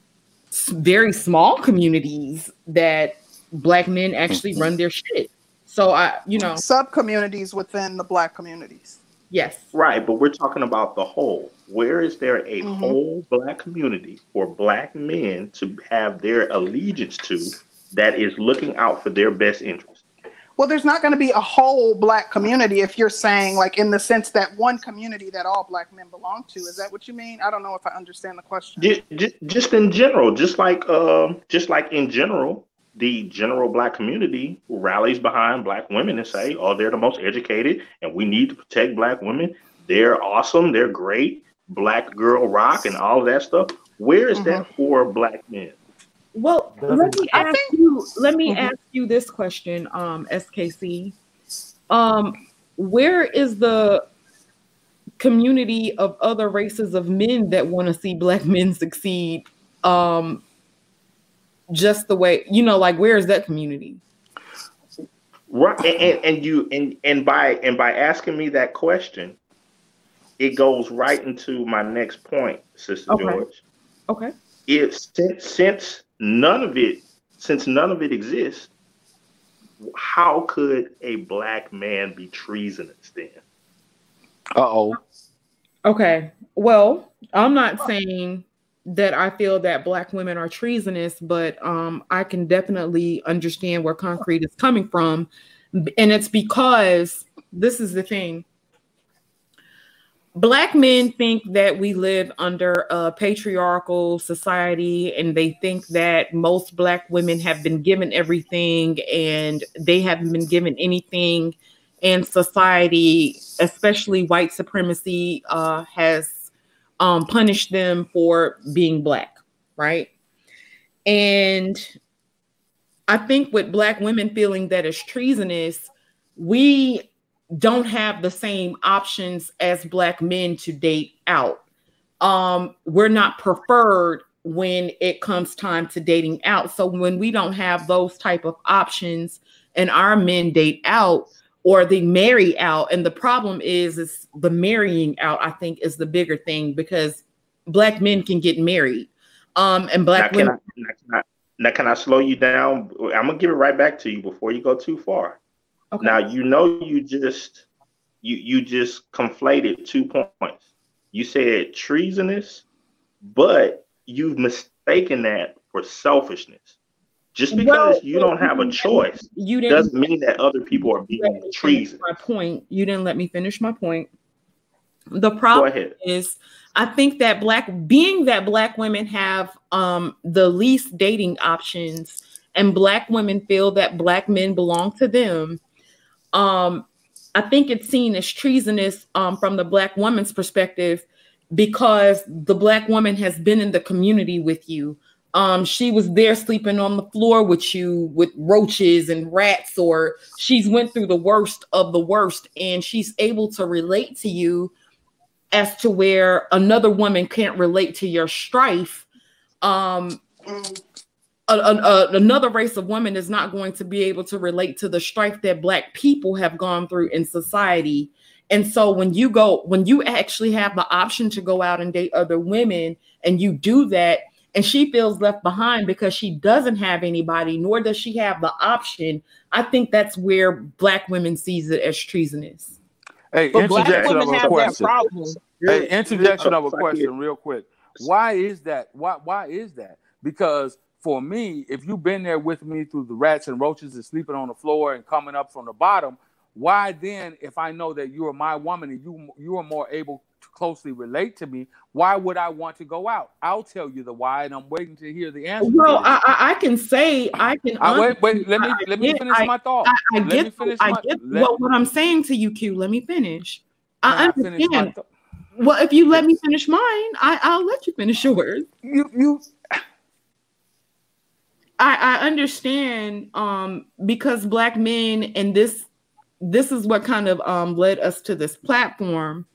very small communities that black men actually run their shit. So I, you know, sub communities within the black communities. Yes. Right, but we're talking about the whole. Where is there a mm-hmm. whole black community for black men to have their allegiance to that is looking out for their best interest? well there's not going to be a whole black community if you're saying like in the sense that one community that all black men belong to is that what you mean i don't know if i understand the question just, just in general just like uh, just like in general the general black community rallies behind black women and say oh they're the most educated and we need to protect black women they're awesome, they're great, black girl rock and all of that stuff. Where is mm-hmm. that for black men? Well, let me ask think, you. Let me mm-hmm. ask you this question, um, SKC. Um, where is the community of other races of men that want to see black men succeed? Um, just the way you know, like where is that community? Right, and, and you and and by and by asking me that question, it goes right into my next point, Sister okay. George. Okay. If since since none of it since none of it exists, how could a black man be treasonous then? Uh oh. Okay. Well, I'm not saying that I feel that black women are treasonous, but um, I can definitely understand where concrete is coming from. And it's because this is the thing black men think that we live under a patriarchal society and they think that most black women have been given everything and they haven't been given anything and society especially white supremacy uh, has um, punished them for being black right and i think with black women feeling that it's treasonous we don't have the same options as black men to date out. Um, we're not preferred when it comes time to dating out. So when we don't have those type of options and our men date out or they marry out, and the problem is is the marrying out, I think is the bigger thing because black men can get married. Um, and black now, women. Can I, now, now, can I slow you down? I'm gonna give it right back to you before you go too far. Okay. Now you know you just you you just conflated two points. You said treasonous, but you've mistaken that for selfishness. Just because well, you don't have a choice you didn't, doesn't mean that other people are being treasonous. My point. You didn't let me finish my point. The problem is, I think that black, being that black women have um, the least dating options, and black women feel that black men belong to them um, I think it's seen as treasonous um, from the black woman's perspective because the black woman has been in the community with you. Um, she was there sleeping on the floor with you with roaches and rats, or she's went through the worst of the worst, and she's able to relate to you as to where another woman can't relate to your strife. Um, a, a, another race of women is not going to be able to relate to the strife that black people have gone through in society and so when you go when you actually have the option to go out and date other women and you do that and she feels left behind because she doesn't have anybody nor does she have the option. I think that's where black women sees it as treasonous. Hey but interjection of a question. hey interjection of a question real quick. Why is that? Why why is that? Because for me, if you've been there with me through the rats and roaches and sleeping on the floor and coming up from the bottom, why then, if I know that you are my woman and you you are more able to closely relate to me, why would I want to go out? I'll tell you the why, and I'm waiting to hear the answer. Well, I, I, can say I can. I, wait, wait. Let me let me finish my thought. I, I get. I my, get let, what, what I'm saying to you, Q. Let me finish. I understand. well, if you let me finish mine, I, I'll let you finish yours. You you I, I understand um, because black men and this this is what kind of um, led us to this platform.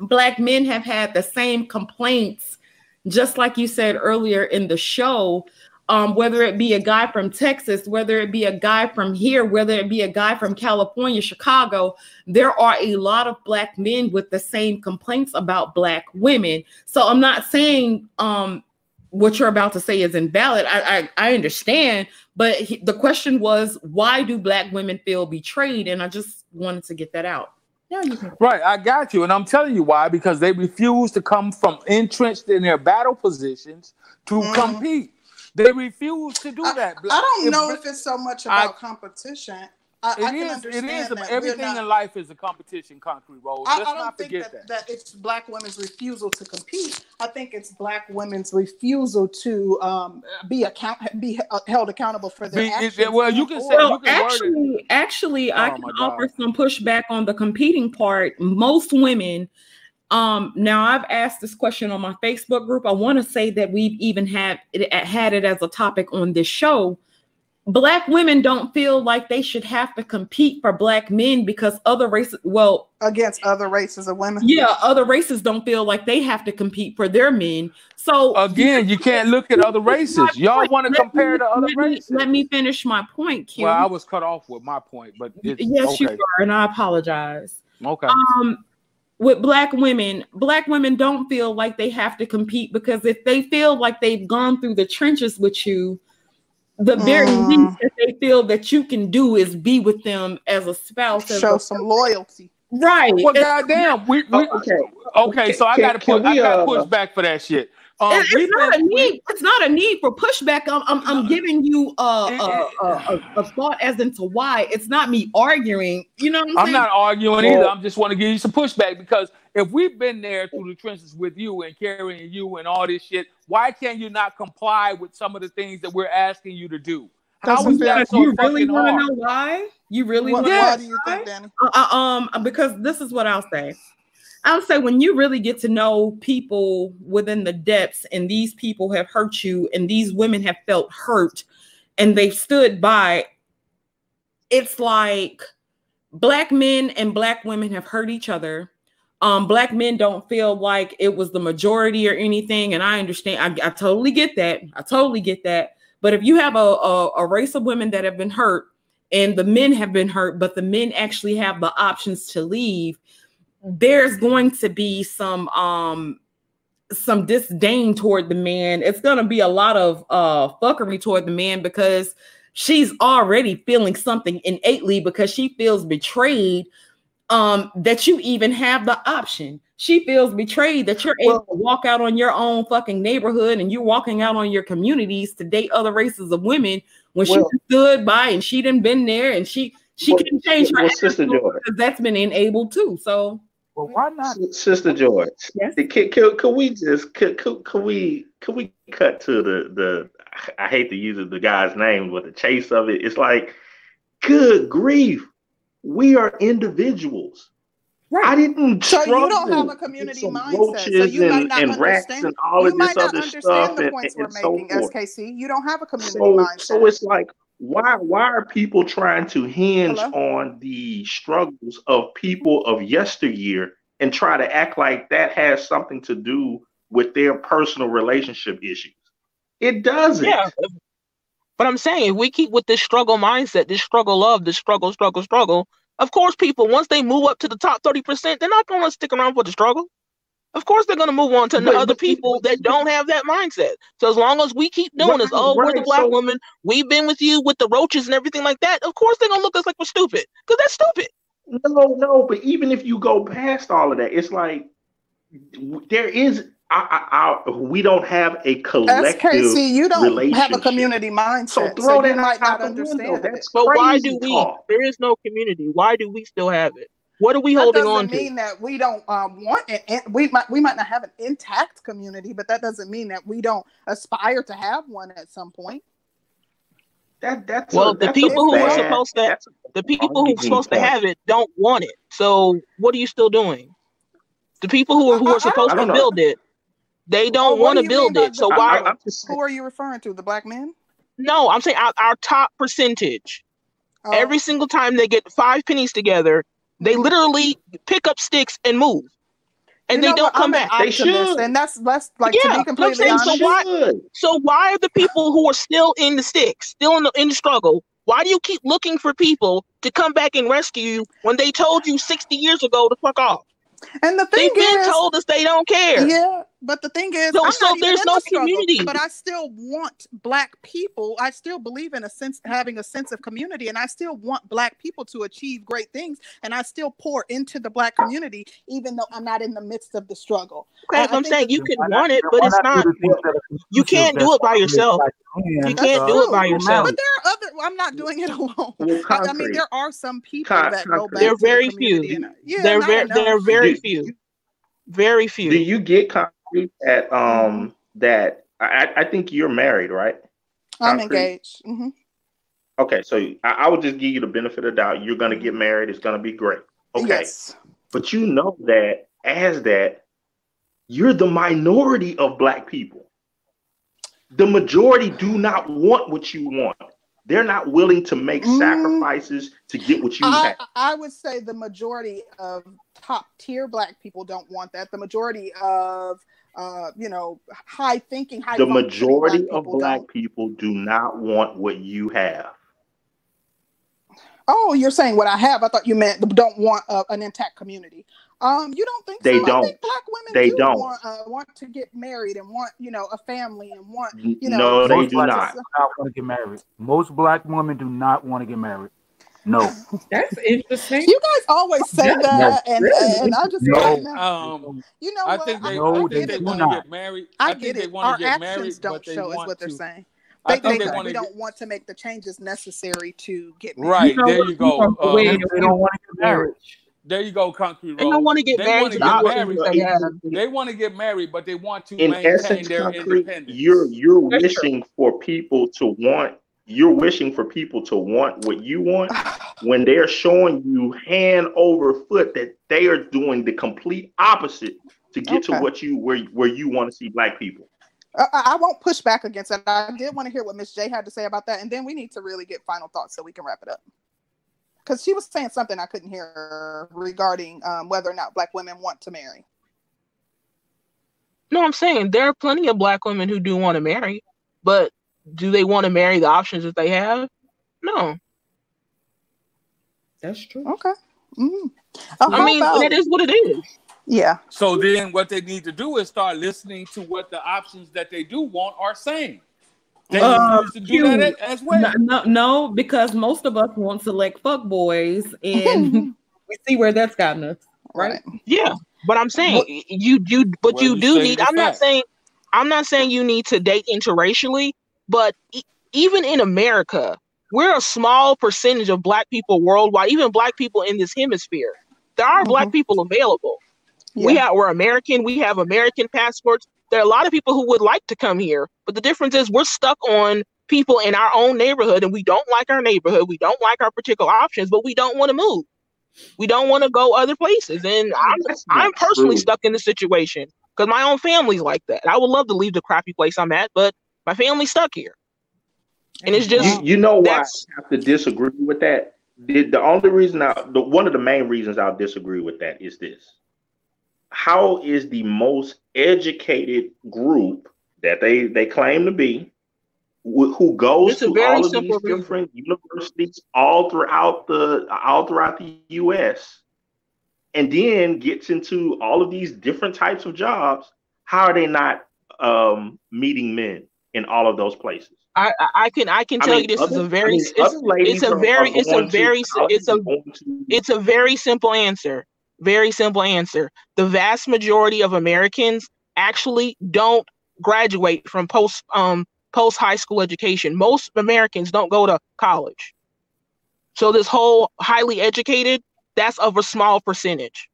Black men have had the same complaints, just like you said earlier in the show. Um, whether it be a guy from Texas, whether it be a guy from here, whether it be a guy from California, Chicago, there are a lot of black men with the same complaints about black women. So I'm not saying um, what you're about to say is invalid. I I, I understand, but he, the question was, why do black women feel betrayed? And I just wanted to get that out. Yeah, you can. Right, I got you, and I'm telling you why because they refuse to come from entrenched in their battle positions to mm. compete. They refuse to do that. I, I don't if, know if it's so much about I, competition. I, it I is, It is. Everything not, in life is a competition. Concrete Rose. Let's I, I don't think that, that, that. it's black women's refusal to compete. I think it's black women's refusal to um, be account be uh, held accountable for their be, actions. well, you can say. Well, you can actually, actually, oh, I can offer some pushback on the competing part. Most women. Um, now I've asked this question on my Facebook group. I want to say that we've even had it, had it as a topic on this show black women don't feel like they should have to compete for black men because other races well against other races of women. yeah other races don't feel like they have to compete for their men. So again you can't look at other races. Y'all want to compare me, to other let races. me, let me finish my point Q. well i was cut off with my point but yes okay. you are and i apologize. Okay. Um with black women black women don't feel like they have to compete because if they feel like they've gone through the trenches with you the very mm. least that they feel that you can do is be with them as a spouse. Show as a, some loyalty. Right. Well, goddamn. We, oh, we, okay. Okay, so I got to put. I got to uh, push back for that shit. Um, it's, it's not been, a need. It's not a need for pushback. I'm, I'm, I'm giving you a, a, a, a, thought as into why. It's not me arguing. You know what I'm, I'm saying? not arguing either. I'm just want to give you some pushback because if we've been there through the trenches with you and carrying you and all this shit, why can't you not comply with some of the things that we're asking you to do? How is that so you really want to know why? You really want why do you think, Danny? Uh, uh, um, because this is what I'll say. I'll say when you really get to know people within the depths, and these people have hurt you, and these women have felt hurt, and they've stood by. It's like black men and black women have hurt each other um, black men don't feel like it was the majority or anything. And I understand, I, I totally get that. I totally get that. But if you have a, a, a race of women that have been hurt and the men have been hurt, but the men actually have the options to leave, there's going to be some um some disdain toward the man. It's gonna be a lot of uh fuckery toward the man because she's already feeling something innately because she feels betrayed um, that you even have the option. She feels betrayed that you're able to walk out on your own fucking neighborhood and you're walking out on your communities to date other races of women when well, she stood by and she didn't been there and she she well, can change her well, sister Joy. because that's been enabled too. So well, why not, Sister George? Yes. Can, can, can we just can, can, can we can we cut to the the I hate to use the guy's name, but the chase of it. It's like, good grief we are individuals. Right. I didn't. So you don't have a community mindset. So you and, might not and understand. And all you of this other stuff the points and, we're making, so SKC. You don't have a community so, mindset. So it's like, why why are people trying to hinge Hello? on the struggles of people of yesteryear and try to act like that has something to do with their personal relationship issues? It doesn't. Yeah. But I'm saying if we keep with this struggle mindset, this struggle of this struggle, struggle, struggle, of course, people once they move up to the top 30%, they're not gonna stick around for the struggle. Of course, they're gonna move on to but, other people that don't have that mindset. So as long as we keep doing right, this, oh, right, we're the black so, woman, we've been with you with the roaches and everything like that. Of course, they're gonna look at us like we're stupid because that's stupid. No, no, but even if you go past all of that, it's like there is I, I, we don't have a collective SKC, you don't have a community mindset, so, throw so that you might not understand it. But why do we? Talk. There is no community. Why do we still have it? What are we that holding on to? That doesn't Mean that we don't um, want it. We might we might not have an intact community, but that doesn't mean that we don't aspire to have one at some point. That that's well, a, the people who are supposed to the people who are supposed point. to have it don't want it. So what are you still doing? The people who are who are supposed to build it they don't want to build it. So why? I, who are you referring to? The black men? No, I'm saying our, our top percentage. Oh. Every single time they get five pennies together, they mm-hmm. literally pick up sticks and move, and you they don't come back. They should, and that's that's like yeah, to be completely saying, honest. So why, so why are the people who are still in the sticks, still in the in the struggle? Why do you keep looking for people to come back and rescue you when they told you 60 years ago to fuck off? And the thing They've is, been told us they don't care. Yeah, But the thing is, so, so there's no the community. But I still want black people. I still believe in a sense having a sense of community, and I still want black people to achieve great things. And I still pour into the black community, even though I'm not in the midst of the struggle. Okay, I, am saying you can want it, but it's not. You can't do it by yourself. You can't do it by yourself. But there are other. I'm not doing it alone. I mean, there are some people Con- that go back. They're very few. And, yeah, they're very. They're very few. Very few. Do you get concrete that um that I, I think you're married, right? I'm engaged. Mm-hmm. Okay, so I, I would just give you the benefit of doubt. You're gonna get married. It's gonna be great. Okay, yes. but you know that as that, you're the minority of black people. The majority do not want what you want. They're not willing to make mm. sacrifices to get what you I, have. I would say the majority of top tier black people don't want that. The majority of uh, you know, high thinking, high. The majority black of black don't. people do not want what you have. Oh, you're saying what I have? I thought you meant don't want uh, an intact community. Um, you don't think they so? don't? black women they do don't want, uh, want to get married and want you know a family and want you know. No, they do not. not want to get married. Most black women do not want to get married. No. That's interesting. You guys always say That's that, and, and I just no. um, you know, I what? think they, no, I think they, they want to get married. I, I get it. Our actions married, don't show is what they're to. saying. They, they, they we don't want to make the changes necessary to get married. Right you know, there, you go. Uh, they don't want to get married. There you go, concrete. They don't want to get they married. Get married. They, they want to get married, but they want to in maintain essence, their concrete, independence. You're you're wishing for people to want. You're wishing for people to want what you want when they're showing you hand over foot that they are doing the complete opposite to get okay. to what you where where you want to see black people. I, I won't push back against that. I did want to hear what Miss J had to say about that, and then we need to really get final thoughts so we can wrap it up because she was saying something I couldn't hear regarding um, whether or not black women want to marry. No, I'm saying there are plenty of black women who do want to marry, but do they want to marry the options that they have? No. That's true. Okay. Mm-hmm. I mean, about... it is what it is. Yeah. So then, what they need to do is start listening to what the options that they do want are saying. They uh, to do that as well. No, no, no, because most of us want to select fuck boys, and we see where that's gotten us, right? Yeah, but I'm saying what, you you, but you, you do need. I'm not saying I'm not saying you need to date interracially, but e- even in America, we're a small percentage of Black people worldwide, even Black people in this hemisphere. There are mm-hmm. Black people available. Yeah. We have we're American. We have American passports there are a lot of people who would like to come here, but the difference is we're stuck on people in our own neighborhood and we don't like our neighborhood. We don't like our particular options, but we don't want to move. We don't want to go other places. And I'm, I'm personally true. stuck in the situation because my own family's like that. I would love to leave the crappy place I'm at, but my family's stuck here. And it's just you, you know why I have to disagree with that. The, the only reason I the one of the main reasons I'll disagree with that is this how is the most educated group that they they claim to be who goes to all of these different universities all throughout the all throughout the US and then gets into all of these different types of jobs how are they not um, meeting men in all of those places I, I can I can tell I mean, you this other, is a very I mean, it's, it's, a very it's a very it's a it's a very simple answer very simple answer. The vast majority of Americans actually don't graduate from post um post high school education. Most Americans don't go to college. So this whole highly educated, that's of a small percentage.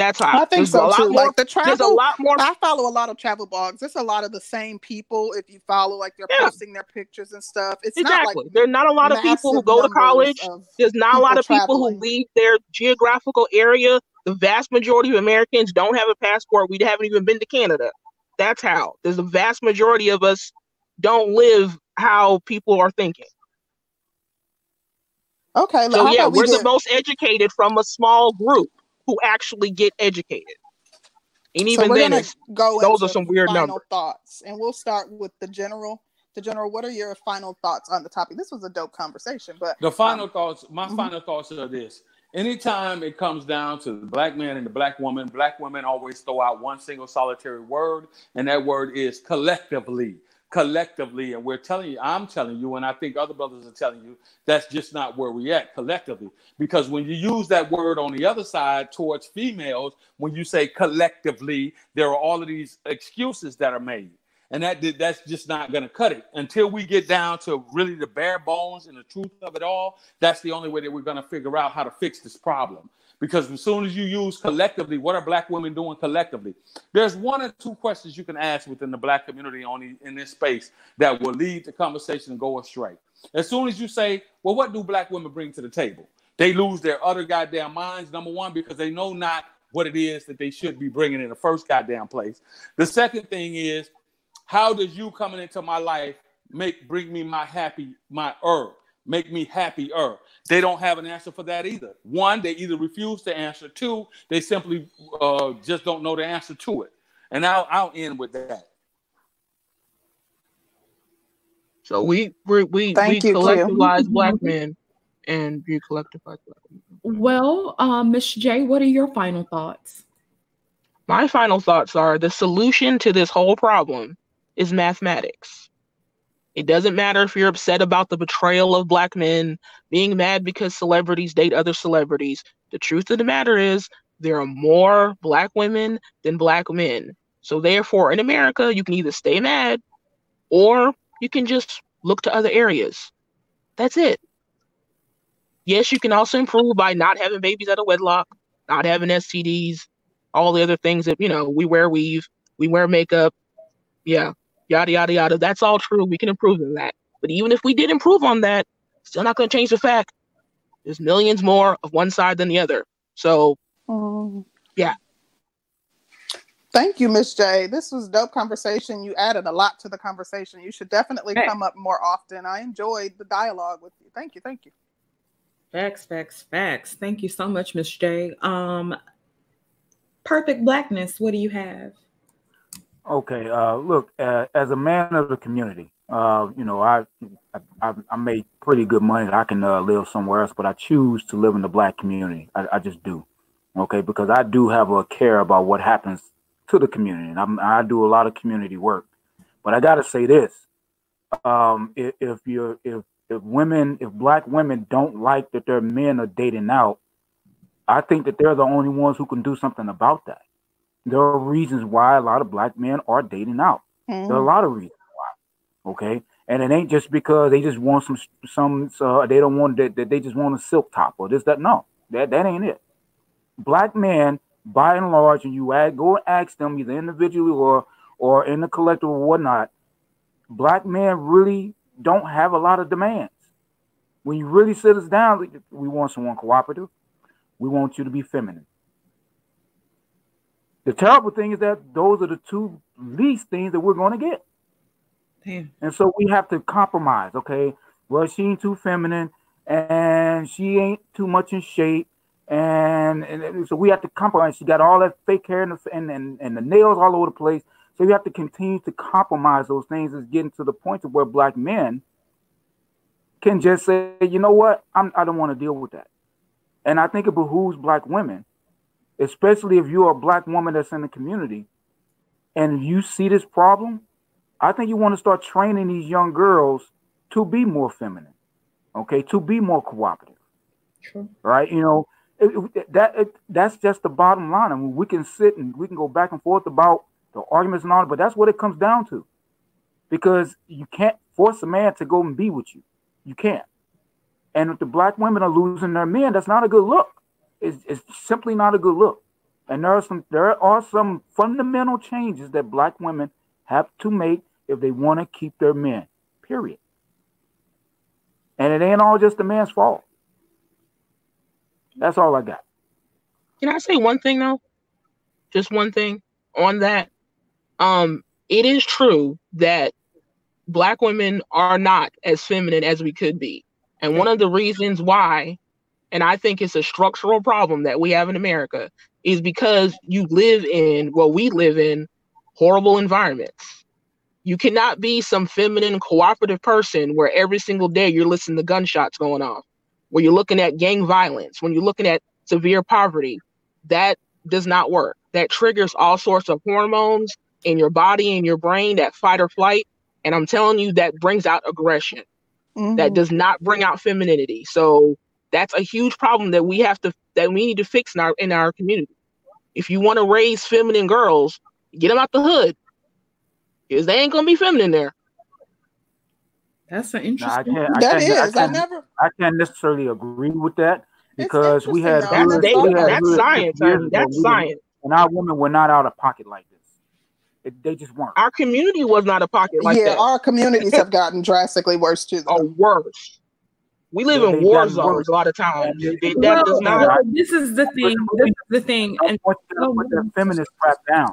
That's how I think so too. More, like the travel, there's a lot more. I follow a lot of travel blogs. It's a lot of the same people. If you follow, like they're yeah. posting their pictures and stuff. It's exactly. Not like there's not a lot of people who go to college. There's not a lot of people traveling. who leave their geographical area. The vast majority of Americans don't have a passport. We haven't even been to Canada. That's how. There's a vast majority of us don't live how people are thinking. Okay. So yeah, we are the most educated from a small group who actually get educated. And even so then, go those are some weird final numbers. thoughts, and we'll start with the general. The general, what are your final thoughts on the topic? This was a dope conversation, but the final um, thoughts. My mm-hmm. final thoughts are this: anytime it comes down to the black man and the black woman, black women always throw out one single solitary word, and that word is collectively. Collectively, and we're telling you, I'm telling you, and I think other brothers are telling you, that's just not where we at collectively. Because when you use that word on the other side towards females, when you say collectively, there are all of these excuses that are made. And that that's just not going to cut it. Until we get down to really the bare bones and the truth of it all that's the only way that we're going to figure out how to fix this problem because as soon as you use collectively what are black women doing collectively? There's one or two questions you can ask within the black community on in this space that will lead the conversation and go astray. As soon as you say well what do black women bring to the table? They lose their other goddamn minds number one because they know not what it is that they should be bringing in the first goddamn place. The second thing is how does you coming into my life make bring me my happy my herb, make me happier? They don't have an answer for that either. One, they either refuse to answer. Two, they simply uh, just don't know the answer to it. And I'll I'll end with that. So we we we, Thank we you, collectivize black men and you collectivize black men. Well, um, Miss J, what are your final thoughts? My final thoughts are the solution to this whole problem is mathematics. It doesn't matter if you're upset about the betrayal of black men, being mad because celebrities date other celebrities. The truth of the matter is, there are more black women than black men. So, therefore, in America, you can either stay mad or you can just look to other areas. That's it. Yes, you can also improve by not having babies out of wedlock, not having STDs, all the other things that, you know, we wear weave, we wear makeup. Yeah, yada yada yada. That's all true. We can improve on that. But even if we did improve on that, still not going to change the fact there's millions more of one side than the other. So, um, yeah. Thank you, Miss J. This was dope conversation. You added a lot to the conversation. You should definitely hey. come up more often. I enjoyed the dialogue with you. Thank you. Thank you. Facts, facts, facts. Thank you so much, Miss J. Um, perfect blackness. What do you have? Okay, uh, look, uh, as a man of the community, uh, you know, I, I I make pretty good money. I can uh, live somewhere else, but I choose to live in the black community. I, I just do, okay, because I do have a care about what happens to the community, and I'm, I do a lot of community work. But I got to say this: um, if, if you if if women, if black women don't like that their men are dating out, I think that they're the only ones who can do something about that there are reasons why a lot of black men are dating out. Mm-hmm. There are a lot of reasons why. Okay. And it ain't just because they just want some some uh, they don't want that, that they just want a silk top or this that no that that ain't it. Black men, by and large, and you add, go and ask them either individually or or in the collective or whatnot. Black men really don't have a lot of demands. When you really sit us down, we want someone cooperative. We want you to be feminine. The terrible thing is that those are the two least things that we're going to get. And so we have to compromise. Okay, well, she ain't too feminine, and she ain't too much in shape, and, and so we have to compromise. She got all that fake hair and the, and, and, and the nails all over the place. So you have to continue to compromise those things. Is getting to the point of where black men can just say, you know what, I'm, I don't want to deal with that. And I think it behooves black women especially if you're a black woman that's in the community and you see this problem, I think you want to start training these young girls to be more feminine, okay, to be more cooperative. Sure. Right? You know, it, it, that it, that's just the bottom line. I mean, we can sit and we can go back and forth about the arguments and all, but that's what it comes down to. Because you can't force a man to go and be with you. You can't. And if the black women are losing their men, that's not a good look is, is simply not a good look. And there are some there are some fundamental changes that black women have to make if they want to keep their men. Period. And it ain't all just the man's fault. That's all I got. Can I say one thing though? Just one thing on that. Um, it is true that black women are not as feminine as we could be. And one of the reasons why and I think it's a structural problem that we have in America, is because you live in well, we live in horrible environments. You cannot be some feminine, cooperative person where every single day you're listening to gunshots going off. where you're looking at gang violence, when you're looking at severe poverty, that does not work. That triggers all sorts of hormones in your body and your brain, that fight or flight. And I'm telling you, that brings out aggression. Mm-hmm. That does not bring out femininity. So that's a huge problem that we have to that we need to fix in our in our community. If you want to raise feminine girls, get them out the hood. Because they ain't gonna be feminine there. That's an interesting. No, I can't, I that can't, is. I, I, never. I can't necessarily agree with that because we had that's, good, they, we had that's good science. That's science. And our women were not out of pocket like this. It, they just weren't. Our community was not a pocket like yeah, that. our communities have gotten drastically worse too. Or oh, worse. We live yeah, in war zones a lot of times. They, that well, does not. This is the thing. This is the thing. And put that feminist crap down.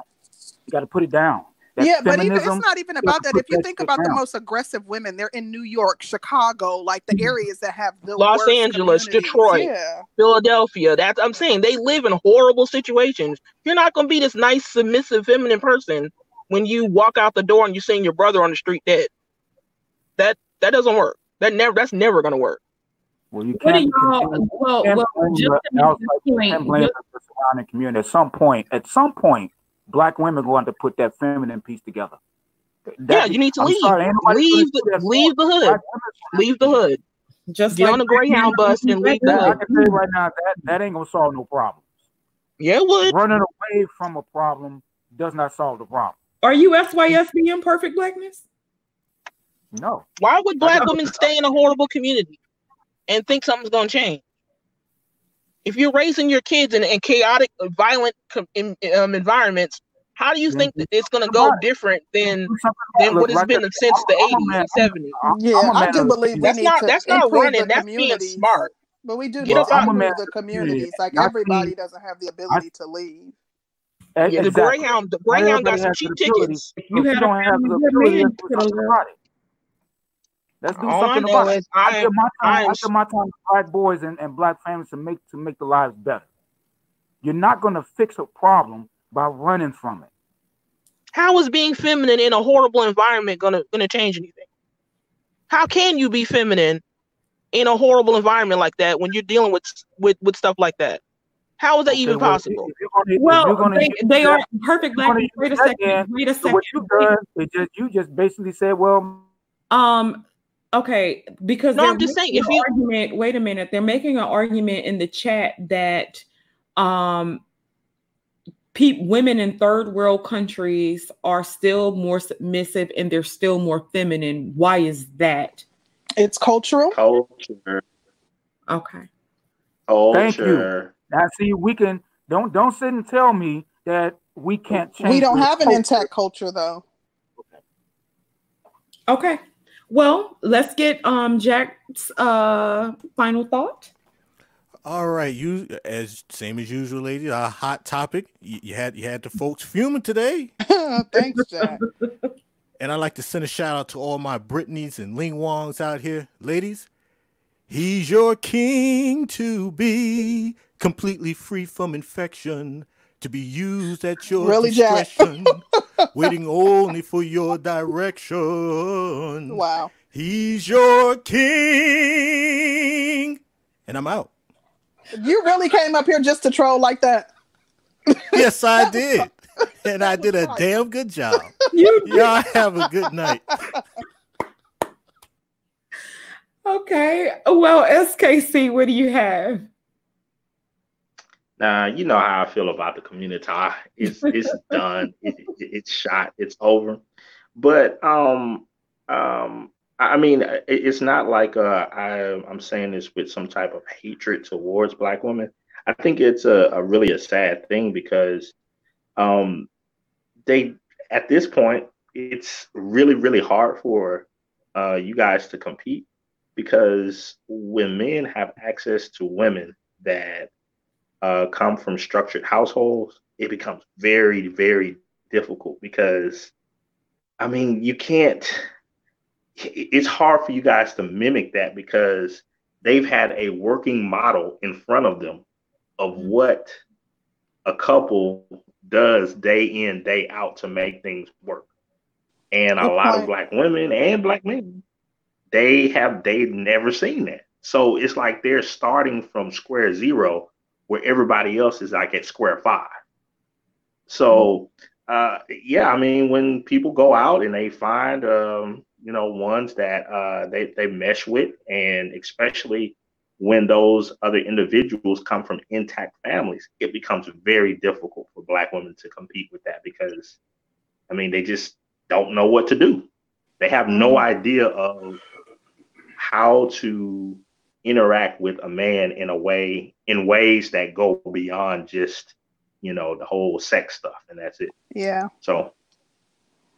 You got to put it down yeah, but even, it's not even about that. If you think about the most aggressive women, they're in New York, Chicago, like the mm-hmm. areas that have the Los Angeles, Detroit, yeah. Philadelphia. That's I'm saying they live in horrible situations. You're not gonna be this nice, submissive, feminine person when you walk out the door and you're seeing your brother on the street dead. That that doesn't work. That never that's never gonna work. Well, you can't. Well, well, well, just to blame the surrounding community. At some point, at some point, black women going to put that feminine piece together. That, yeah, you need to I'm leave. Sorry, leave the leave the hood. Leave the hood. Just get like on the Greyhound bus and leave the hood. I can tell you right now that that ain't gonna solve no problems. Yeah, it would. Running away from a problem does not solve the problem. Are you SYS being perfect blackness? No. Why would black women stay in a horrible community and think something's gonna change? if you're raising your kids in, in chaotic, violent in, um, environments, how do you think that it's going to go different than than what has been since the 80s and 70s? Yeah, I do believe that's not that's not running. That's being smart. But we do need to improve the communities. Like everybody doesn't have the ability to leave. Yeah, the Greyhound, the Greyhound got some cheap tickets. You, you don't have the ability to Let's do All something about it. I, I, give my time, I, give my time to black boys and, and black families to make to make the lives better. You're not going to fix a problem by running from it. How is being feminine in a horrible environment gonna gonna change anything? How can you be feminine in a horrible environment like that when you're dealing with with, with stuff like that? How is that okay, even well, possible? Gonna, well, they, they are perfect. Black. Wait a second. Wait a second. So what you done, just, you just basically said, well, um, Okay, because no, I'm just saying if you argument, wait a minute, they're making an argument in the chat that um pe- women in third world countries are still more submissive and they're still more feminine. Why is that? It's cultural. Culture. Okay. Culture. Thank you. Now see, we can don't don't sit and tell me that we can't change. We don't have culture. an intact culture though. Okay. Well, let's get um Jack's uh final thought. All right, you as same as usual, lady. A hot topic. You, you, had you had the folks fuming today. Thanks, Jack. and I'd like to send a shout out to all my Britneys and Ling Wongs out here, ladies. He's your king to be completely free from infection to be used at your really, discretion, waiting only for your direction. Wow. He's your king. And I'm out. You really came up here just to troll like that? yes, I did. And I did a damn good job. You Y'all have a good night. Okay. Well, SKC, what do you have? Now you know how I feel about the community. It's it's done. It, it, it's shot. It's over. But um um I mean it, it's not like uh, I I'm saying this with some type of hatred towards black women. I think it's a, a really a sad thing because um they at this point it's really really hard for uh you guys to compete because when men have access to women that uh, come from structured households, it becomes very, very difficult because, I mean, you can't, it's hard for you guys to mimic that because they've had a working model in front of them of mm-hmm. what a couple does day in, day out to make things work. And a lot of black women and black men, they have they've never seen that. So it's like they're starting from square zero where everybody else is like at square five. So uh, yeah, I mean, when people go out and they find um, you know ones that uh, they they mesh with, and especially when those other individuals come from intact families, it becomes very difficult for Black women to compete with that because, I mean, they just don't know what to do. They have no mm-hmm. idea of how to interact with a man in a way in ways that go beyond just you know the whole sex stuff and that's it. Yeah. So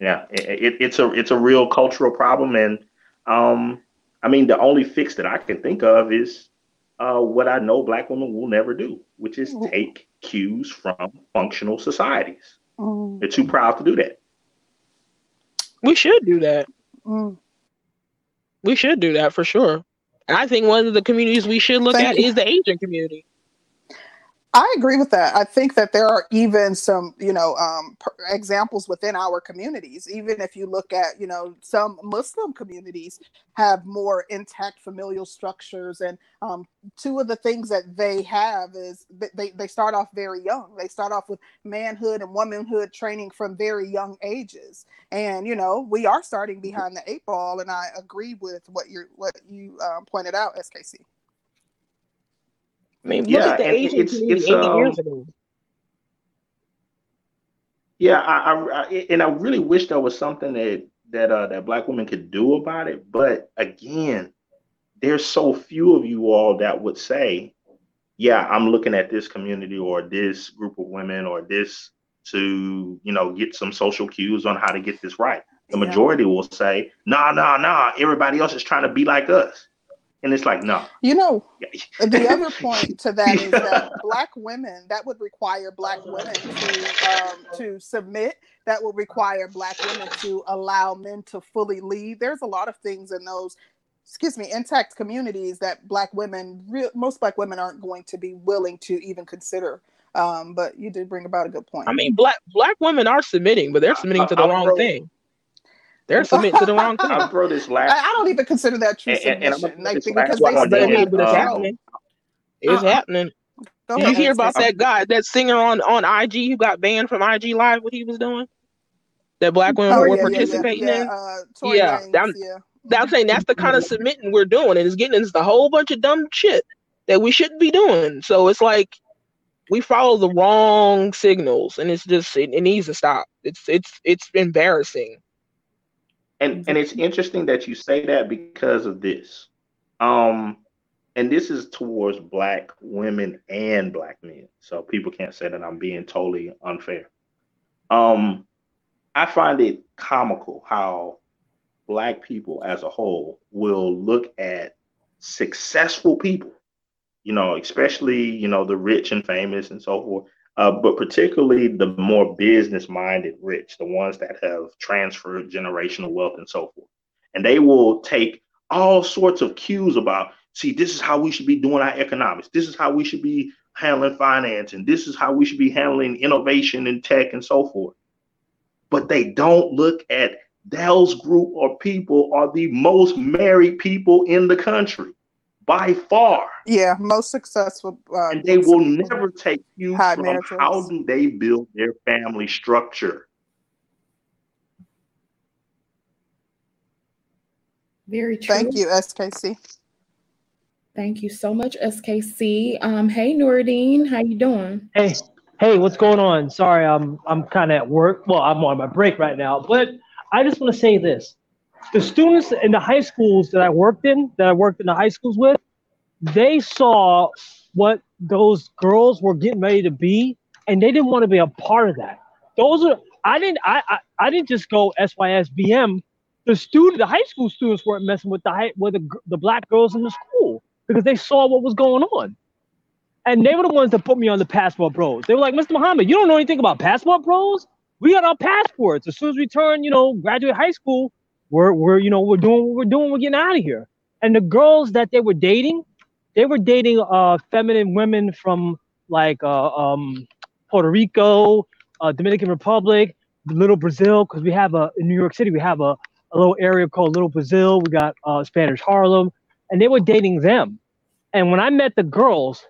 yeah it, it, it's a it's a real cultural problem and um i mean the only fix that i can think of is uh, what i know black women will never do which is take cues from functional societies. Mm. they're too proud to do that. We should do that. Mm. we should do that for sure. and i think one of the communities we should look Thank at you. is the asian community I agree with that. I think that there are even some, you know, um, examples within our communities. Even if you look at, you know, some Muslim communities have more intact familial structures, and um, two of the things that they have is they they start off very young. They start off with manhood and womanhood training from very young ages, and you know, we are starting behind the eight ball. And I agree with what you what you um, pointed out, SKC. I mean, yeah, the Asian it's, it's, 80 um, years ago. Yeah, I, I, I, and I really wish there was something that that uh, that black women could do about it. But again, there's so few of you all that would say, "Yeah, I'm looking at this community or this group of women or this to you know get some social cues on how to get this right." The yeah. majority will say, "Nah, nah, nah. Everybody else is trying to be like us." And it's like, no. You know, the other point to that is that black women, that would require black women to um, to submit. That would require black women to allow men to fully lead. There's a lot of things in those, excuse me, intact communities that black women, real, most black women aren't going to be willing to even consider. Um, but you did bring about a good point. I mean, black black women are submitting, but they're submitting to the wrong thing. They're submitting to the wrong thing. I'll throw this last. I, I don't even consider that true and, submission. And, like, because they submit, but it's happening. It's uh-huh. happening. Go you hear about that guy, that singer on on IG who got banned from IG Live? What he was doing? That black women oh, were yeah, participating yeah, yeah, in. Yeah, uh, I'm, I'm saying that's the kind of submitting we're doing, and it's getting into a whole bunch of dumb shit that we shouldn't be doing. So it's like we follow the wrong signals, and it's just it, it needs to stop. It's it's it's embarrassing and and it's interesting that you say that because of this. Um and this is towards black women and black men. So people can't say that i'm being totally unfair. Um i find it comical how black people as a whole will look at successful people you know especially you know the rich and famous and so forth uh, but particularly the more business minded rich, the ones that have transferred generational wealth and so forth. And they will take all sorts of cues about, see, this is how we should be doing our economics. This is how we should be handling finance. And this is how we should be handling innovation and tech and so forth. But they don't look at those group of people are the most married people in the country by far. Yeah, most successful. Uh, and they will never take you from how do they build their family structure. Very true. Thank you, SKC. Thank you so much, SKC. Um, hey Nuruddin, how you doing? Hey, hey, what's going on? Sorry, I'm I'm kind of at work. Well, I'm on my break right now, but I just want to say this: the students in the high schools that I worked in, that I worked in the high schools with, they saw what those girls were getting ready to be, and they didn't want to be a part of that. Those are I didn't I I, I didn't just go SYSBM. The student, the high school students weren't messing with the high, with the, the black girls in the school because they saw what was going on. And they were the ones that put me on the passport bros. They were like, Mr. Muhammad, you don't know anything about passport bros? We got our passports. As soon as we turn, you know, graduate high school, we're we're you know we're doing what we're doing. We're getting out of here. And the girls that they were dating, they were dating uh feminine women from like uh, um Puerto Rico, uh, Dominican Republic, Little Brazil, because we have a in New York City we have a, a little area called Little Brazil. We got uh, Spanish Harlem, and they were dating them. And when I met the girls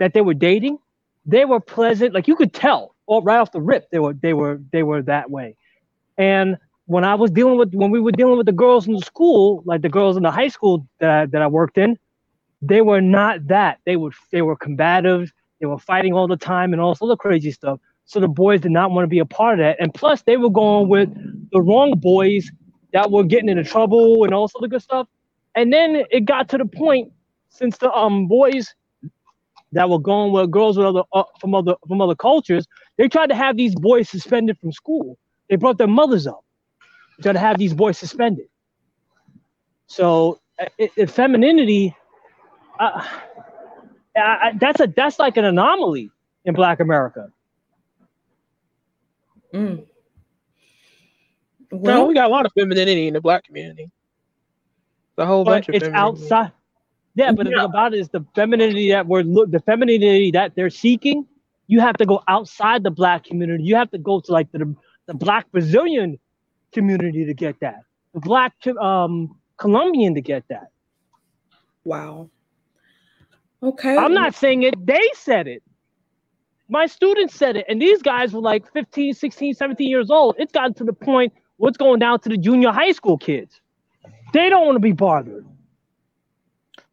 that they were dating, they were pleasant. Like you could tell, all right off the rip, they were they were they were that way. And when I was dealing with when we were dealing with the girls in the school, like the girls in the high school that I, that I worked in, they were not that. They were they were combative. They were fighting all the time and all sorts of crazy stuff. So the boys did not want to be a part of that. And plus, they were going with the wrong boys that were getting into trouble and all sorts of good stuff. And then it got to the point since the um boys that were going with girls with other uh, from other from other cultures, they tried to have these boys suspended from school. They brought their mothers up. They tried to have these boys suspended. So, it, it, femininity, uh, I, that's a that's like an anomaly in Black America. Mm. Well, no, we got a lot of femininity in the Black community. The whole bunch of it's outside. Yeah, but yeah. the thing about it is the femininity that we're look the femininity that they're seeking. You have to go outside the Black community. You have to go to like the the Black Brazilian community to get that. The Black um, Colombian to get that. Wow. Okay. I'm not saying it. They said it. My students said it. And these guys were like 15, 16, 17 years old. It's gotten to the point what's going down to the junior high school kids. They don't want to be bothered.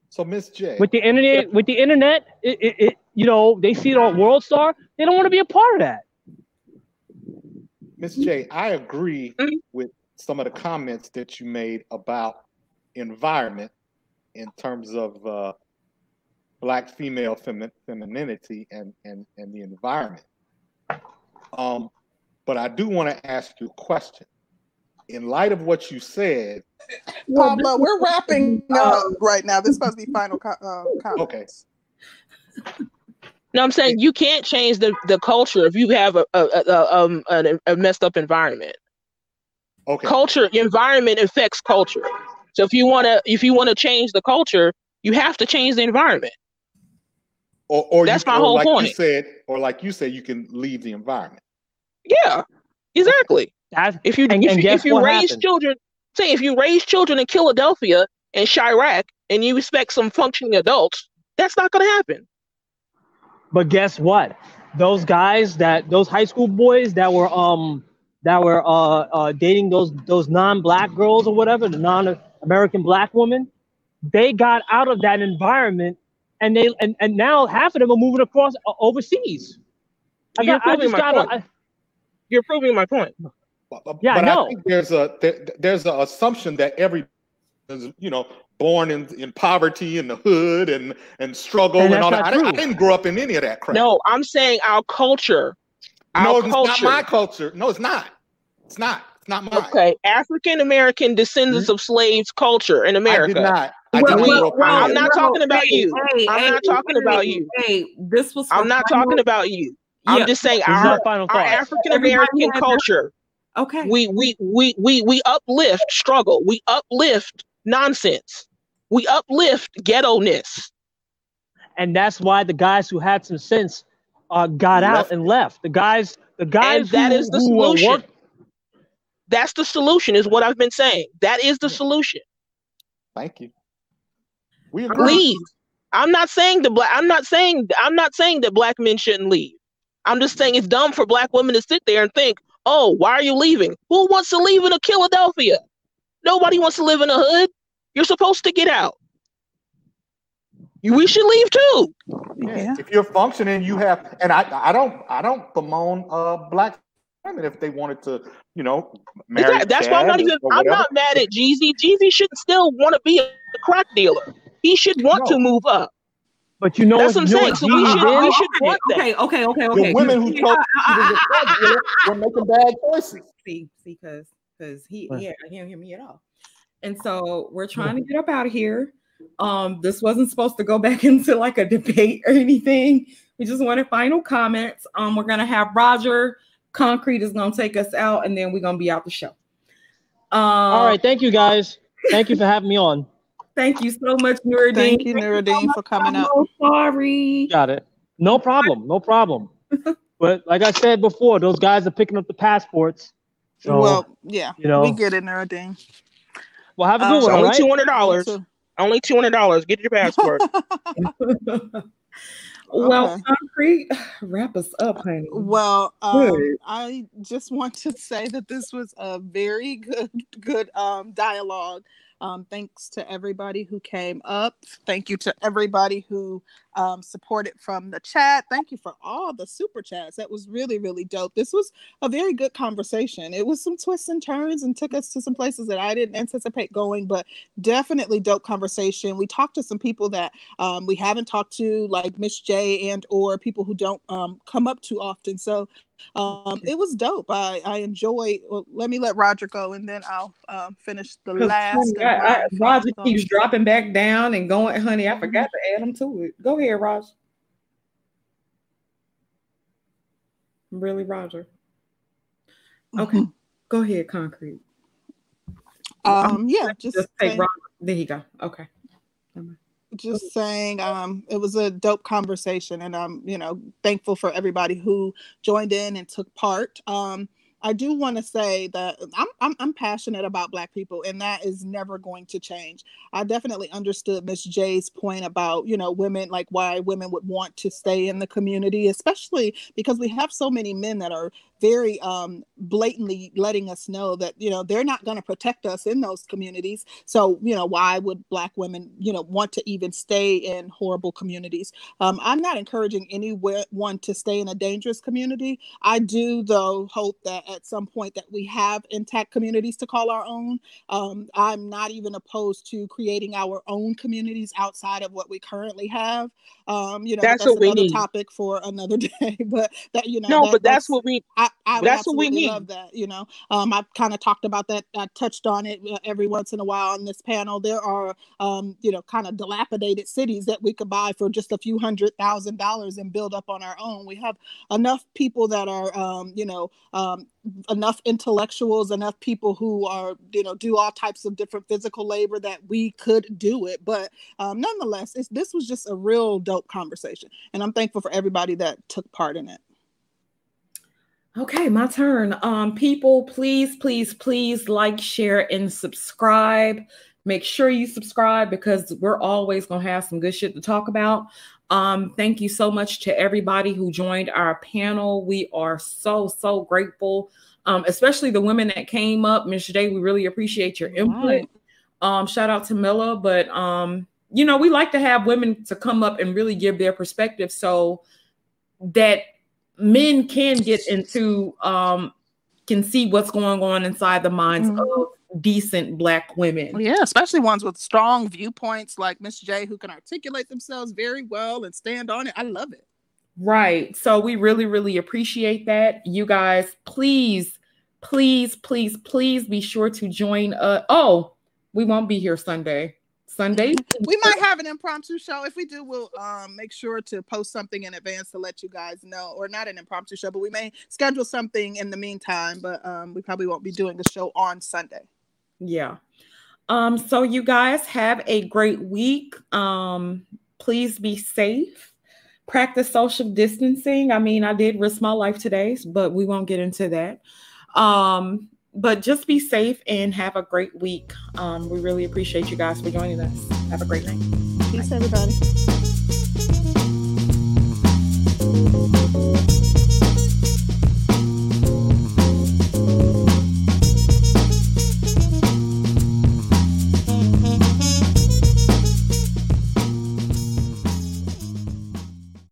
So Miss J, with the internet, with the internet, it, it, it, you know, they see it on World Star. They don't want to be a part of that. Miss J, I agree mm-hmm. with some of the comments that you made about environment in terms of uh, black female femi- femininity and, and, and the environment. Um, but I do want to ask you a question. In light of what you said, Pablo, we're wrapping up right now. This must be final co- uh, comments. Okay. No, I'm saying you can't change the, the culture if you have a, a, a, um, a, a messed up environment. Okay. Culture, environment affects culture. So if you want to if you want to change the culture, you have to change the environment. Or, or that's you, my or whole like point. You said, or like you said, you can leave the environment. Yeah, exactly. That's, if you and, if, and if you raise happened? children, say if you raise children in Philadelphia and Chiraq, and you expect some functioning adults, that's not going to happen. But guess what? Those guys that those high school boys that were um that were uh, uh dating those those non-black girls or whatever, the non-American black women, they got out of that environment and they and, and now half of them are moving across uh, overseas. I You're got, proving my got point. You're proving my point. Yeah, but I know. I think there's a there, there's an assumption that every you know born in, in poverty in the hood and and struggle and, and all that. I, I, didn't grow up in any of that crap. No, I'm saying our culture. Our no, it's culture. not my culture. No, it's not. It's not. It's not mine. Okay, African American descendants mm-hmm. of slaves culture in America. I did not. I well, well, well, I'm not talking about hey, you. Hey, I'm hey, not talking about you. Hey, this was. I'm not talking about you. Yeah. I'm just saying our, our African American culture. Okay. We we we we we uplift struggle. We uplift nonsense. We uplift ghetto ness. And that's why the guys who had some sense uh, got left. out and left. The guys, the guys and that who, is the solution. Work- that's the solution, is what I've been saying. That is the solution. Thank you. We agree. leave. I'm not saying the black. I'm not saying. I'm not saying that black men shouldn't leave. I'm just saying it's dumb for black women to sit there and think, "Oh, why are you leaving? Who wants to leave in a Philadelphia? Nobody wants to live in a hood. You're supposed to get out. We should leave too. Yeah. If you're functioning, you have, and I, I don't, I don't bemoan uh, black women if they wanted to, you know, marry. That, that's why I'm not even. I'm not mad at Jeezy. Jeezy should still want to be a crack dealer. He should want no. to move up. But you know that's what I'm saying. So we should, we should want that. Okay, okay, okay, okay. The women who told he was a crack dealer were making bad choices. See, because because he, yeah, he didn't hear me at all. And so we're trying to get up out of here. Um, this wasn't supposed to go back into like a debate or anything. We just wanted final comments. Um, we're gonna have Roger Concrete is gonna take us out, and then we're gonna be out the show. Um, All right, thank you guys. Thank you for having me on. Thank you so much, Nuruddin. Thank you, Nuruddin, for coming up. sorry. Got it. No problem. No problem. but like I said before, those guys are picking up the passports. So, well, yeah, you know, we get it, Nuruddin. Well, have a good um, one. Only two hundred dollars. Only two hundred dollars. Get your passport. Well, okay. concrete, wrap us up, honey. Well, um, I just want to say that this was a very good, good um, dialogue. Um, thanks to everybody who came up. Thank you to everybody who um, supported from the chat. Thank you for all the super chats. That was really, really dope. This was a very good conversation. It was some twists and turns and took us to some places that I didn't anticipate going, but definitely dope conversation. We talked to some people that um, we haven't talked to, like Miss J and or people who don't um, come up too often. So um, it was dope. I, I enjoy. Well, let me let Roger go, and then I'll um, finish the last. I, I, Roger keeps dropping back down and going. Honey, I forgot to add him to it. Go ahead, Roger. Really, Roger. Okay, mm-hmm. go ahead, concrete. Um, yeah, just, just take Roger. There you go. Okay just saying um, it was a dope conversation and i'm you know thankful for everybody who joined in and took part um, I do want to say that uh, I'm, I'm, I'm passionate about Black people, and that is never going to change. I definitely understood Miss J's point about you know women, like why women would want to stay in the community, especially because we have so many men that are very um, blatantly letting us know that you know they're not going to protect us in those communities. So you know why would Black women you know want to even stay in horrible communities? Um, I'm not encouraging anyone to stay in a dangerous community. I do though hope that at some point that we have intact communities to call our own. Um, I'm not even opposed to creating our own communities outside of what we currently have. Um, you know, that's, that's need. Topic for another day, but that you know, no, that, but that's, that's, what we. I, I that's what we need. Love that you know. Um, I kind of talked about that. I touched on it uh, every once in a while on this panel. There are, um, you know, kind of dilapidated cities that we could buy for just a few hundred thousand dollars and build up on our own. We have enough people that are, um, you know, um, enough intellectuals, enough people who are, you know, do all types of different physical labor that we could do it. But um, nonetheless, this was just a real dope conversation. And I'm thankful for everybody that took part in it. Okay, my turn. Um, people, please, please, please like, share, and subscribe. Make sure you subscribe because we're always gonna have some good shit to talk about. Um, thank you so much to everybody who joined our panel. We are so, so grateful, um, especially the women that came up. Miss Day, we really appreciate your input. Um, shout out to Milla, but um, you know, we like to have women to come up and really give their perspective so that men can get into um can see what's going on inside the minds mm-hmm. of decent black women. Yeah, especially ones with strong viewpoints like Miss J who can articulate themselves very well and stand on it. I love it. Right. So we really, really appreciate that. You guys, please, please, please, please be sure to join uh oh, we won't be here Sunday. Sunday. We might have an impromptu show. If we do, we'll um, make sure to post something in advance to let you guys know, or not an impromptu show, but we may schedule something in the meantime. But um, we probably won't be doing the show on Sunday. Yeah. Um, so you guys have a great week. Um, please be safe. Practice social distancing. I mean, I did risk my life today, but we won't get into that. Um, but just be safe and have a great week. Um, we really appreciate you guys for joining us. Have a great night. Peace, everybody.